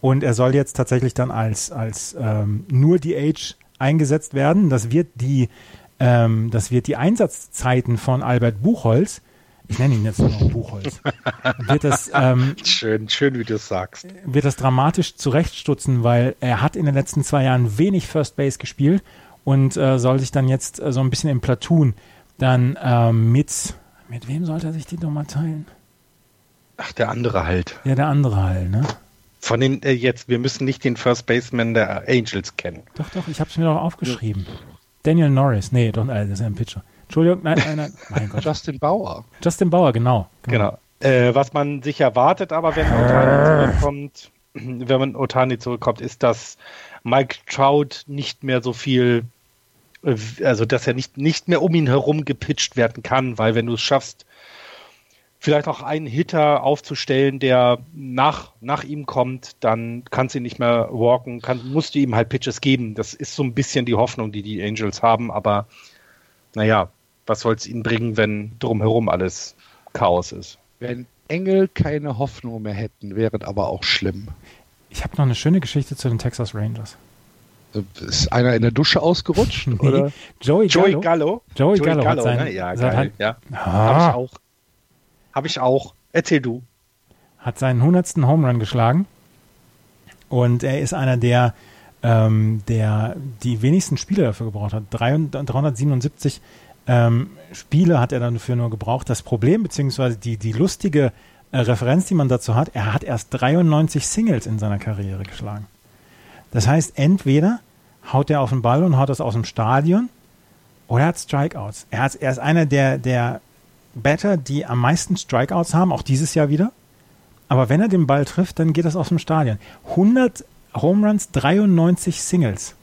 und er soll jetzt tatsächlich dann als, als ähm, nur DH eingesetzt werden. Das wird die, ähm, das wird die Einsatzzeiten von Albert Buchholz ich nenne ihn jetzt nur noch Buchholz, wird das, ähm, schön, schön, wie du es sagst, wird das dramatisch zurechtstutzen, weil er hat in den letzten zwei Jahren wenig First Base gespielt und äh, soll sich dann jetzt äh, so ein bisschen im Platoon dann ähm, mit, mit wem sollte er sich die nochmal teilen? Ach, der andere halt. Ja, der andere halt, ne? Von den äh, jetzt, wir müssen nicht den First Baseman der Angels kennen. Doch, doch, ich habe es mir doch aufgeschrieben. Daniel Norris, nee, doch, äh, das ist ja ein Pitcher. Entschuldigung, nein, nein, nein. (laughs) Mein Gott. Justin Bauer. Justin Bauer, genau. Genau. genau. Äh, was man sich erwartet, aber wenn Otani zurückkommt, (clears throat) wenn man Otani zurückkommt, ist, dass Mike Trout nicht mehr so viel, äh, also dass er nicht, nicht mehr um ihn herum gepitcht werden kann, weil wenn du es schaffst, vielleicht auch einen Hitter aufzustellen, der nach, nach ihm kommt, dann kannst du ihn nicht mehr walken, kann, musst du ihm halt Pitches geben. Das ist so ein bisschen die Hoffnung, die die Angels haben, aber naja, was soll es ihnen bringen, wenn drumherum alles Chaos ist? Wenn Engel keine Hoffnung mehr hätten, wäre aber auch schlimm. Ich habe noch eine schöne Geschichte zu den Texas Rangers. Ist einer in der Dusche ausgerutscht? (laughs) nee. oder? Joey Gallo. Joey Gallo. Joey, Joey Gallo, Gallo sein, ne? Ja, geil. Hat, ja. Ah. Habe ich auch. Habe ich auch. Erzähl du. Hat seinen 100. Home Run geschlagen. Und er ist einer der ähm, der die wenigsten Spiele dafür gebraucht hat. 377 ähm, Spiele hat er dafür nur gebraucht. Das Problem, beziehungsweise die, die lustige äh, Referenz, die man dazu hat, er hat erst 93 Singles in seiner Karriere geschlagen. Das heißt, entweder haut er auf den Ball und haut das aus dem Stadion oder er hat Strikeouts. Er, hat, er ist einer der, der Batter, die am meisten Strikeouts haben, auch dieses Jahr wieder. Aber wenn er den Ball trifft, dann geht das aus dem Stadion. 100 Home Runs, 93 Singles.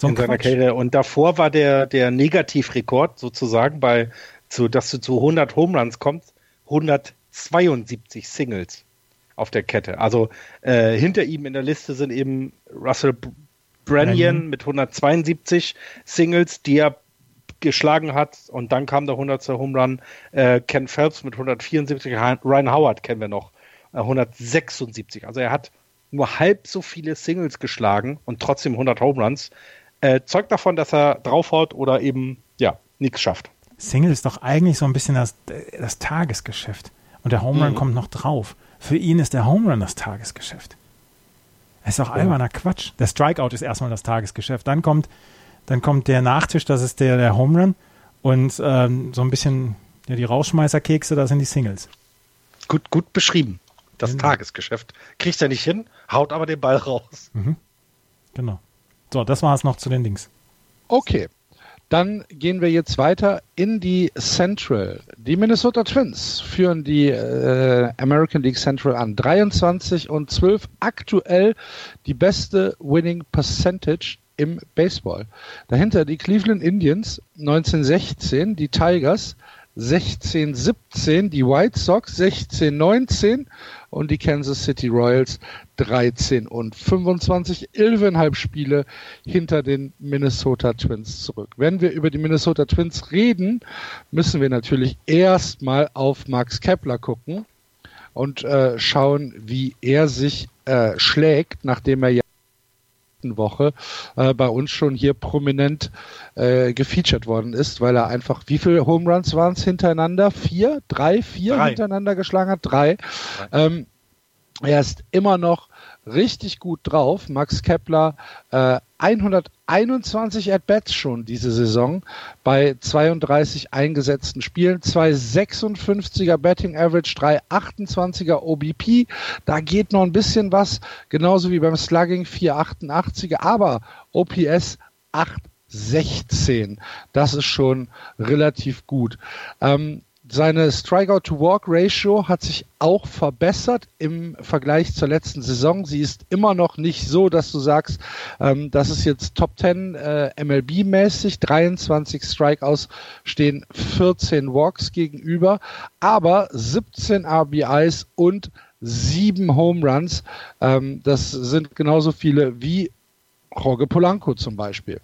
So in seiner Karriere. Und davor war der, der Negativrekord sozusagen bei, zu, dass du zu 100 Home Runs kommst, 172 Singles auf der Kette. Also äh, hinter ihm in der Liste sind eben Russell Branyan mit 172 Singles, die er geschlagen hat. Und dann kam der 100. Home Run. Äh, Ken Phelps mit 174, Ryan Howard kennen wir noch, äh, 176. Also er hat nur halb so viele Singles geschlagen und trotzdem 100 Home Runs, äh, zeugt davon, dass er draufhaut oder eben, ja, nichts schafft. Single ist doch eigentlich so ein bisschen das, das Tagesgeschäft. Und der Home Run mhm. kommt noch drauf. Für ihn ist der Home Run das Tagesgeschäft. Das ist doch alberner Quatsch. Der Strikeout ist erstmal das Tagesgeschäft. Dann kommt, dann kommt der Nachtisch, das ist der, der Home Run. Und ähm, so ein bisschen ja, die Rausschmeißerkekse, das sind die Singles. Gut, gut beschrieben das genau. Tagesgeschäft. Kriegt er nicht hin, haut aber den Ball raus. Mhm. Genau. So, das war es noch zu den Dings. Okay. Dann gehen wir jetzt weiter in die Central. Die Minnesota Twins führen die äh, American League Central an. 23 und 12 aktuell die beste Winning Percentage im Baseball. Dahinter die Cleveland Indians 1916, die Tigers 16-17, die White Sox 16-19 und die Kansas City Royals 13 und 25, 11,5 Spiele hinter den Minnesota Twins zurück. Wenn wir über die Minnesota Twins reden, müssen wir natürlich erstmal auf Max Kepler gucken und äh, schauen, wie er sich äh, schlägt, nachdem er ja letzten Woche äh, bei uns schon hier prominent äh, gefeatured worden ist, weil er einfach, wie viele Home Runs waren es hintereinander? Vier? Drei? Vier Drei. hintereinander geschlagen hat? Drei. Drei. Ähm, er ist immer noch richtig gut drauf. Max Kepler äh, 121 At-Bats schon diese Saison bei 32 eingesetzten Spielen, 256er Betting Average, 328er OBP. Da geht noch ein bisschen was, genauso wie beim Slugging 488er, aber OPS 816. Das ist schon relativ gut. Ähm, seine Strikeout-to-Walk-Ratio hat sich auch verbessert im Vergleich zur letzten Saison. Sie ist immer noch nicht so, dass du sagst, ähm, das ist jetzt Top 10 äh, MLB-mäßig. 23 Strikeouts stehen 14 Walks gegenüber, aber 17 RBIs und 7 Home Runs. Ähm, das sind genauso viele wie Jorge Polanco zum Beispiel.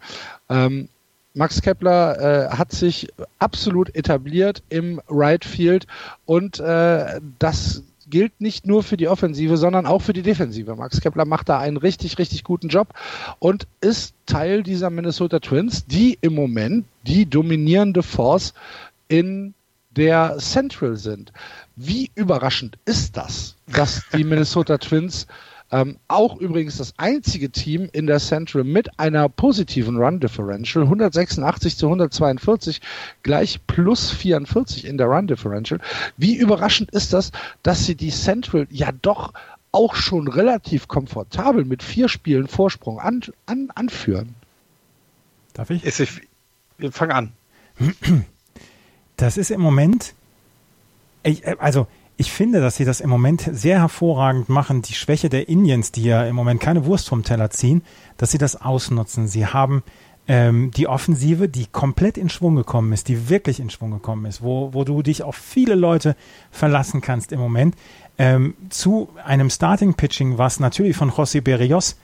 Ähm, Max Kepler äh, hat sich absolut etabliert im Right Field und äh, das gilt nicht nur für die Offensive, sondern auch für die Defensive. Max Kepler macht da einen richtig, richtig guten Job und ist Teil dieser Minnesota Twins, die im Moment die dominierende Force in der Central sind. Wie überraschend ist das, dass die (laughs) Minnesota Twins ähm, auch übrigens das einzige Team in der Central mit einer positiven Run Differential, 186 zu 142, gleich plus 44 in der Run Differential. Wie überraschend ist das, dass sie die Central ja doch auch schon relativ komfortabel mit vier Spielen Vorsprung an, an, anführen? Darf ich? Ist, ich fang an. Das ist im Moment, ich, also ich finde, dass sie das im Moment sehr hervorragend machen, die Schwäche der Indians, die ja im Moment keine Wurst vom Teller ziehen, dass sie das ausnutzen. Sie haben ähm, die Offensive, die komplett in Schwung gekommen ist, die wirklich in Schwung gekommen ist, wo, wo du dich auf viele Leute verlassen kannst im Moment, ähm, zu einem Starting-Pitching, was natürlich von José Berrios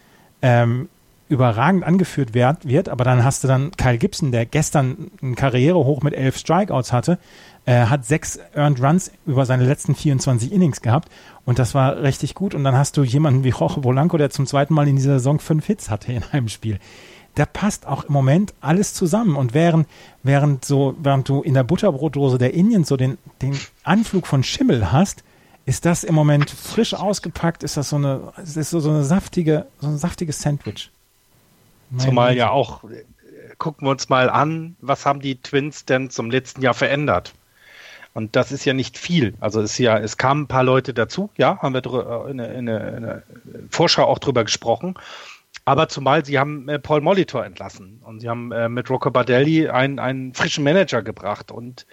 ähm, überragend angeführt wird, wird, aber dann hast du dann Kyle Gibson, der gestern ein Karrierehoch mit elf Strikeouts hatte, er hat sechs Earned Runs über seine letzten 24 Innings gehabt und das war richtig gut. Und dann hast du jemanden wie Jorge Polanco, der zum zweiten Mal in dieser Saison fünf Hits hatte in einem Spiel. Da passt auch im Moment alles zusammen. Und während, während so, während du in der Butterbrotdose der Indians so den, den Anflug von Schimmel hast, ist das im Moment frisch ausgepackt, ist das so eine, ist so, so eine saftige, so ein saftiges Sandwich. Zumal ja auch, gucken wir uns mal an, was haben die Twins denn zum letzten Jahr verändert? Und das ist ja nicht viel. Also es ja, es kamen ein paar Leute dazu, ja, haben wir äh, in der, in der Vorschau auch drüber gesprochen. Aber zumal sie haben äh, Paul Molitor entlassen und sie haben äh, mit Rocco Bardelli einen, einen frischen Manager gebracht und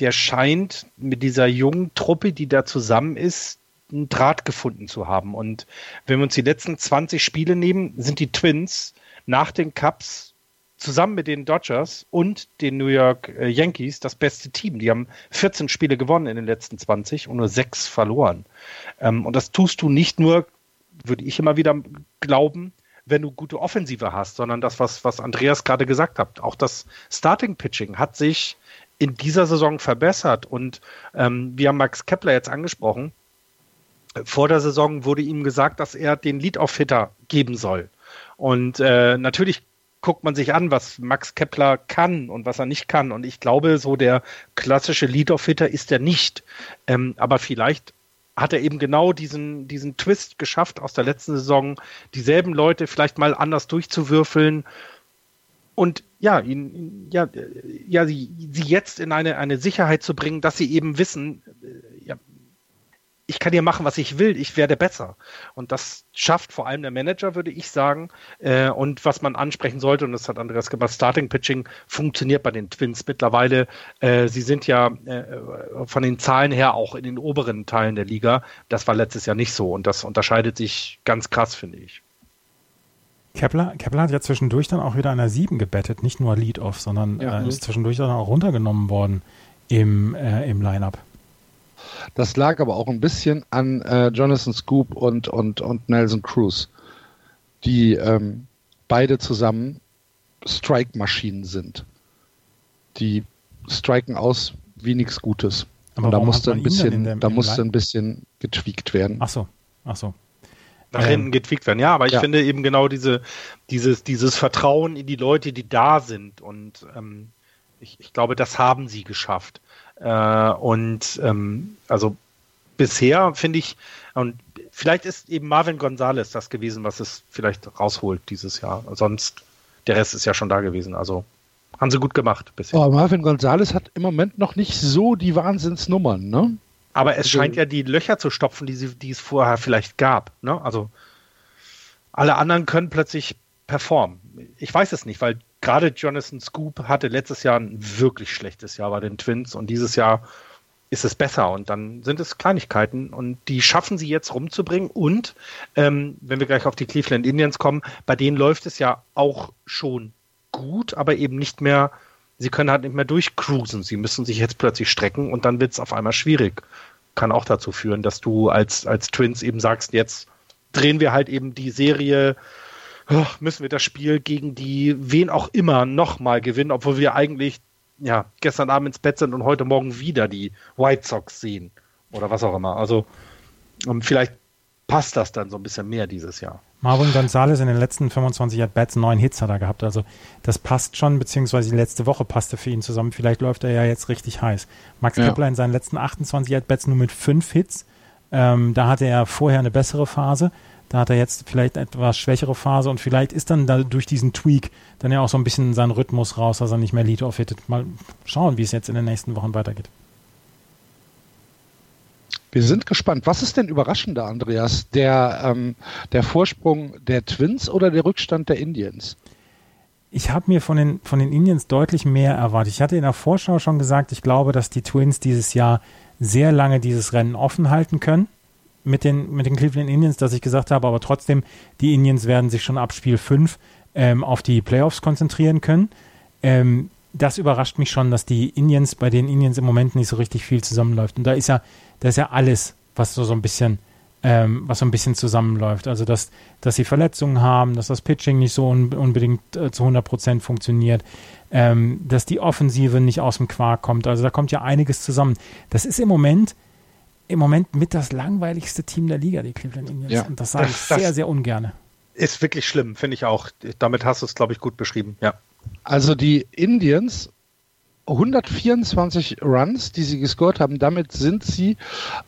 der scheint mit dieser jungen Truppe, die da zusammen ist, einen Draht gefunden zu haben. Und wenn wir uns die letzten 20 Spiele nehmen, sind die Twins nach den Cups zusammen mit den Dodgers und den New York äh, Yankees das beste Team. Die haben 14 Spiele gewonnen in den letzten 20 und nur sechs verloren. Ähm, und das tust du nicht nur, würde ich immer wieder glauben, wenn du gute Offensive hast, sondern das, was, was Andreas gerade gesagt hat. Auch das Starting Pitching hat sich in dieser Saison verbessert. Und ähm, wir haben Max Kepler jetzt angesprochen. Vor der Saison wurde ihm gesagt, dass er den Lead-Off-Hitter geben soll. Und äh, natürlich guckt man sich an, was Max Kepler kann und was er nicht kann. Und ich glaube, so der klassische Lead-Off-Hitter ist er nicht. Ähm, aber vielleicht hat er eben genau diesen, diesen Twist geschafft aus der letzten Saison, dieselben Leute vielleicht mal anders durchzuwürfeln und ja, ihn, ja, ja, sie, sie jetzt in eine, eine Sicherheit zu bringen, dass sie eben wissen, äh, ja, ich kann hier machen, was ich will, ich werde besser. Und das schafft vor allem der Manager, würde ich sagen. Äh, und was man ansprechen sollte, und das hat Andreas gemacht, Starting Pitching funktioniert bei den Twins mittlerweile. Äh, sie sind ja äh, von den Zahlen her auch in den oberen Teilen der Liga. Das war letztes Jahr nicht so. Und das unterscheidet sich ganz krass, finde ich. Kepler, Kepler hat ja zwischendurch dann auch wieder an der 7 gebettet, nicht nur Lead-Off, sondern ja, äh, ist zwischendurch dann auch runtergenommen worden im, äh, im Line-Up. Das lag aber auch ein bisschen an äh, Jonathan Scoop und, und, und Nelson Cruz, die ähm, beide zusammen Strike-Maschinen sind. Die striken aus wie nichts Gutes. Aber und da musste ein bisschen, dem, da musste ein bisschen getweakt werden. Ach so, ach so. nach ähm, hinten getweakt werden. Ja, aber ich ja. finde eben genau diese, dieses, dieses Vertrauen in die Leute, die da sind. Und ähm, ich, ich glaube, das haben sie geschafft. Äh, und ähm, also bisher finde ich, und vielleicht ist eben Marvin Gonzalez das gewesen, was es vielleicht rausholt dieses Jahr. Sonst, der Rest ist ja schon da gewesen. Also haben sie gut gemacht bisher. Oh, Marvin Gonzalez hat im Moment noch nicht so die Wahnsinnsnummern, ne? Aber es also, scheint ja die Löcher zu stopfen, die, sie, die es vorher vielleicht gab. Ne? Also alle anderen können plötzlich performen. Ich weiß es nicht, weil gerade Jonathan Scoop hatte letztes Jahr ein wirklich schlechtes Jahr bei den Twins und dieses Jahr ist es besser und dann sind es Kleinigkeiten und die schaffen sie jetzt rumzubringen und ähm, wenn wir gleich auf die Cleveland Indians kommen, bei denen läuft es ja auch schon gut, aber eben nicht mehr, sie können halt nicht mehr durchcruisen, sie müssen sich jetzt plötzlich strecken und dann wird es auf einmal schwierig. Kann auch dazu führen, dass du als, als Twins eben sagst, jetzt drehen wir halt eben die Serie müssen wir das Spiel gegen die wen auch immer nochmal gewinnen, obwohl wir eigentlich ja, gestern Abend ins Bett sind und heute Morgen wieder die White Sox sehen oder was auch immer. Also ähm, vielleicht passt das dann so ein bisschen mehr dieses Jahr. Marvin Gonzalez in den letzten 25 At-Bats neun Hits hat er gehabt. Also das passt schon, beziehungsweise die letzte Woche passte für ihn zusammen. Vielleicht läuft er ja jetzt richtig heiß. Max ja. Kepler in seinen letzten 28 At-Bats nur mit fünf Hits. Ähm, da hatte er vorher eine bessere Phase. Da hat er jetzt vielleicht etwas schwächere Phase und vielleicht ist dann da durch diesen Tweak dann ja auch so ein bisschen sein Rhythmus raus, dass er nicht mehr Lead-Off hittet. Mal schauen, wie es jetzt in den nächsten Wochen weitergeht. Wir sind gespannt. Was ist denn überraschender, Andreas? Der, ähm, der Vorsprung der Twins oder der Rückstand der Indians? Ich habe mir von den, von den Indians deutlich mehr erwartet. Ich hatte in der Vorschau schon gesagt, ich glaube, dass die Twins dieses Jahr sehr lange dieses Rennen offen halten können mit den, mit den Cleveland Indians, dass ich gesagt habe, aber trotzdem, die Indians werden sich schon ab Spiel 5 ähm, auf die Playoffs konzentrieren können. Ähm, das überrascht mich schon, dass die Indians, bei den Indians im Moment nicht so richtig viel zusammenläuft. Und da ist ja, da ist ja alles, was so, so ein bisschen, ähm, was so ein bisschen zusammenläuft. Also, dass, dass sie Verletzungen haben, dass das Pitching nicht so un unbedingt äh, zu 100 Prozent funktioniert, ähm, dass die Offensive nicht aus dem Quark kommt. Also, da kommt ja einiges zusammen. Das ist im Moment, im Moment mit das langweiligste Team der Liga, die Cleveland Indians. Ja. Und das sage ich sehr, sehr ungern. Ist wirklich schlimm, finde ich auch. Damit hast du es, glaube ich, gut beschrieben, ja. Also die Indians 124 Runs, die sie gescored haben. Damit sind sie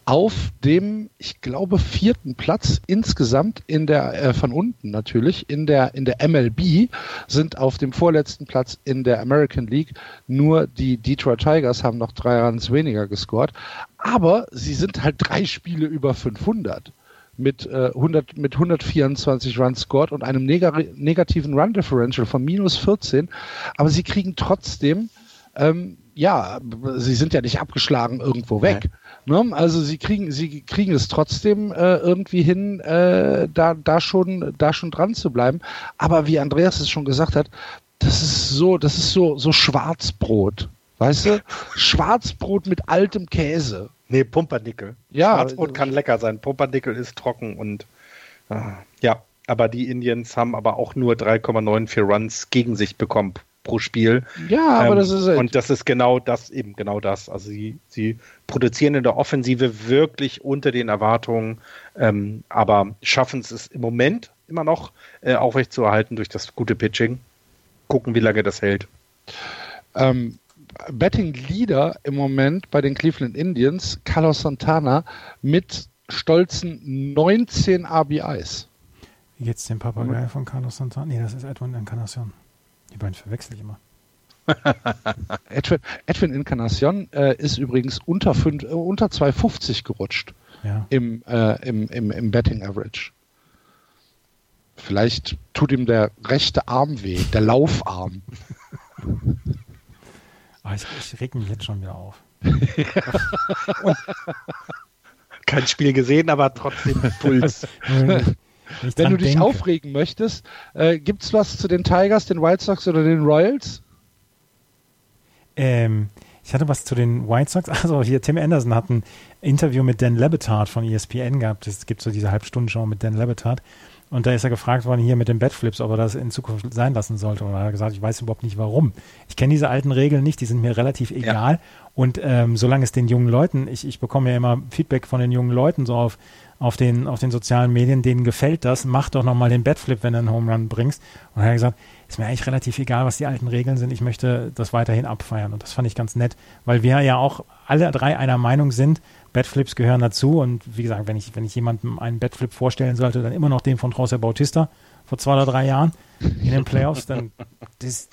auf dem, ich glaube, vierten Platz insgesamt in der, äh, von unten natürlich, in der, in der MLB, sind auf dem vorletzten Platz in der American League. Nur die Detroit Tigers haben noch drei Runs weniger gescored. Aber sie sind halt drei Spiele über 500 mit, äh, 100, mit 124 Runs scored und einem neg negativen Run Differential von minus 14. Aber sie kriegen trotzdem ähm, ja, sie sind ja nicht abgeschlagen irgendwo weg. Ne? Also sie kriegen, sie kriegen es trotzdem äh, irgendwie hin, äh, da, da schon, da schon dran zu bleiben. Aber wie Andreas es schon gesagt hat, das ist so, das ist so, so Schwarzbrot. Weißt du? Schwarzbrot mit altem Käse. Nee, Pumpernickel. Ja. Schwarzbrot kann lecker sein. Pumpernickel ist trocken und äh, ja, aber die Indians haben aber auch nur 3,94 Runs gegen sich bekommen pro Spiel. Ja, aber ähm, das ist halt und das ist genau das eben genau das. Also sie sie produzieren in der Offensive wirklich unter den Erwartungen, ähm, aber schaffen es im Moment immer noch äh, aufrechtzuerhalten durch das gute Pitching. Gucken, wie lange das hält. Ähm, Betting Leader im Moment bei den Cleveland Indians, Carlos Santana mit stolzen 19 RBIs. Wie geht's dem Papagei von Carlos Santana? Nee, das ist Edwin Encarnacion. Die beiden verwechsel ich immer. (laughs) Edwin, Edwin Encarnacion äh, ist übrigens unter, fünf, äh, unter 2,50 gerutscht ja. im, äh, im, im, im Betting Average. Vielleicht tut ihm der rechte Arm weh, der Laufarm. (laughs) oh, ich, ich reg mich jetzt schon wieder auf. (laughs) Kein Spiel gesehen, aber trotzdem Puls. Wenn du dich denke. aufregen möchtest, äh, gibt es was zu den Tigers, den White Sox oder den Royals? Ähm, ich hatte was zu den White Sox. (laughs) Also hier, Tim Anderson hat ein Interview mit Dan Lebetard von ESPN gehabt. Es gibt so diese Halbstundenshow mit Dan Lebetard. Und da ist er gefragt worden hier mit den Batflips, ob er das in Zukunft sein lassen sollte. Und er hat gesagt, ich weiß überhaupt nicht warum. Ich kenne diese alten Regeln nicht, die sind mir relativ egal. Ja. Und ähm, solange es den jungen Leuten, ich, ich bekomme ja immer Feedback von den jungen Leuten so auf, auf, den, auf den sozialen Medien, denen gefällt das, mach doch nochmal den Batflip, wenn du einen Home Run bringst. Und er hat gesagt, ist mir eigentlich relativ egal, was die alten Regeln sind, ich möchte das weiterhin abfeiern. Und das fand ich ganz nett, weil wir ja auch alle drei einer Meinung sind, Batflips gehören dazu. Und wie gesagt, wenn ich, wenn ich jemandem einen Batflip vorstellen sollte, dann immer noch den von José Bautista vor zwei oder drei Jahren in den Playoffs, dann das,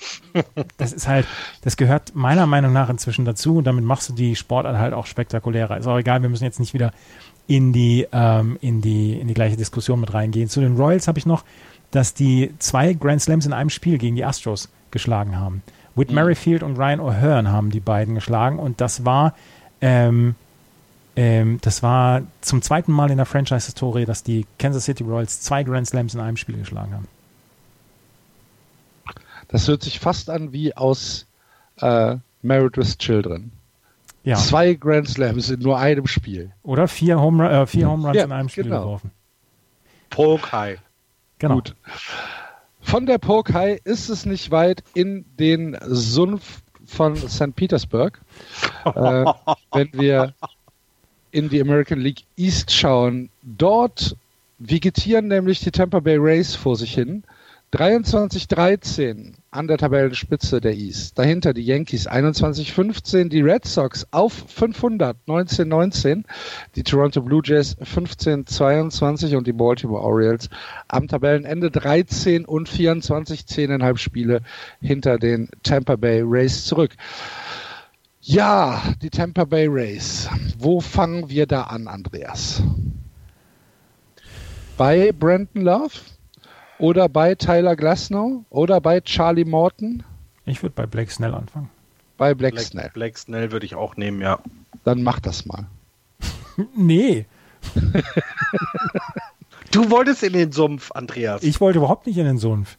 das ist halt, das gehört meiner Meinung nach inzwischen dazu und damit machst du die Sportart halt auch spektakulärer. Ist auch egal, wir müssen jetzt nicht wieder in die, ähm, in die, in die gleiche Diskussion mit reingehen. Zu den Royals habe ich noch, dass die zwei Grand Slams in einem Spiel gegen die Astros geschlagen haben. Whit mhm. Merrifield und Ryan O'Hearn haben die beiden geschlagen und das war ähm, ähm, das war zum zweiten Mal in der Franchise-Historie, dass die Kansas City Royals zwei Grand Slams in einem Spiel geschlagen haben. Das hört sich fast an wie aus äh, Married with Children. Ja. Zwei Grand Slams in nur einem Spiel. Oder vier Home, äh, vier Home Runs ja, in einem Spiel genau. geworfen. Polk High. Genau. Gut. Von der Polk High ist es nicht weit in den Sumpf von St. Petersburg. äh, (laughs) wenn wir in die American League East schauen, dort vegetieren nämlich die Tampa Bay Rays vor sich hin. 23-13 an der Tabellenspitze der East. Dahinter die Yankees 21-15, die Red Sox auf 500 19-19, die Toronto Blue Jays 15-22 und die Baltimore Orioles am Tabellenende 13 und 24, 10,5 Spiele hinter den Tampa Bay Rays zurück. Ja, die Tampa Bay Rays. Wo fangen wir da an, Andreas? Bei Brandon Love? Oder bei Tyler Glasnow? Oder bei Charlie Morton? Ich würde bei Blake Snell anfangen. Bei Blake, Blake Snell. Blake Snell würde ich auch nehmen, ja. Dann mach das mal. (laughs) nee. (laughs) du wolltest in den Sumpf, Andreas. Ich wollte überhaupt nicht in den Sumpf.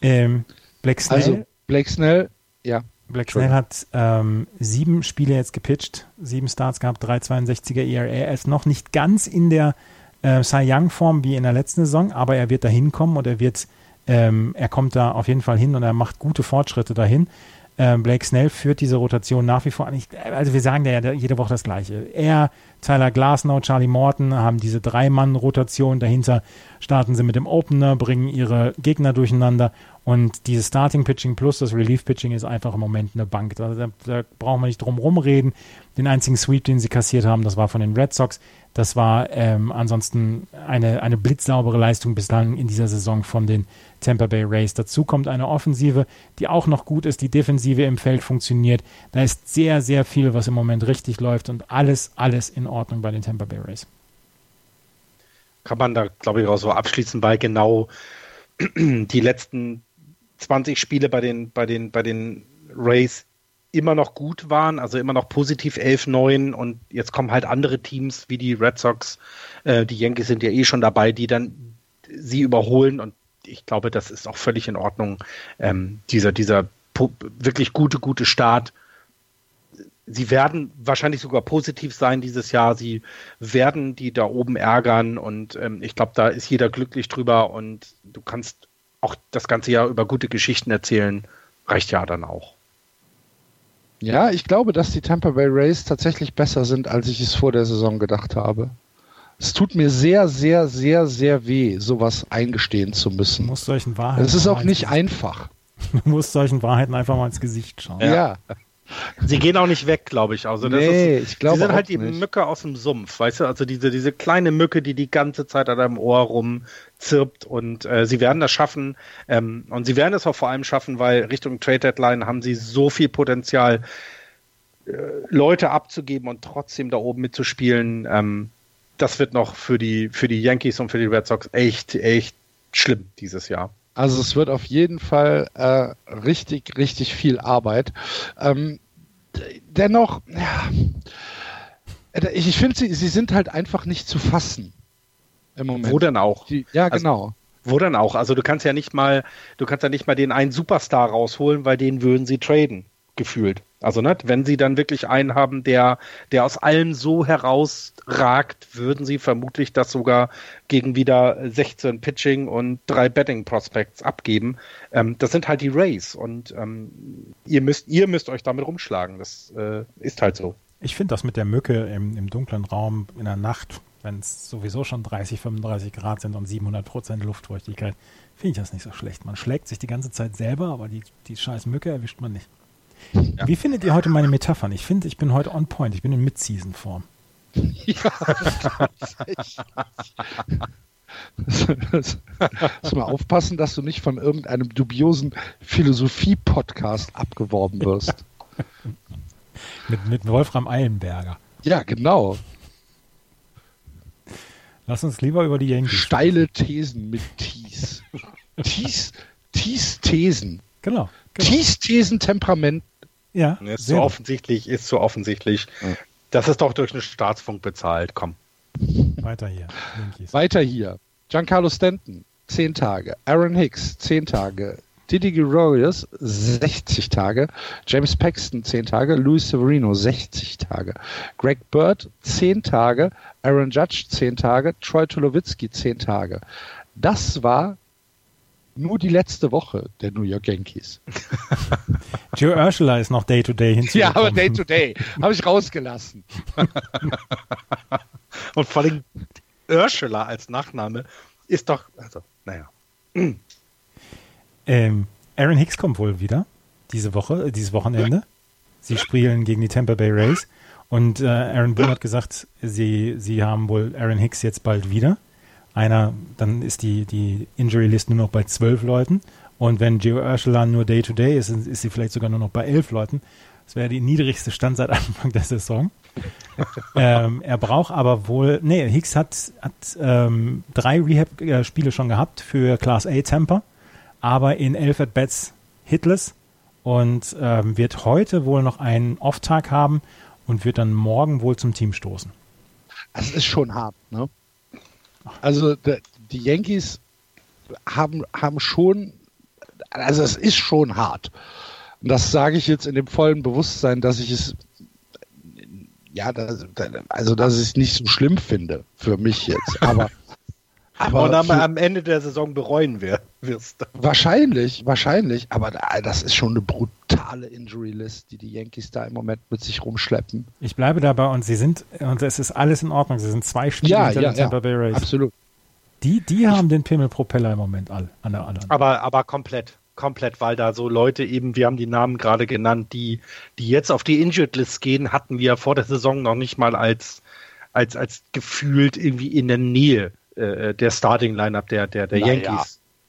Ähm, Blake Snell. Also, Blake Snell, ja. Black Snell hat ähm, sieben Spiele jetzt gepitcht, sieben Starts gehabt, 3,62er ERA. Er ist noch nicht ganz in der äh, Cy Young Form wie in der letzten Saison, aber er wird da hinkommen und er wird, ähm, er kommt da auf jeden Fall hin und er macht gute Fortschritte dahin. Ähm, Blake Snell führt diese Rotation nach wie vor an. Ich, also wir sagen ja jede Woche das Gleiche. Er, Tyler Glasnow, Charlie Morton haben diese Drei-Mann-Rotation. Dahinter starten sie mit dem Opener, bringen ihre Gegner durcheinander und dieses Starting Pitching plus das Relief Pitching ist einfach im Moment eine Bank. Da, da, da brauchen wir nicht drum rumreden. Den einzigen Sweep, den sie kassiert haben, das war von den Red Sox. Das war ähm, ansonsten eine, eine blitzsaubere Leistung bislang in dieser Saison von den Tampa Bay Rays. Dazu kommt eine Offensive, die auch noch gut ist, die Defensive im Feld funktioniert. Da ist sehr, sehr viel, was im Moment richtig läuft und alles, alles in Ordnung bei den Tampa Bay Rays. Kann man da, glaube ich, auch so abschließen, weil genau die letzten 20 Spiele bei den, bei den, bei den Rays immer noch gut waren, also immer noch positiv 11-9 und jetzt kommen halt andere Teams wie die Red Sox, äh, die Yankees sind ja eh schon dabei, die dann sie überholen und ich glaube, das ist auch völlig in Ordnung. Ähm, dieser, dieser wirklich gute, gute Start. Sie werden wahrscheinlich sogar positiv sein dieses Jahr. Sie werden die da oben ärgern und ähm, ich glaube, da ist jeder glücklich drüber und du kannst auch das ganze Jahr über gute Geschichten erzählen, reicht ja dann auch. Ja, ich glaube, dass die Tampa Bay Rays tatsächlich besser sind, als ich es vor der Saison gedacht habe. Es tut mir sehr, sehr, sehr, sehr weh, sowas eingestehen zu müssen. Du musst solchen Wahrheiten. Es ist auch nicht einfach. Du (laughs) musst solchen Wahrheiten einfach mal ins Gesicht schauen. Ja. ja. Sie gehen auch nicht weg, glaube ich. Also das nee, ist, ich glaube Sie sind halt die nicht. Mücke aus dem Sumpf, weißt du? Also diese, diese kleine Mücke, die die ganze Zeit an deinem Ohr rumzirpt und äh, sie werden das schaffen ähm, und sie werden es auch vor allem schaffen, weil Richtung Trade Deadline haben sie so viel Potenzial, äh, Leute abzugeben und trotzdem da oben mitzuspielen. Ähm, das wird noch für die, für die Yankees und für die Red Sox echt, echt schlimm dieses Jahr. Also es wird auf jeden Fall äh, richtig, richtig viel Arbeit. Ähm, dennoch, ja, äh, ich, ich finde, sie, sie sind halt einfach nicht zu fassen im Moment. Wo denn auch? Die, ja, also, genau. Wo denn auch? Also du kannst ja nicht mal, du kannst ja nicht mal den einen Superstar rausholen, weil den würden sie traden. Gefühlt. Also, ne, wenn sie dann wirklich einen haben, der, der aus allem so herausragt, würden sie vermutlich das sogar gegen wieder 16 Pitching und drei Betting Prospects abgeben. Ähm, das sind halt die Rays und ähm, ihr müsst, ihr müsst euch damit rumschlagen. Das äh, ist halt so. Ich finde das mit der Mücke im, im dunklen Raum in der Nacht, wenn es sowieso schon 30, 35 Grad sind und 700 Prozent Luftfeuchtigkeit, finde ich das nicht so schlecht. Man schlägt sich die ganze Zeit selber, aber die, die scheiß Mücke erwischt man nicht. Ja. Wie findet ihr heute meine Metaphern? Ich finde, ich bin heute on point. Ich bin in Mid-Season-Form. Ja, (laughs) Muss mal aufpassen, dass du nicht von irgendeinem dubiosen Philosophie-Podcast abgeworben wirst. (laughs) mit, mit Wolfram Eilenberger. Ja, genau. Lass uns lieber über die Yankees. Steile Thesen mit Tees. Tees, Tees Thesen. Genau. Genau. Tees Thesen Temperament. Ja. Ist so offensichtlich, ist so offensichtlich. Mhm. Das ist doch durch einen Staatsfunk bezahlt. Komm. Weiter hier. Yankees. Weiter hier. Giancarlo Stanton, 10 Tage. Aaron Hicks, 10 Tage. Didi Gregorius 60 Tage, James Paxton 10 Tage, Luis Severino 60 Tage, Greg Bird 10 Tage, Aaron Judge 10 Tage, Troy Tulowitzki 10 Tage. Das war nur die letzte Woche der New York Yankees. (laughs) Joe Ursula ist noch Day-to-Day -Day hinzugekommen. Ja, aber Day-to-Day. Habe ich rausgelassen. (laughs) Und vor allem Ursula als Nachname ist doch, also, naja. (clears throat) Ähm, Aaron Hicks kommt wohl wieder diese Woche, äh, dieses Wochenende. Sie spielen gegen die Tampa Bay Rays. Und äh, Aaron Boone hat gesagt, sie, sie haben wohl Aaron Hicks jetzt bald wieder. Einer, dann ist die, die Injury List nur noch bei zwölf Leuten. Und wenn Gio Ursula nur Day-to-Day -Day ist, ist sie vielleicht sogar nur noch bei elf Leuten. Das wäre die niedrigste Stand seit Anfang der Saison. (laughs) ähm, er braucht aber wohl, nee, Hicks hat, hat ähm, drei Rehab-Spiele schon gehabt für Class A Tampa aber in elf At-Bats hitless und ähm, wird heute wohl noch einen Off-Tag haben und wird dann morgen wohl zum Team stoßen. Das ist schon hart, ne? Also die Yankees haben, haben schon, also es ist schon hart. Und das sage ich jetzt in dem vollen Bewusstsein, dass ich es, ja, also dass ich es nicht so schlimm finde für mich jetzt. Aber (laughs) aber und am, am, Ende der Saison bereuen wir, wirst. Wahrscheinlich, wahrscheinlich. Aber das ist schon eine brutale Injury List, die die Yankees da im Moment mit sich rumschleppen. Ich bleibe dabei und sie sind, und es ist alles in Ordnung. Sie sind zwei Spiele ja, hinter ja, den Tampa Bay Rays. Absolut. Die, die haben den Pimmelpropeller im Moment all, an der anderen. Aber, aber komplett. Komplett, weil da so Leute eben, wir haben die Namen gerade genannt, die, die jetzt auf die Injured List gehen, hatten wir vor der Saison noch nicht mal als, als, als gefühlt irgendwie in der Nähe äh, der Starting-Lineup der, der, der Yankees. Ja.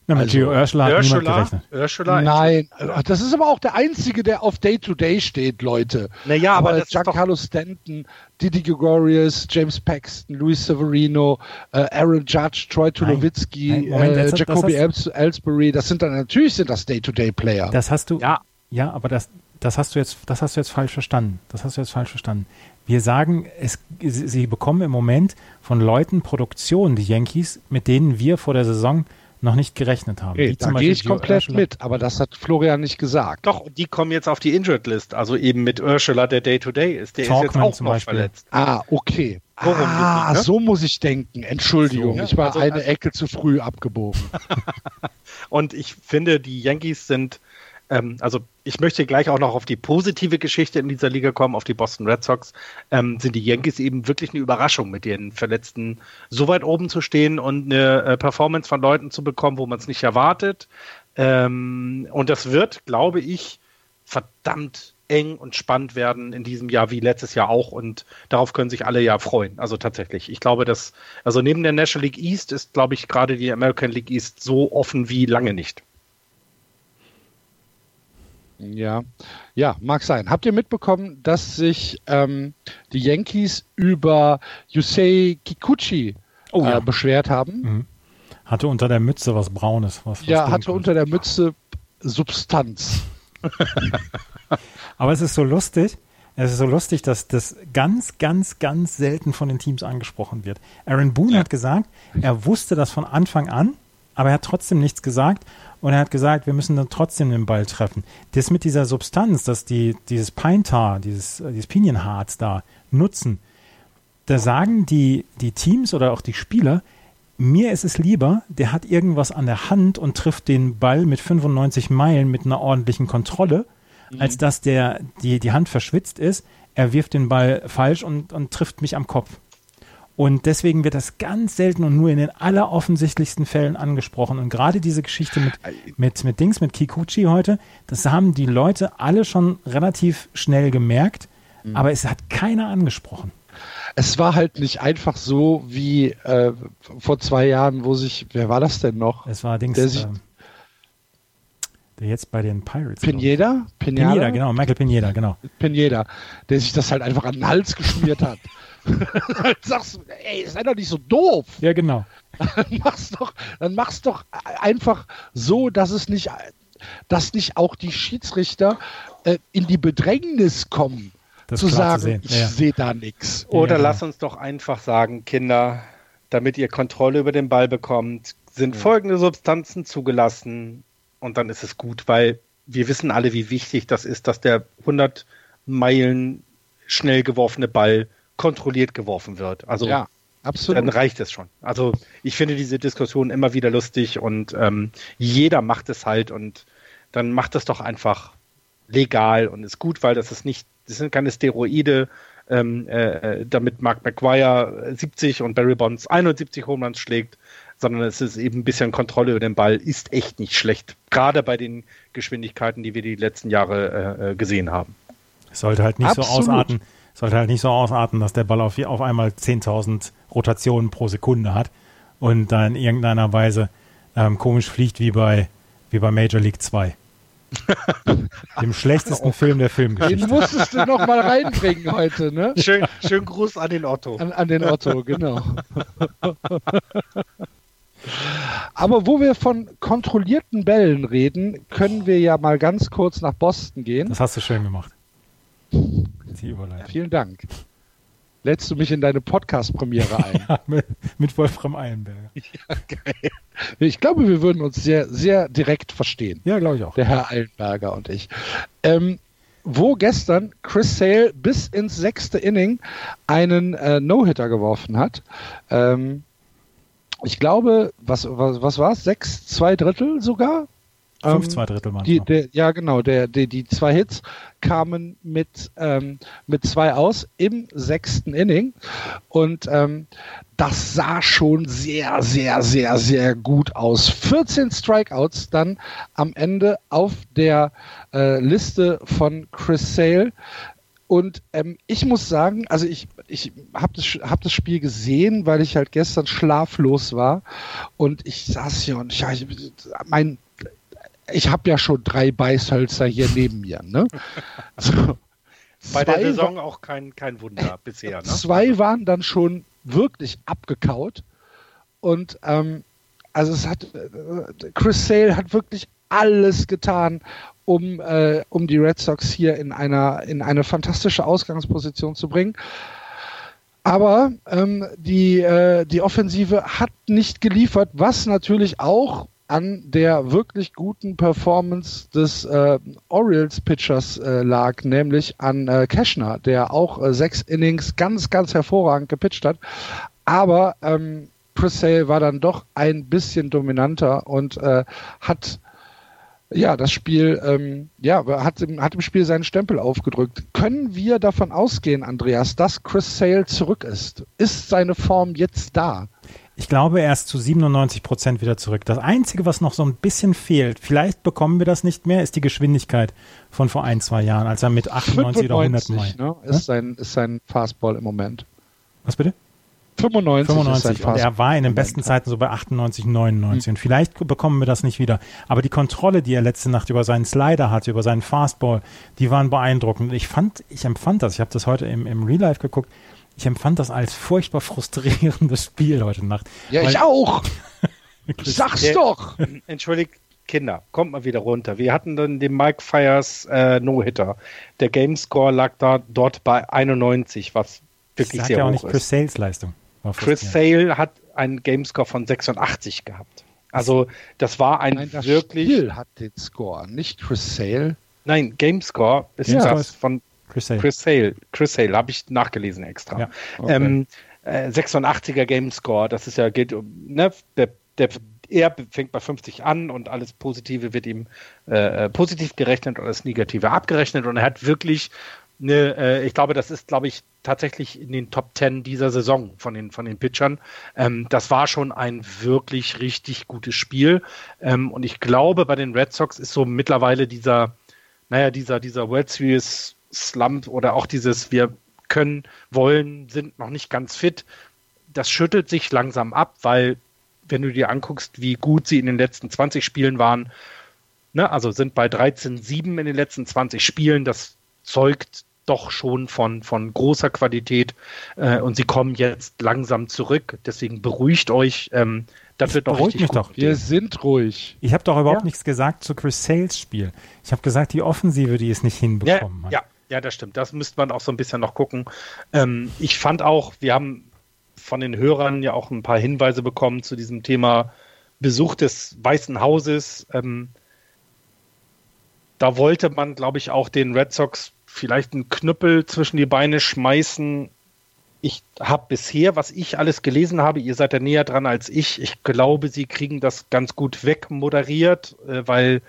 Ja, mit also, Gio Ursula hat Ursula, niemand gerechnet. Ursula Nein, das ist aber auch der Einzige, der auf Day-to-Day -Day steht, Leute. Naja, aber, aber Giancarlo Stanton, Didi Gregorius, James Paxton, Luis Severino, äh, Aaron Judge, Troy Tulowitzki, äh, Jacoby Ellsbury, das sind dann natürlich sind das Day-to-Day-Player. Das hast du, ja, ja aber das, das hast du jetzt, das hast du jetzt falsch verstanden. Das hast du jetzt falsch verstanden. Wir sagen, es, sie bekommen im Moment von Leuten Produktionen, die Yankees, mit denen wir vor der Saison noch nicht gerechnet haben. Okay, da gehe ich komplett mit, aber das hat Florian nicht gesagt. Doch, die kommen jetzt auf die Injured List, also eben mit Ursula, der Day-to-Day -Day ist. Der Talkman ist jetzt auch zum noch Beispiel. verletzt. Ah, okay. ah, ne? so muss ich denken. Entschuldigung, so, ja. ich war also, eine also, Ecke zu früh abgebogen. (laughs) Und ich finde, die Yankees sind ähm, also ich möchte gleich auch noch auf die positive Geschichte in dieser Liga kommen, auf die Boston Red Sox, ähm, sind die Yankees eben wirklich eine Überraschung, mit ihren Verletzten so weit oben zu stehen und eine äh, Performance von Leuten zu bekommen, wo man es nicht erwartet. Ähm, und das wird, glaube ich, verdammt eng und spannend werden in diesem Jahr wie letztes Jahr auch und darauf können sich alle ja freuen. Also tatsächlich. Ich glaube, dass, also neben der National League East ist, glaube ich, gerade die American League East so offen wie lange nicht. Ja, ja, mag sein. Habt ihr mitbekommen, dass sich ähm, die Yankees über Yusei Kikuchi oh, äh, ja. beschwert haben? Mhm. Hatte unter der Mütze was Braunes. Was, was ja, hatte unter der Mütze Substanz. (laughs) Aber es ist so lustig. Es ist so lustig, dass das ganz, ganz, ganz selten von den Teams angesprochen wird. Aaron Boone ja. hat gesagt, er wusste das von Anfang an, aber er hat trotzdem nichts gesagt und er hat gesagt, wir müssen dann trotzdem den Ball treffen. Das mit dieser Substanz, dass die dieses Pine dieses, äh, dieses Pinienharz da nutzen, da sagen die, die Teams oder auch die Spieler, mir ist es lieber, der hat irgendwas an der Hand und trifft den Ball mit 95 Meilen mit einer ordentlichen Kontrolle, mhm. als dass der, die, die Hand verschwitzt ist, er wirft den Ball falsch und, und trifft mich am Kopf. Und deswegen wird das ganz selten und nur in den alleroffensichtlichsten Fällen angesprochen. Und gerade diese Geschichte mit, mit, mit Dings, mit Kikuchi heute, das haben die Leute alle schon relativ schnell gemerkt, mhm. aber es hat keiner angesprochen. Es war halt nicht einfach so wie äh, vor zwei Jahren, wo sich, wer war das denn noch? Es war Dings, der, sich, äh, der jetzt bei den Pirates. Pineda? Pineda? Pineda, genau, Michael Pineda, genau. Pineda, der sich das halt einfach an den Hals geschmiert hat. (laughs) (laughs) sagst du, ey, sei doch nicht so doof. Ja, genau. dann (laughs) mach's doch, dann mach's doch einfach so, dass es nicht, dass nicht auch die Schiedsrichter äh, in die Bedrängnis kommen, das zu sagen, zu ich ja. sehe da nichts. Oder ja, lass uns doch einfach sagen, Kinder, damit ihr Kontrolle über den Ball bekommt, sind ja. folgende Substanzen zugelassen und dann ist es gut, weil wir wissen alle, wie wichtig das ist, dass der 100 Meilen schnell geworfene Ball kontrolliert geworfen wird. Also ja, absolut. dann reicht es schon. Also ich finde diese Diskussion immer wieder lustig und ähm, jeder macht es halt und dann macht es doch einfach legal und ist gut, weil das ist nicht, das sind keine Steroide, ähm, äh, damit Mark McGuire 70 und Barry Bonds 71 Homeruns schlägt, sondern es ist eben ein bisschen Kontrolle über den Ball, ist echt nicht schlecht. Gerade bei den Geschwindigkeiten, die wir die letzten Jahre äh, äh gesehen haben. Es sollte halt nicht Absolut. so ausarten, sollte halt nicht so ausarten, dass der Ball auf, auf einmal 10.000 Rotationen pro Sekunde hat und dann in irgendeiner Weise ähm, komisch fliegt wie bei, wie bei Major League 2. (laughs) Dem schlechtesten oh. Film der Filmgeschichte. Den musstest du noch mal reinbringen heute, ne? Schön, schön Gruß an den Otto. An, an den Otto, genau. Aber wo wir von kontrollierten Bällen reden, können wir ja mal ganz kurz nach Boston gehen. Das hast du schön gemacht. Die Überleitung. Vielen Dank. Lädst du mich in deine Podcast-Premiere (laughs) ein? ja, mit, mit, Wolfram Eilenberger. (laughs) Ja, geil. Ich glaube, wir würden uns sehr, sehr direkt verstehen. Ja, glaube ich auch. Der Herr Eilenberger und ich. Ähm, wo gestern Chris Sale bis ins sechste Inning einen äh, No-Hitter geworfen hat. Ähm, ich glaube, was, was, was war es? Sechs, zwei Drittel sogar? Fünf ähm, zwei Drittel waren die, der, Ja, genau. Der, der, die zwei Hits kamen mit, ähm, mit zwei aus im sechsten Inning. Und ähm, das sah schon sehr, sehr, sehr, sehr gut aus. 14 Strikeouts dann am Ende auf der äh, Liste von Chris Sale. Und ähm, ich muss sagen, also ich, ich habe das, hab das Spiel gesehen, weil ich halt gestern schlaflos war. Und ich saß hier und ich, mein ich habe ja schon drei Beißhölzer hier neben mir. Ne? (laughs) So. Bei der Saison auch kein, kein Wunder bisher. Ne? Zwei waren dann schon wirklich abgekaut. Und ähm, also es hat äh, Chris Sale hat wirklich alles getan, um, äh, um die Red Sox hier in einer in eine fantastische Ausgangsposition zu bringen. Aber ähm, die, äh, die Offensive hat nicht geliefert, was natürlich auch an der wirklich guten Performance des äh, Orioles Pitchers äh, lag, nämlich an äh, Cashner, der auch äh, sechs Innings ganz, ganz hervorragend gepitcht hat. Aber ähm, Chris Sale war dann doch ein bisschen dominanter und äh, hat ja, das Spiel, ähm, ja, hat im, hat im Spiel seinen Stempel aufgedrückt. Können wir davon ausgehen, Andreas, dass Chris Sale zurück ist? Ist seine Form jetzt da? Ich glaube, er ist zu 97 Prozent wieder zurück. Das Einzige, was noch so ein bisschen fehlt, vielleicht bekommen wir das nicht mehr, ist die Geschwindigkeit von vor ein, zwei Jahren, als er mit 98 oder 100 Mal. Ne, ist, sein, ist sein Fastball im Moment. Was bitte? 95, 95 und er war in den besten Zeiten so bei 98, 99 mhm. und vielleicht bekommen wir das nicht wieder. Aber die Kontrolle, die er letzte Nacht über seinen Slider hatte, über seinen Fastball, die waren beeindruckend. Ich fand, ich empfand das, ich habe das heute im, im Real Life geguckt, ich empfand das als furchtbar frustrierendes Spiel heute Nacht. Ja, ich auch. (laughs) Sag's der, doch. Entschuldigt, Kinder, kommt mal wieder runter. Wir hatten dann den Mike Fires äh, No-Hitter. Der Gamescore lag da dort bei 91, was wirklich sehr ja hoch auch nicht Chris Sales Leistung. Chris Sale hat einen Gamescore von 86 gehabt. Also das war ein Nein, das wirklich. Spiel hat den Score, nicht Chris Sale. Nein, Gamescore ist Ja. das von Chris Sale. Chris Sale. Chris Sale habe ich nachgelesen extra. Ja. Okay. Ähm, äh, 86er Gamescore, das ist ja um, ne, der, der er fängt bei 50 an und alles Positive wird ihm äh, äh, positiv gerechnet und alles Negative abgerechnet und er hat wirklich eine, äh, ich glaube, das ist, glaube ich, tatsächlich in den Top 10 dieser Saison von den, von den Pitchern. Ähm, das war schon ein wirklich richtig gutes Spiel. Ähm, und ich glaube, bei den Red Sox ist so mittlerweile dieser, naja, dieser, dieser World Series Slump oder auch dieses, wir können, wollen, sind noch nicht ganz fit. Das schüttelt sich langsam ab, weil wenn du dir anguckst, wie gut sie in den letzten 20 Spielen waren, ne, also sind bei 13-7 in den letzten 20 Spielen, das zeugt doch schon von, von großer Qualität äh, und sie kommen jetzt langsam zurück. Deswegen beruhigt euch. Ähm, das wird doch richtig mich gut. doch. Wir sind ruhig. Ich habe doch überhaupt Ja. nichts gesagt zu Chris Sales Spiel. Ich habe gesagt, die Offensive, die es nicht Ja, hinbekommen hat. ja, ja, das stimmt. Das müsste man auch so ein bisschen noch gucken. Ähm, ich fand auch, wir haben von den Hörern ja auch ein paar Hinweise bekommen zu diesem Thema Besuch des Weißen Hauses. Ähm, da wollte man, glaube ich, auch den Red Sox vielleicht einen Knüppel zwischen die Beine schmeißen. Ich habe bisher, was ich alles gelesen habe, ihr seid ja näher dran als ich. Ich glaube, sie kriegen das ganz gut wegmoderiert, äh, weil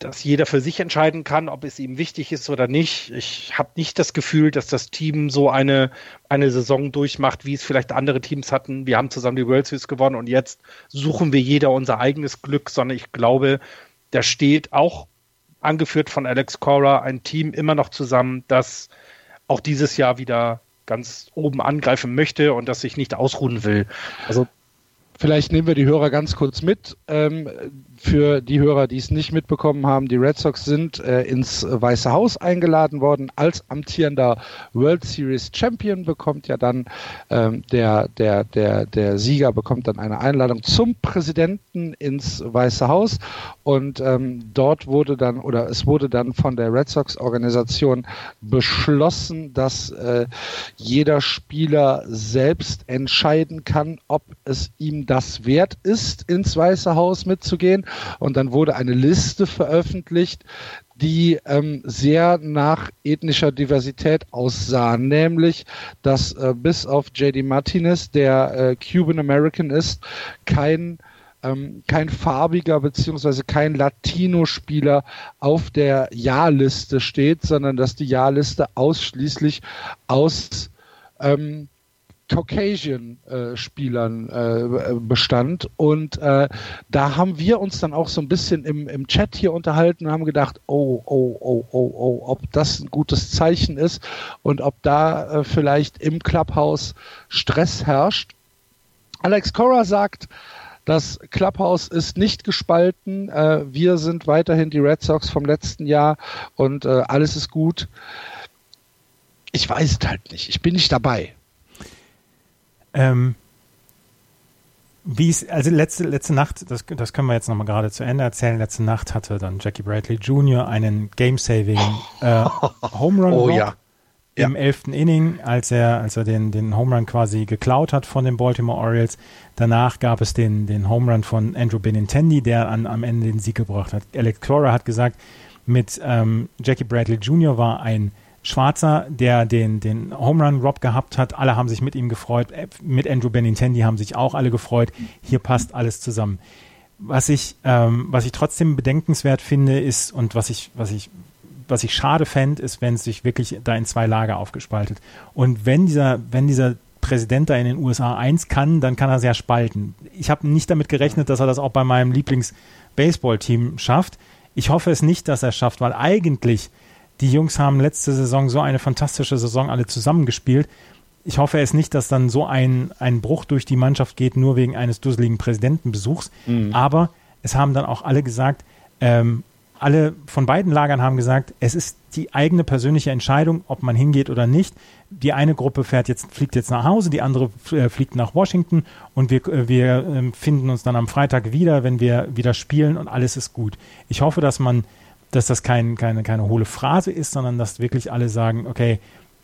dass jeder für sich entscheiden kann, ob es ihm wichtig ist oder nicht. Ich habe nicht das Gefühl, dass das Team so eine, eine Saison durchmacht, wie es vielleicht andere Teams hatten. Wir haben zusammen die World Series gewonnen und jetzt suchen wir jeder unser eigenes Glück, sondern ich glaube, da steht auch angeführt von Alex Cora ein Team immer noch zusammen, das auch dieses Jahr wieder ganz oben angreifen möchte und das sich nicht ausruhen will. Also Vielleicht nehmen wir die Hörer ganz kurz mit. Ähm, für die Hörer, die es nicht mitbekommen haben, die Red Sox sind äh, ins Weiße Haus eingeladen worden. Als amtierender World Series Champion bekommt ja dann ähm, der, der, der, der Sieger bekommt dann eine Einladung zum Präsidenten ins Weiße Haus. Und ähm, dort wurde dann, oder es wurde dann von der Red Sox Organisation beschlossen, dass äh, jeder Spieler selbst entscheiden kann, ob es ihm das wert ist, ins Weiße Haus mitzugehen. Und dann wurde eine Liste veröffentlicht, die ähm, sehr nach ethnischer Diversität aussah, nämlich dass äh, bis auf JD Martinez, der äh, Cuban American ist, kein ähm, kein farbiger beziehungsweise kein Latino-Spieler auf der Ja-Liste steht, sondern dass die Ja-Liste ausschließlich aus ähm, Caucasian-Spielern äh, bestand. Und äh, da haben wir uns dann auch so ein bisschen im, im Chat hier unterhalten und haben gedacht, oh, oh, oh, oh, oh, ob das ein gutes Zeichen ist und ob da äh, vielleicht im Clubhouse Stress herrscht. Alex Cora sagt, das Clubhouse ist nicht gespalten. Äh, wir sind weiterhin die Red Sox vom letzten Jahr und äh, alles ist gut. Ich weiß es halt nicht. Ich bin nicht dabei. Ähm, wie es, also letzte, letzte Nacht, das, das können wir jetzt nochmal gerade zu Ende erzählen. Letzte Nacht hatte dann Jackie Bradley Jr. einen Game-Saving äh, (laughs) Home Run Oh ja. Ja. im elften Inning, als er, als er den, den Home Run quasi geklaut hat von den Baltimore Orioles. Danach gab es den, den Home Run von Andrew Benintendi, der an, am Ende den Sieg gebracht hat. Alex Cora hat gesagt, mit ähm, Jackie Bradley Jr. war ein Schwarzer, der den, den Home Run Rob gehabt hat. Alle haben sich mit ihm gefreut. Äh, Mit Andrew Benintendi haben sich auch alle gefreut. Hier passt alles zusammen. Was ich, ähm, was ich trotzdem bedenkenswert finde, ist, und was ich, was ich, was ich schade fände, ist, wenn es sich wirklich da in zwei Lager aufgespaltet. Und wenn dieser, wenn dieser Präsident da in den USA eins kann, dann kann er sehr spalten. Ich habe nicht damit gerechnet, dass er das auch bei meinem Lieblings-Baseball-Team schafft. Ich hoffe es nicht, dass er es schafft, weil eigentlich die Jungs haben letzte Saison so eine fantastische Saison alle zusammengespielt. Ich hoffe es nicht, dass dann so ein, ein Bruch durch die Mannschaft geht, nur wegen eines dusseligen Präsidentenbesuchs. Aber es haben dann auch alle gesagt, ähm, alle von beiden Lagern haben gesagt, es ist die eigene persönliche Entscheidung, ob man hingeht oder nicht. Die eine Gruppe fährt jetzt, fliegt jetzt nach Hause, die andere äh, fliegt nach Washington und wir, äh, wir äh, finden uns dann am Freitag wieder, wenn wir wieder spielen und alles ist gut. Ich hoffe, dass man, dass das kein, keine, keine hohle Phrase ist, sondern dass wirklich alle sagen, okay,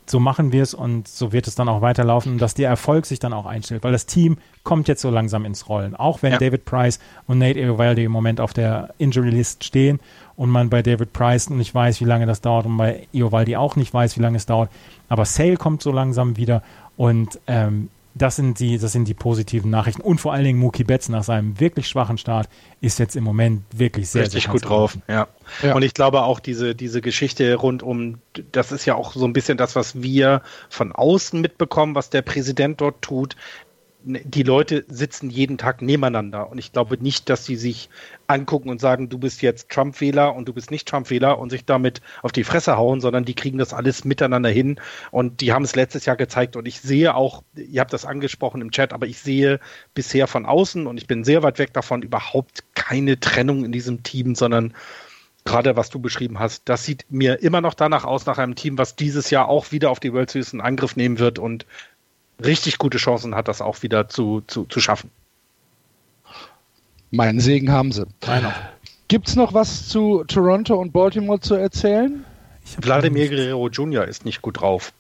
so machen wir es und so wird es dann auch weiterlaufen und dass der Erfolg sich dann auch einstellt, weil das Team kommt jetzt so langsam ins Rollen. Auch wenn ja. David Price und Nate Eovaldi im Moment auf der Injury List stehen und man bei David Price nicht weiß, wie lange das dauert und bei Eovaldi auch nicht weiß, wie lange es dauert. Aber Sale kommt so langsam wieder und ähm, das sind die, das sind die positiven Nachrichten. Und vor allen Dingen Mookie Betts nach seinem wirklich schwachen Start ist jetzt im Moment wirklich sehr, Richtig sehr gut drauf, ja. ja. Und ich glaube auch diese, diese Geschichte rund um, das ist ja auch so ein bisschen das, was wir von außen mitbekommen, was der Präsident dort tut die Leute sitzen jeden Tag nebeneinander. Und ich glaube nicht, dass sie sich angucken und sagen, du bist jetzt Trump-Wähler und du bist nicht Trump-Wähler und sich damit auf die Fresse hauen, sondern die kriegen das alles miteinander hin. Und die haben es letztes Jahr gezeigt. Und ich sehe auch, ihr habt das angesprochen im Chat, aber ich sehe bisher von außen und ich bin sehr weit weg davon überhaupt keine Trennung in diesem Team, sondern gerade was du beschrieben hast, das sieht mir immer noch danach aus, nach einem Team, was dieses Jahr auch wieder auf die World Series in Angriff nehmen wird und richtig gute Chancen hat, das auch wieder zu, zu, zu schaffen. Meinen Segen haben sie. Gibt es noch was zu Toronto und Baltimore zu erzählen? Vladimir Guerrero Jr. ist nicht gut drauf.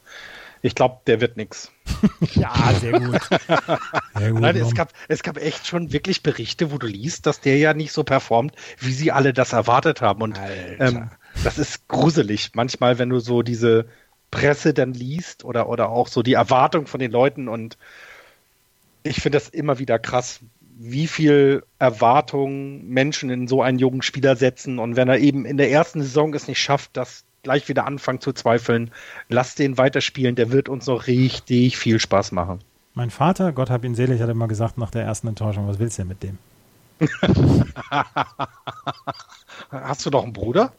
Ich glaube, der wird nichts. (laughs) Ja, sehr gut. (laughs) Sehr gut Nein, es, gab, es gab echt schon wirklich Berichte, wo du liest, dass der ja nicht so performt, wie sie alle das erwartet haben. Und ähm, das ist gruselig. Manchmal, wenn du so diese Presse dann liest oder, oder auch so die Erwartung von den Leuten. Und ich finde das immer wieder krass, wie viel Erwartung Menschen in so einen jungen Spieler setzen. Und wenn er eben in der ersten Saison es nicht schafft, das gleich wieder anfangen zu zweifeln, lass den weiterspielen, der wird uns noch richtig viel Spaß machen. Mein Vater, Gott hab ihn selig, hat immer gesagt nach der ersten Enttäuschung, was willst du denn mit dem? (laughs) Hast du doch einen Bruder?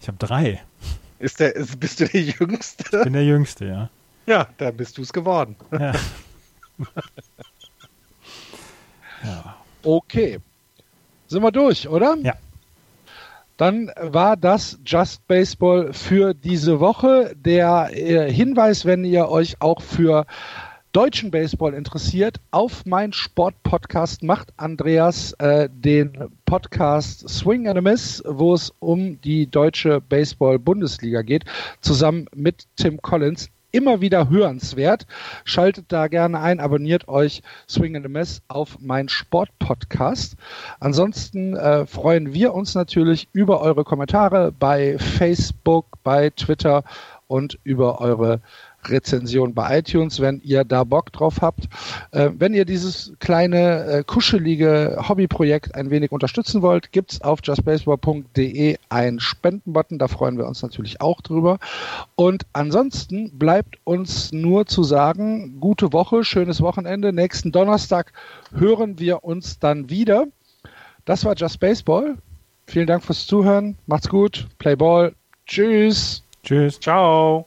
Ich habe drei. Ist der, ist, bist du der Jüngste? Ich bin der Jüngste, ja. Ja, da bist du es geworden. Ja. (laughs) ja. Okay. Sind wir durch, oder? Ja. Dann war das Just Baseball für diese Woche. Der äh, Hinweis, wenn ihr euch auch für deutschen Baseball interessiert, auf mein Sportpodcast macht Andreas äh, den Podcast Swing and a Miss, wo es um die deutsche Baseball-Bundesliga geht, zusammen mit Tim Collins. Immer wieder hörenswert. Schaltet da gerne ein, abonniert euch Swing and a Miss auf mein Sportpodcast. Ansonsten äh, freuen wir uns natürlich über eure Kommentare bei Facebook, bei Twitter und über eure Rezension bei iTunes, wenn ihr da Bock drauf habt. Äh, wenn ihr dieses kleine, äh, kuschelige Hobbyprojekt ein wenig unterstützen wollt, gibt's auf justbaseball.de einen Spendenbutton. Da freuen wir uns natürlich auch drüber. Und ansonsten bleibt uns nur zu sagen, gute Woche, schönes Wochenende. Nächsten Donnerstag hören wir uns dann wieder. Das war Just Baseball. Vielen Dank fürs Zuhören. Macht's gut. Play Ball. Tschüss. Tschüss. Ciao.